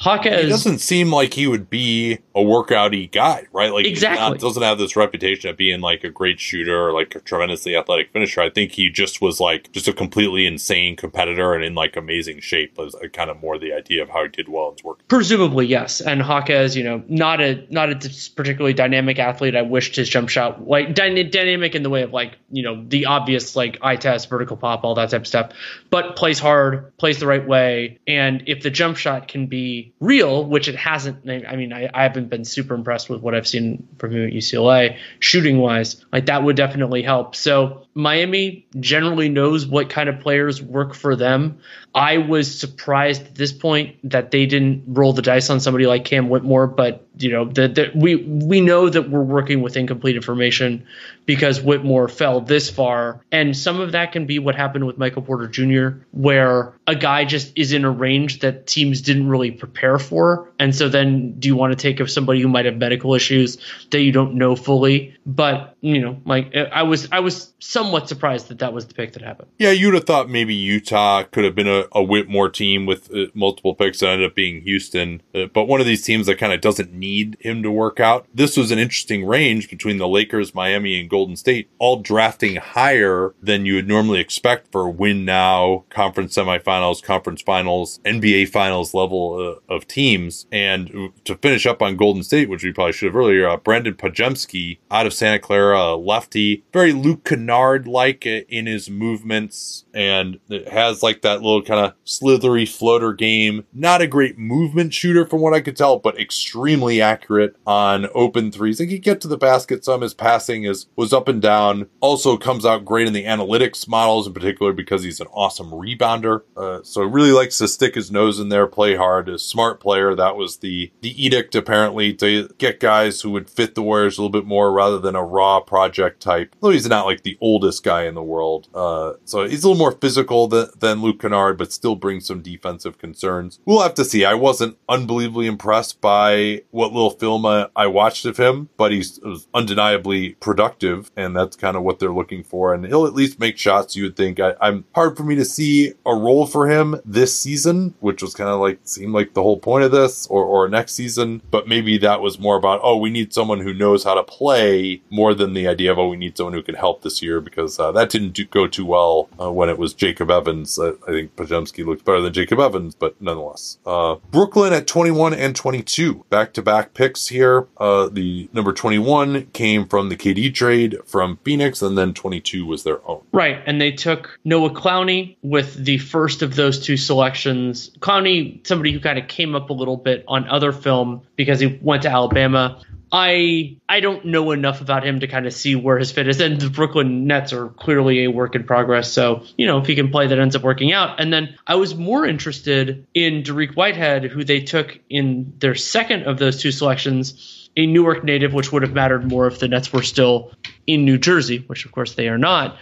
Jaquez He doesn't seem like he would be a workouty guy, right? Like Exactly. not, doesn't have this reputation of being like a great shooter or like a tremendously athletic finisher. I think he just was like just a completely insane competitor and in like amazing shape. Was uh, kind of more the idea of how he did well in his work. Presumably, yes. And Jaquez, you know, not a not a particularly dynamic athlete. I wished his jump shot like dyna- dynamic in the way of like you know the obvious like eye test, vertical pop, all that type of stuff. But plays hard, plays the right way, and if the jump shot can be real, which it hasn't. I mean, I, I haven't been super impressed with what I've seen from him at UCLA shooting wise. Like that would definitely help. So Miami generally knows what kind of players work for them. I was surprised at this point that they didn't roll the dice on somebody like Cam Whitmore, but you know that we we know that we're working with incomplete information because Whitmore fell this far, and some of that can be what happened with Michael Porter Jr., where a guy just is in a range that teams didn't really prepare for, and so then do you want to take of somebody who might have medical issues that you don't know fully? But you know, like I was I was somewhat surprised that that was the pick that happened. Yeah, you'd have thought maybe Utah could have been a, a Whitmore team with uh, multiple picks that ended up being Houston, uh, but one of these teams that kind of doesn't need him to work out. This was an interesting range between the Lakers, Miami, and Golden State, all drafting higher than you would normally expect for win now, conference semifinals, conference finals, NBA finals level uh, of teams. And to finish up on Golden State, which we probably should have earlier, uh, Brandin Podziemski out of Santa Clara, lefty, very Luke Kennard like in his movements, and it has like that little kind of slithery floater game. Not a great movement shooter from what I could tell, but extremely accurate on open threes. He could get to the basket some. His passing is was up and down. Also comes out great in the analytics models in particular because he's an awesome rebounder. Uh, so really likes to stick his nose in there, play hard. A smart player. That was the the edict apparently to get guys who would fit the Warriors a little bit more rather than a raw project type. Though he's not like the oldest guy in the world. Uh, so he's a little more physical than, than Luke Kennard, but still brings some defensive concerns. We'll have to see. I wasn't unbelievably impressed by what little film I, I watched of him, but he's undeniably productive, and that's kind of what they're looking for. And he'll at least make shots. You would think. I, I'm hard for me to see a role for him this season, which was kind of like seemed like the whole point of this, or or next season. But maybe that was more about oh, we need someone who knows how to play more than the idea of oh, we need someone who can help this year because uh, that didn't do, go too well uh, when it was Jacob Evans. Uh, I think Podziemski looked better than Jacob Evans, but nonetheless. Uh, Brooklyn at 21 and 22, back to back picks here. Uh, the number 21 came from the KD trade from Phoenix, and then 22 was their own. Right, and they took Noah Clowney with the first of those two selections. Clowney, somebody who kind of came up a little bit on other film because he went to Alabama. I I don't know enough about him to kind of see where his fit is. And the Brooklyn Nets are clearly a work in progress. So, you know, if he can play, that ends up working out. And then I was more interested in Dariq Whitehead, who they took in their second of those two selections, a Newark native, which would have mattered more if the Nets were still in New Jersey, which of course they are not.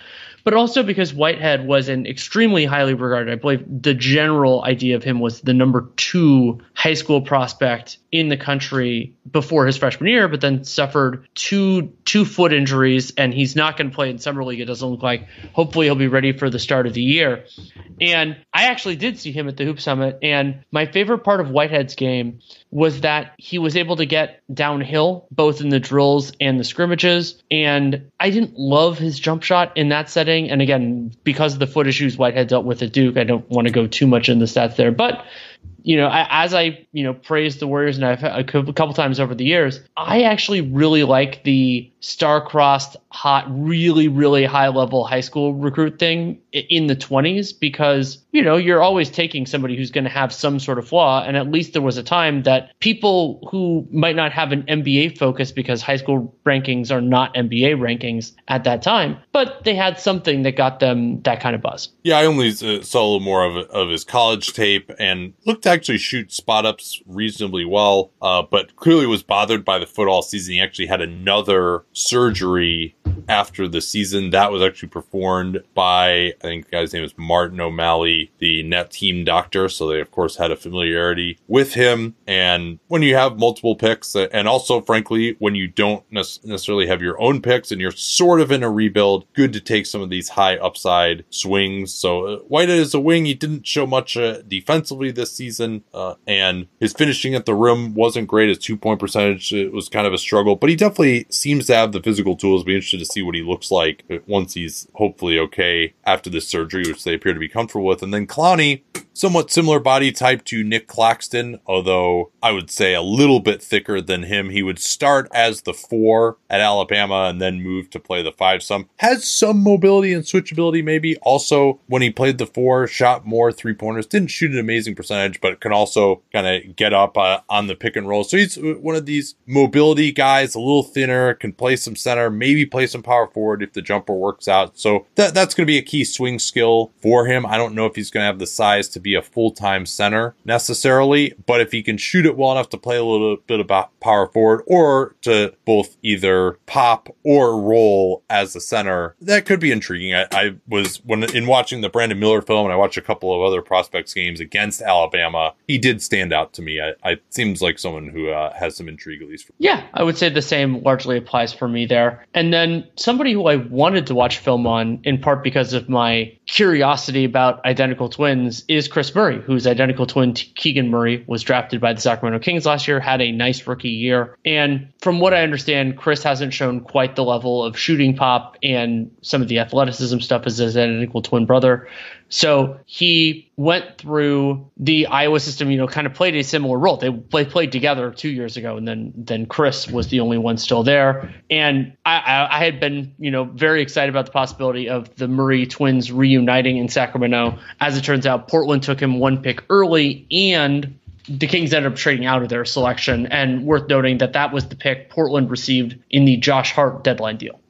but also because Whitehead was an extremely highly regarded. I believe the general idea of him was the number two high school prospect in the country before his freshman year, but then suffered two two foot injuries, and he's not going to play in summer league. It doesn't look like. Hopefully, he'll be ready for the start of the year. And I actually did see him at the Hoop Summit, and my favorite part of Whitehead's game was that he was able to get downhill both in the drills and the scrimmages. And I didn't love his jump shot in that setting. And again, because of the foot issues Whitehead dealt with at Duke, I don't want to go too much in the stats there. But you know, as I, you know, praised the Warriors and I've a couple times over the years, I actually really like the star-crossed, hot, really, really high-level high school recruit thing in the 20s because, you know, you're always taking somebody who's going to have some sort of flaw. And at least there was a time that people who might not have an NBA focus because high school rankings are not NBA rankings at that time, but they had something that got them that kind of buzz. Yeah, I only saw a little more of, of his college tape and looked at actually shoot spot ups reasonably well, uh, but clearly was bothered by the foot all season. He actually had another surgery after the season. That was actually performed by, I think the guy's name is Martin O'Malley, the net team doctor. So they, of course, had a familiarity with him. And when you have multiple picks, uh, and also, frankly, when you don't necessarily have your own picks and you're sort of in a rebuild, good to take some of these high upside swings. So uh, Whitehead is a wing. He didn't show much uh, defensively this season, uh, and his finishing at the rim wasn't great. His two point percentage was kind of a struggle, but he definitely seems to have the physical tools. Be interested to see what he looks like once he's hopefully okay after this surgery, which they appear to be comfortable with. And then Clowney, somewhat similar body type to Nic Claxton, although I would say a little bit thicker than him. He would start as the four at Alabama and then move to play the five some. Has some mobility and switchability, maybe. Also, when he played the four, shot more three pointers. Didn't shoot an amazing percentage, but can also kind of get up uh, on the pick and roll. So he's one of these mobility guys, a little thinner, can play some center, maybe play some power forward if the jumper works out. So that, that's going to be a key swing skill for him. I don't know if he's going to have the size to be a full time center necessarily, but if he can shoot it well enough to play a little bit about power forward or to both either pop or roll as a center, that could be intriguing. I, I was when in watching the Brandon Miller film and I watched a couple of other prospects games against Alabama, he did stand out to me. I, I seems like someone who uh, has some intrigue at least. yeah, I would say the same largely applies for me there. And then somebody who I wanted to watch film on, in part because of my curiosity about identical twins, is Kris Murray, whose identical twin Keegan Murray was drafted by the Sacramento Kings last year, had a nice rookie year. And from what I understand, Kris hasn't shown quite the level of shooting pop and some of the athleticism stuff as his identical twin brother. So he went through the Iowa system, you know, kind of played a similar role. They, they played together two years ago, and then then Kris was the only one still there. And I, I, I had been, you know, very excited about the possibility of the Murray twins reuniting in Sacramento. As it turns out, Portland took him one pick early, and the Kings ended up trading out of their selection. And worth noting that that was the pick Portland received in the Josh Hart deadline deal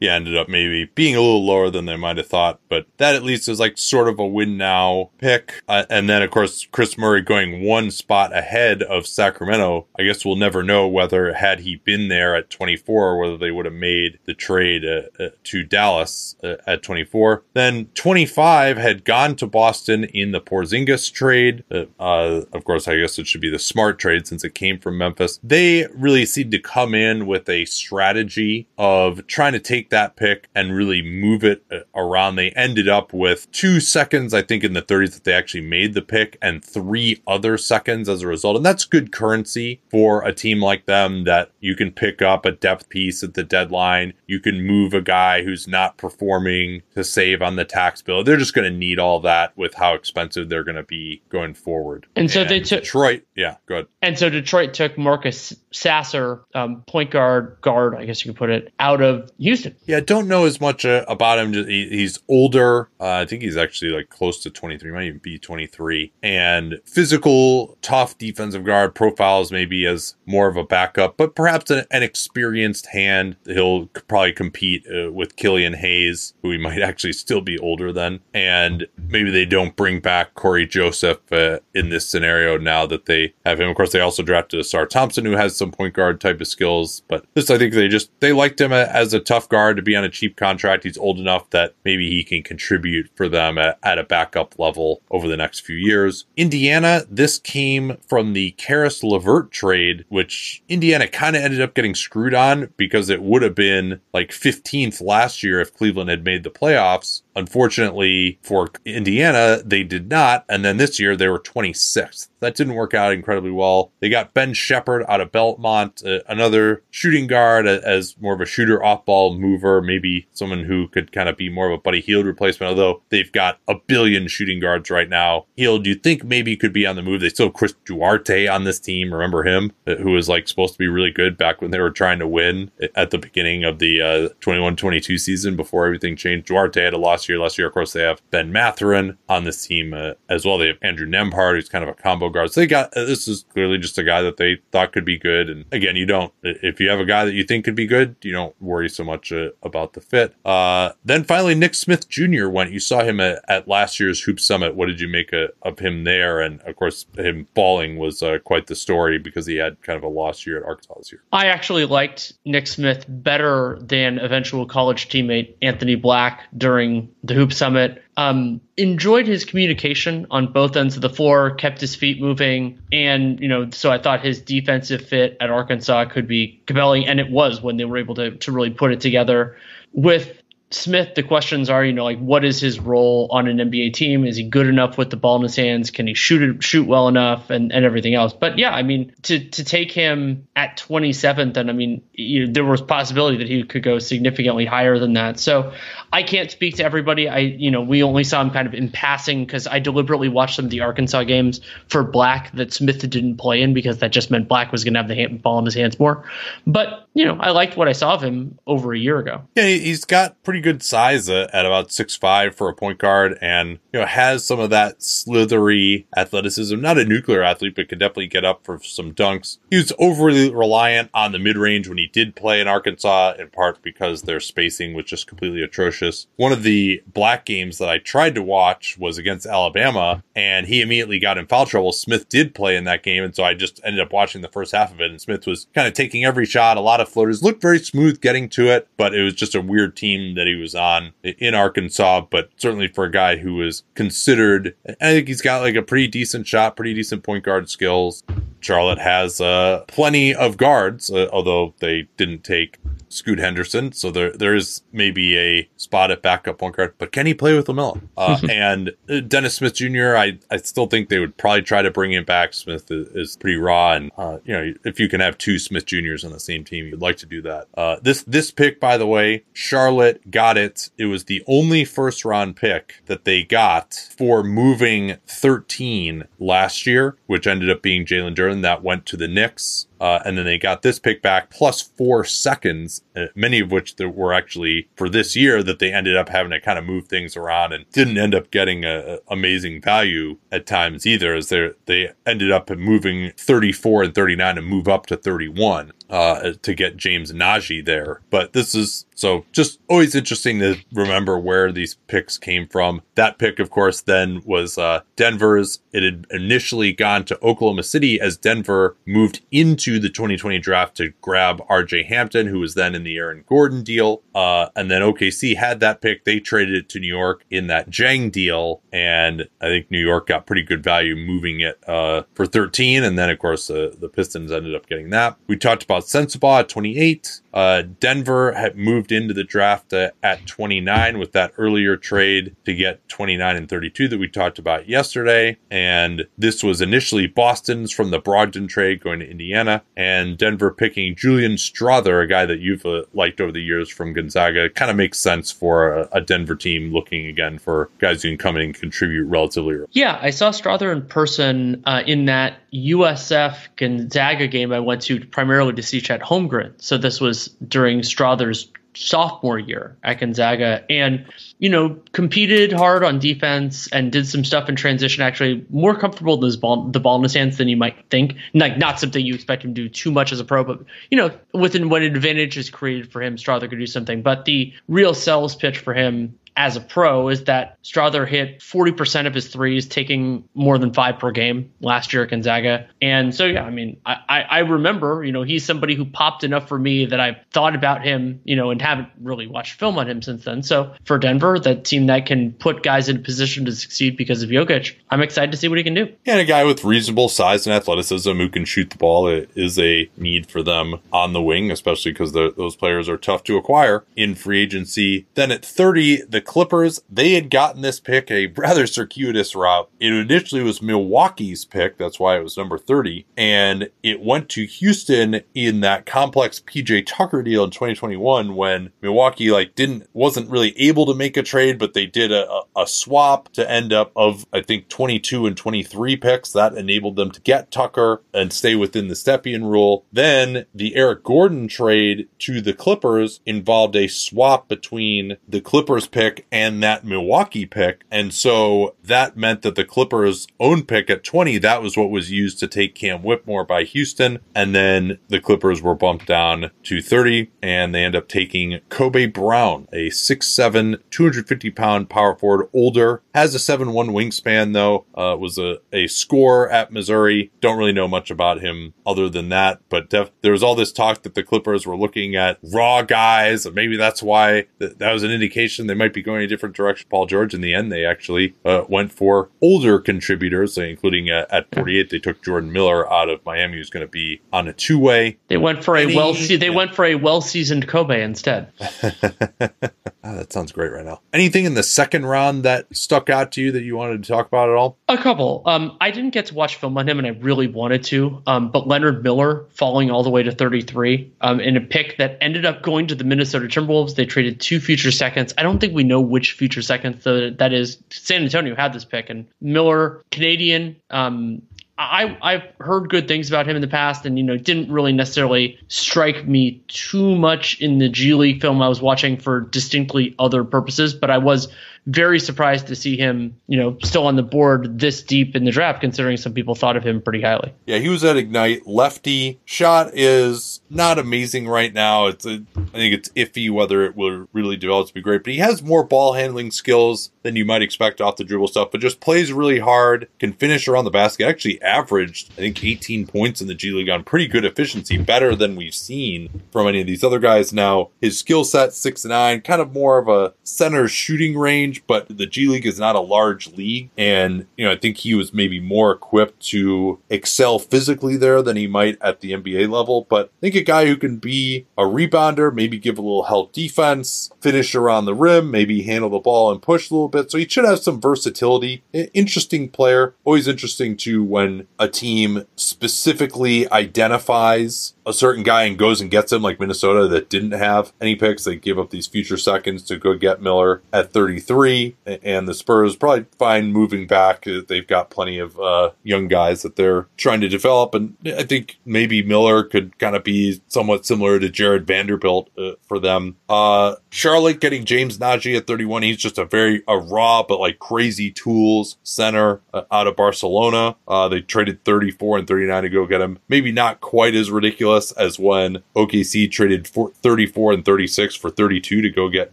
yeah, ended up maybe being a little lower than they might have thought. But that at least is like sort of a win now pick. Uh, and then, of course, Kris Murray going one spot ahead of Sacramento. I guess we'll never know whether, had he been there at 24, whether they would have made the trade uh, uh, to Dallas uh, at 24. Then 25 had gone to Boston in the Porzingis trade. Uh, uh, of course, I guess it should be the smart trade since it came from Memphis. They really seemed to come in with a strategy of trying to take that pick and really move it uh, around. They ended up with two seconds, I think, in the 30s that they actually made the pick and three other seconds as a result. And that's good currency for a team like them that you can pick up a depth piece at the deadline. You can move a guy who's not performing to save on the tax bill. They're just going to need all that with how expensive they're going to be going forward. And so and they took Detroit. Yeah, good. And so Detroit took Marcus Sasser, um, point guard, guard, I guess you could put it, out of Houston. Yeah, don't know as much uh, about him. He, he's older. Uh, I think he's actually like close to 23, might even be 23. And physical, tough defensive guard profiles maybe as more of a backup, but perhaps an, an experienced hand. He'll probably compete uh, with Killian Hayes, who he might actually still be older than. And maybe they don't bring back Cory Joseph uh, in this scenario now that they have him. Of course, they also drafted Ausar Thompson, who has some point guard type of skills. But this, I think they just they liked him as a tough guard card to be on a cheap contract. He's old enough that maybe he can contribute for them at, at a backup level over the next few years. Indiana, this came from the Caris LeVert trade, which Indiana kind of ended up getting screwed on because it would have been like 15th last year if Cleveland had made the playoffs. Unfortunately for Indiana, they did not. And then this year they were 26th. That didn't work out incredibly well. They got Ben Sheppard out of Belmont, uh, another shooting guard uh, as more of a shooter off ball mover, maybe someone who could kind of be more of a Buddy Hield replacement, although they've got a billion shooting guards right now. Hield, you think maybe could be on the move. They still have Chris Duarte on this team. Remember him, uh, who was like supposed to be really good back when they were trying to win at the beginning of the 21 uh, 22 season before everything changed. Duarte had a loss year last year. Of course, they have Ben Mathurin on this team uh, as well. They have Andrew Nembhard, who's kind of a combo guard. So they got uh, this is clearly just a guy that they thought could be good. And again, you don't if you have a guy that you think could be good, you don't worry so much uh, about the fit. Uh, then finally, Nick Smith Jr. went. You saw him at, at last year's Hoop Summit. What did you make a, of him there? And of course, him falling was uh, quite the story because he had kind of a lost year at Arkansas this year. I actually liked Nick Smith better than eventual college teammate Anthony Black during the Hoop Summit. Um, enjoyed his communication on both ends of the floor, kept his feet moving, and you know, so I thought his defensive fit at Arkansas could be compelling, and it was when they were able to to really put it together. With Smith, the questions are, you know, like what is his role on an NBA team? Is he good enough with the ball in his hands? Can he shoot it, shoot well enough, and, and everything else? But yeah, I mean, to to take him at 27th, and I mean, you know, there was possibility that he could go significantly higher than that. So I can't speak to everybody. I, you know, we only saw him kind of in passing because I deliberately watched some of the Arkansas games for Black that Smith didn't play in because that just meant Black was going to have the ball in his hands more. But you know, I liked what I saw of him over a year ago. Yeah, he's got pretty good size at, about six five for a point guard, and you know has some of that slithery athleticism. Not a nuclear athlete, but could definitely get up for some dunks. He was overly reliant on the mid range when he did play in Arkansas, in part because their spacing was just completely atrocious. One of the black games that I tried to watch was against Alabama, and he immediately got in foul trouble. Smith did play in that game, and so I just ended up watching the first half of it. And Smith was kind of taking every shot, a lot of floaters, looked very smooth getting to it, but it was just a weird team that he was on in Arkansas. But certainly for a guy who was considered, I think he's got like a pretty decent shot, pretty decent point guard skills. Charlotte has uh, plenty of guards, uh, although they didn't take Scoot Henderson, so there there is maybe a spot at backup point guard. But can he play with LaMelo? Uh, and uh, Dennis Smith Jr. I I still think they would probably try to bring him back. Smith is, is pretty raw, and uh, you know if you can have two Smith Juniors on the same team, you'd like to do that. Uh, this this pick, by the way, Charlotte got it. It was the only first round pick that they got for moving 13 last year, which ended up being Jalen Duren. That went to the Knicks. Uh, and then they got this pick back plus four seconds, uh, many of which that were actually for this year that they ended up having to kind of move things around and didn't end up getting a, a amazing value at times either, as they they ended up moving 34 and 39 and move up to 31 uh, to get James Nnaji there. But this is so just always interesting to remember where these picks came from. That pick, of course, then was uh, Denver's. It had initially gone to Oklahoma City as Denver moved into the 2020 draft to grab RJ Hampton, who was then in the Aaron Gordon deal. Uh, and then OKC had that pick. They traded it to New York in that Dieng deal. And I think New York got pretty good value moving it uh, for 13. And then, of course, the Pistons ended up getting that. We talked about Sensabaugh at 28. Uh, Denver had moved into the draft uh, at 29 with that earlier trade to get 29 and 32 that we talked about yesterday. And this was initially Boston's from the Brogdon trade going to Indiana, and Denver picking Julian Strawther, a guy that you've uh, liked over the years from Gonzaga. Kind of makes sense for a, a, Denver team looking again for guys who can come in and contribute relatively early. Yeah, I saw Strawther in person uh, in that USF Gonzaga game I went to primarily to see Chet Holmgren. So this was during Strawther's sophomore year at Gonzaga and, you know, competed hard on defense and did some stuff in transition, actually more comfortable his ball, the ball in his hands than you might think. Like, not something you expect him to do too much as a pro, but, you know, within when an advantage is created for him, Strawther could do something. But the real sales pitch for him as a pro is that Strawther hit 40% of his threes, taking more than five per game last year at Gonzaga. And so, yeah, I mean, I, I, I remember, you know, he's somebody who popped enough for me that I've thought about him, you know, and haven't really watched film on him since then. So for Denver, that team that can put guys in position to succeed because of Jokic, I'm excited to see what he can do. And a guy with reasonable size and athleticism who can shoot the ball is a need for them on the wing, especially because those players are tough to acquire in free agency. Then at 30, the Clippers, they had gotten this pick a rather circuitous route. It initially was Milwaukee's pick. That's why it was number 30. And it went to Houston in that complex PJ Tucker deal in 2021 when Milwaukee like didn't, wasn't really able to make a trade, but they did a, a swap to end up of, I think, 22 and 23 picks. That enabled them to get Tucker and stay within the Stepien rule. Then the Eric Gordon trade to the Clippers involved a swap between the Clippers pick and that Milwaukee pick. And so that meant that the Clippers own pick at 20, that was what was used to take Cam Whitmore by Houston. And then the Clippers were bumped down to 30 and they end up taking Kobe Brown, a 6'7, 250 pound power forward, older, has a 7 1 wingspan though, uh, was a, a scorer at Missouri. Don't really know much about him other than that, but def- there was all this talk that the Clippers were looking at raw guys. Maybe that's why th- that was an indication they might be going a different direction. Paul George, in the end, they actually uh, went for older contributors, including uh, at 48, they took Jordan Miller out of Miami, who's going to be on a two way. They went for a well. They yeah. went for a well seasoned Kobe instead. oh, that sounds great right now. Anything in the second round that stuck out to you that you wanted to talk about at all? A couple. Um, I didn't get to watch film on him, and I really wanted to. Um, but Leonard Miller falling all the way to 33 um, in a pick that ended up going to the Minnesota Timberwolves. They traded two future seconds. I don't think we know which future seconds the, that is. San Antonio had this pick, and Miller, Canadian, um, I I've heard good things about him in the past, and you know didn't really necessarily strike me too much in the G League film I was watching for distinctly other purposes. But I was very surprised to see him, you know, still on the board this deep in the draft, considering some people thought of him pretty highly. Yeah, he was at Ignite. Lefty shot is not amazing right now. It's a, I think it's iffy whether it will really develop to be great, but he has more ball handling skills than you might expect off the dribble stuff, but just plays really hard, can finish around the basket. Actually averaged, I think, 18 points in the G League on pretty good efficiency, better than we've seen from any of these other guys. Now, his skill set, six nine, kind of more of a center shooting range but the G League is not a large league. And, you know, I think he was maybe more equipped to excel physically there than he might at the NBA level. But I think a guy who can be a rebounder, maybe give a little help defense, finish around the rim, maybe handle the ball and push a little bit. So he should have some versatility. Interesting player. Always interesting too when a team specifically identifies a certain guy and goes and gets him, like Minnesota that didn't have any picks. They give up these future seconds to go get Miller at 33. And the Spurs probably fine moving back. They've got plenty of uh, young guys that they're trying to develop. And I think maybe Miller could kind of be somewhat similar to Jarred Vanderbilt uh, for them. Uh, Charlotte getting James Nnaji at 31. He's just a very a raw but like crazy tools center uh, out of Barcelona. Uh, they traded 34 and 39 to go get him. Maybe not quite as ridiculous as when OKC traded 34 and 36 for 32 to go get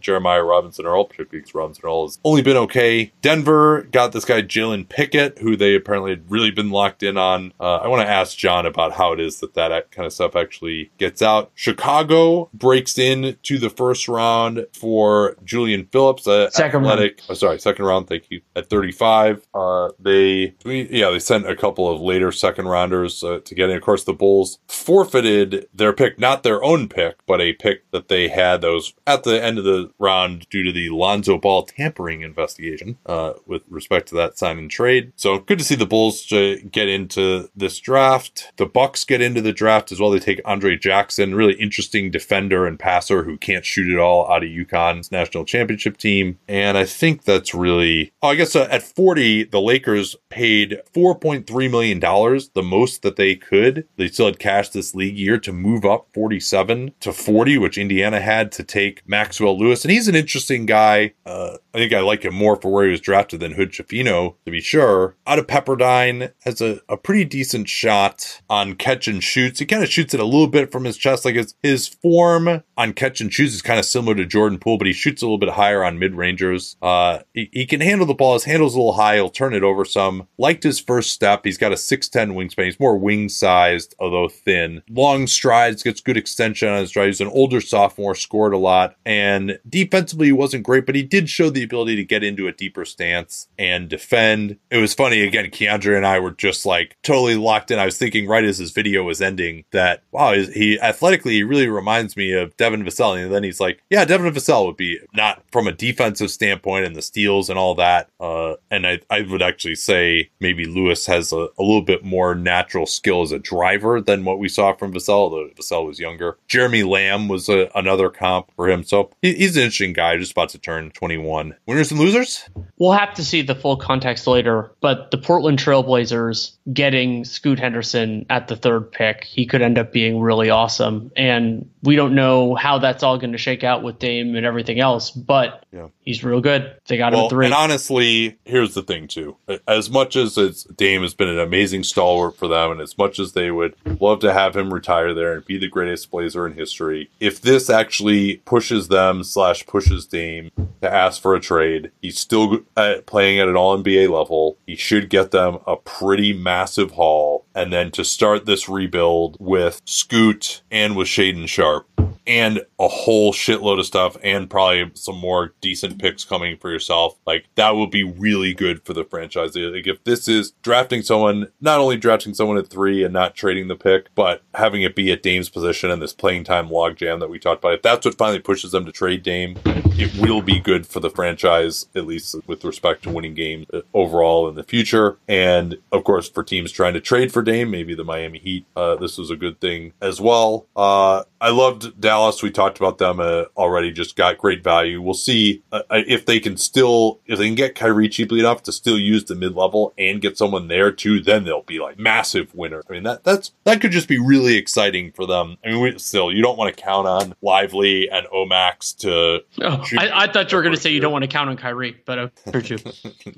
Jeremiah Robinson Earl, particularly Robinson Earl has only been okay. Denver got this guy Jalen Pickett, who they apparently had really been locked in on. Uh, I want to ask John about how it is that that kind of stuff actually gets out. Chicago breaks in to the first round for Julian Phillips, uh, second athletic. Oh, sorry, second round. Thank you. At 35, uh, they yeah they sent a couple of later second rounders uh, to get in. Of course, the Bulls forfeited their pick, not their own pick, but a pick that they had that was at the end of the round due to the Lonzo Ball tampering investigation uh, with respect to that sign and trade. So good to see the Bulls get into this draft. The Bucks get into the draft as well. They take Andre Jackson, really interesting defender and passer who can't shoot it all out of UConn's national championship team. And I think that's really, oh, I guess uh, at 40, the Lakers paid $4.3 million, the most that they could. They still had cash this league year to move up 47 to 40, which Indiana had to take Maxwell Lewis. And he's an interesting guy. Uh, I think I like him more for where he was drafted than Hood to be sure. Out of Pepperdine has a, a pretty decent shot on catch and shoots. He kind of shoots it a little bit from his chest. Like his, his form on catch and shoots is kind of similar to Jordan Poole, but he shoots a little bit higher on mid rangers. Uh, he, he can handle the ball. His handle's a little high. He'll turn it over some. Liked his first step. He's got a 6'10 wingspan. He's more wing sized, although thin. Long strides, gets good extension on his stride. He's an older sophomore, scored a lot. And defensively, he wasn't great, but he did show the ability to get into a deeper stance and defend. It was funny. Again, Keandre and I were just like totally locked in. I was thinking right as his video was ending that, wow, he athletically, he really reminds me of Devin Vassell. And then he's like, yeah, Devin Vassell would be not from a defensive standpoint and the steals and all that. Uh, and I, I would actually say maybe Lewis has a, a little bit more natural skill as a driver than what we saw from Vassell, although Vassell was younger. Jeremy Lamb was a, another comp for him. So he, he's an interesting guy, just about to turn 21. Winners and losers? We'll have to see the full context later, but the Portland Trailblazers getting Scoot Henderson at the third pick, he could end up being really awesome. And we don't know how that's all going to shake out with Dame and everything else, but yeah. he's real good. They got well, him three. And honestly, here's the thing too. As much as it's, Dame has been an amazing stalwart for them, and as much as they would love to have him retire there and be the greatest Blazer in history, if this actually pushes them slash pushes Dame to ask for a trade, he's still uh, playing at an All NBA level. He should get them a pretty massive haul, and then to start this rebuild with Scoot and with Shaedon Sharpe and a whole shitload of stuff and probably some more decent picks coming for yourself. Like that will be really good for the franchise. Like if this is drafting someone, not only drafting someone at three and not trading the pick, but having it be at Dame's position and this playing time logjam that we talked about. If that's what finally pushes them to trade Dame, it will be good for the franchise, at least with respect to winning games overall in the future. And of course, for teams trying to trade for Dame, maybe the Miami Heat, uh, this was a good thing as well. Uh, I loved Dallas. We talked about them uh, already. Just got great value. We'll see uh, uh, if they can still, if they can get Kyrie cheaply enough to still use the mid level and get someone there too. Then they'll be like massive winner. I mean that that's that could just be really exciting for them. I mean, we, still you don't want to count on Lively and Omax to. Oh, I, I, thought you were going to say you don't want to count on Kyrie, but uh, heard you.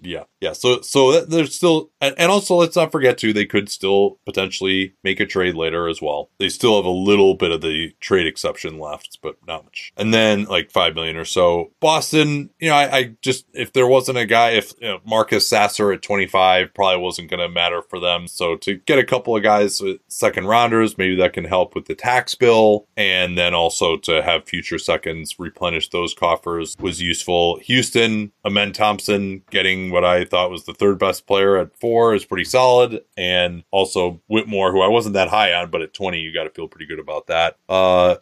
yeah, yeah. So so there's still, and, and also let's not forget too, they could still potentially make a trade later as well. They still have a little bit of the trade exception left, but not much. And then like five million or so. Boston, you know, I, I just if there wasn't a guy, if you know, Marcus Sasser at 25 probably wasn't going to matter for them. So to get a couple of guys second rounders, maybe that can help with the tax bill, and then also to have future seconds replenish those coffers was useful. Houston, Amen Thompson getting what I thought was the third best player at four is pretty solid, and also Whitmore, who I wasn't that high on, but at 20 you got to feel pretty good about that. Uh,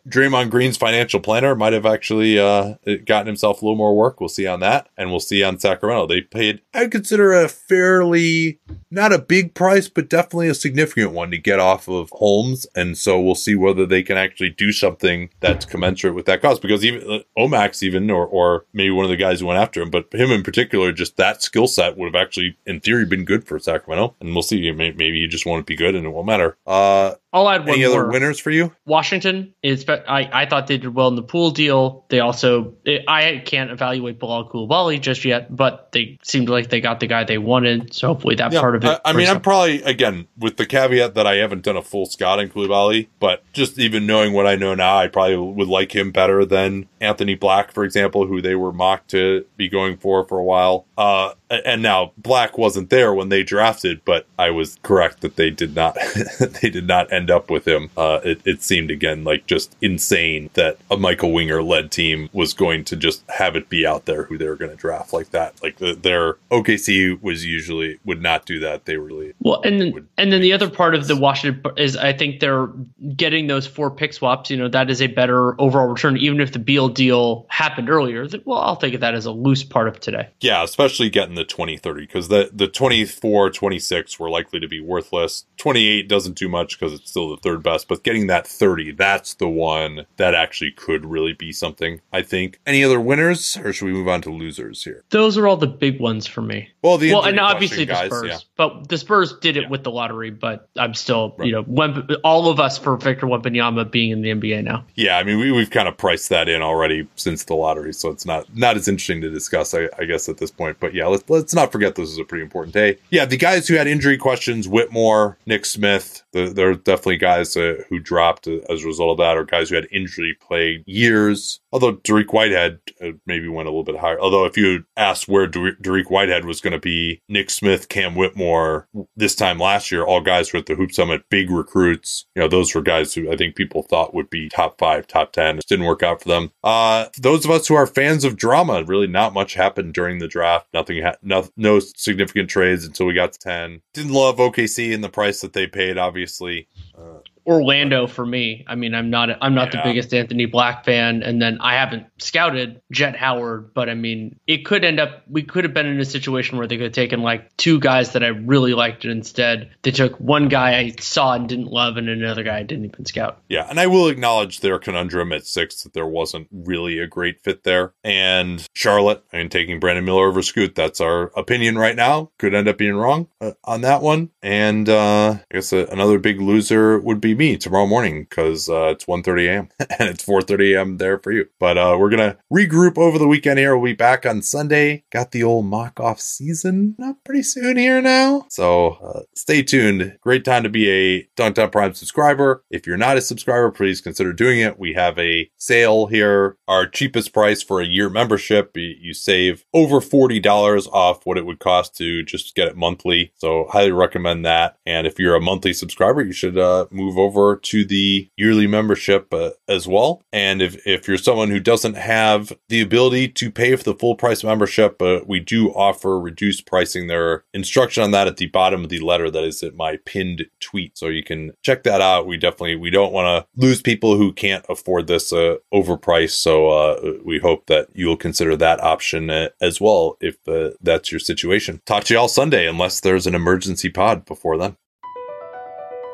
Draymond Green's financial planner might have actually uh, gotten himself a little more work. We'll see on that, and we'll see on Sacramento. They paid, I consider a fairly not a big price, but definitely a significant one to get off of Holmes, and so we'll see whether they can actually do something that's commensurate with that cost. Because even uh, Omax, even or or maybe one of the guys who went after him, but him in particular, just that skill set would have actually, in theory, been good for Sacramento. And we'll see. Maybe you just want to be good, and it won't matter. Uh, I'll add one Any more. other winners for you? Washington is. I, I thought they did well in the Poole deal. They also. I can't evaluate Bilal Coulibaly just yet, but they seemed like they got the guy they wanted. So hopefully that yeah, part of it. I, I mean, I'm probably again with the caveat that I haven't done a full scout in Coulibaly, but just even knowing what I know now, I probably would like him better than Anthony Black, for example, who they were mocked to be going for for a while. Uh, and now Black wasn't there when they drafted, but I was correct that they did not they did not end up with him. Uh, it, it seemed again like just insane that a Michael Winger led team was going to just have it be out there who they were going to draft like that. Like the, their OKC was usually would not do that. They really well, and then, and then the other part of the Washington is I think they're getting those four pick swaps. You know that is a better overall return, even if the Beal deal happened earlier. Well, I'll think of that as a loose part of today. Yeah, especially getting the 2030 because the, the 24, 26 were likely to be worthless. 28 doesn't do much because it's still the third best, but getting that 30, that's the one that actually could really be something, I think. Any other winners or should we move on to losers here? Those are all the big ones for me. Well, the well, and obviously the guys, Spurs, yeah. but the Spurs did it Yeah. with the lottery. But I'm still, Right. you know, Wemp- all of us for Victor Wembanyama being in the NBA now. Yeah, I mean, we, we've kind of priced that in already since the lottery, so it's not not as interesting to discuss, I, I guess, at this point. But yeah, let's let's not forget this is a pretty important day. Yeah, the guys who had injury questions: Whitmore, Nick Smith. The, there are definitely guys uh, who dropped as a result of that, or guys who had injury plagued years. Although Dariq Whitehead uh, maybe went a little bit higher. Although if you asked where Dariq Whitehead was going to be, Nick Smith, Cam Whitmore, this time last year, all guys were at the Hoop Summit, big recruits. You know, those were guys who I think people thought would be top five, top ten. It didn't work out for them. Uh, those of us who are fans of drama, really not much happened during the draft. Nothing, ha- no, no significant trades until we got to ten. Didn't love OKC and the price that they paid, obviously. Uh, Orlando for me. I mean, I'm not I'm not Yeah. the biggest Anthony Black fan, and then I haven't scouted Jett Howard, but I mean, it could end up we could have been in a situation where they could have taken like two guys that I really liked, and instead they took one guy I saw and didn't love, and another guy I didn't even scout. Yeah, and I will acknowledge their conundrum at six that there wasn't really a great fit there. And Charlotte, I mean, taking Brandon Miller over Scoot, that's our opinion right now. Could end up being wrong uh, on that one. And uh, I guess uh, another big loser would be me tomorrow morning because uh, it's 1.30 a.m. and it's 4.30 a.m. there for you. But uh, we're going to regroup over the weekend here. We'll be back on Sunday. Got the old mock-off season up pretty soon here now. So uh, stay tuned. Great time to be a Dunc'd On Prime subscriber. If you're not a subscriber, please consider doing it. We have a sale here. Our cheapest price for a year membership, you, save over $40 off what it would cost to just get it monthly. So highly recommend that. And if you're a monthly subscriber, you should uh, move over to the yearly membership uh, as well. And if, if you're someone who doesn't have the ability to pay for the full price membership, uh, we do offer reduced pricing. There are instruction on that at the bottom of the letter that is at my pinned tweet. So you can check that out. We definitely, we don't want to lose people who can't afford this uh, overpriced. So uh, we hope that you'll consider that option uh, as well if uh, that's your situation. Talk to you all Sunday unless there's an emergency pod before then.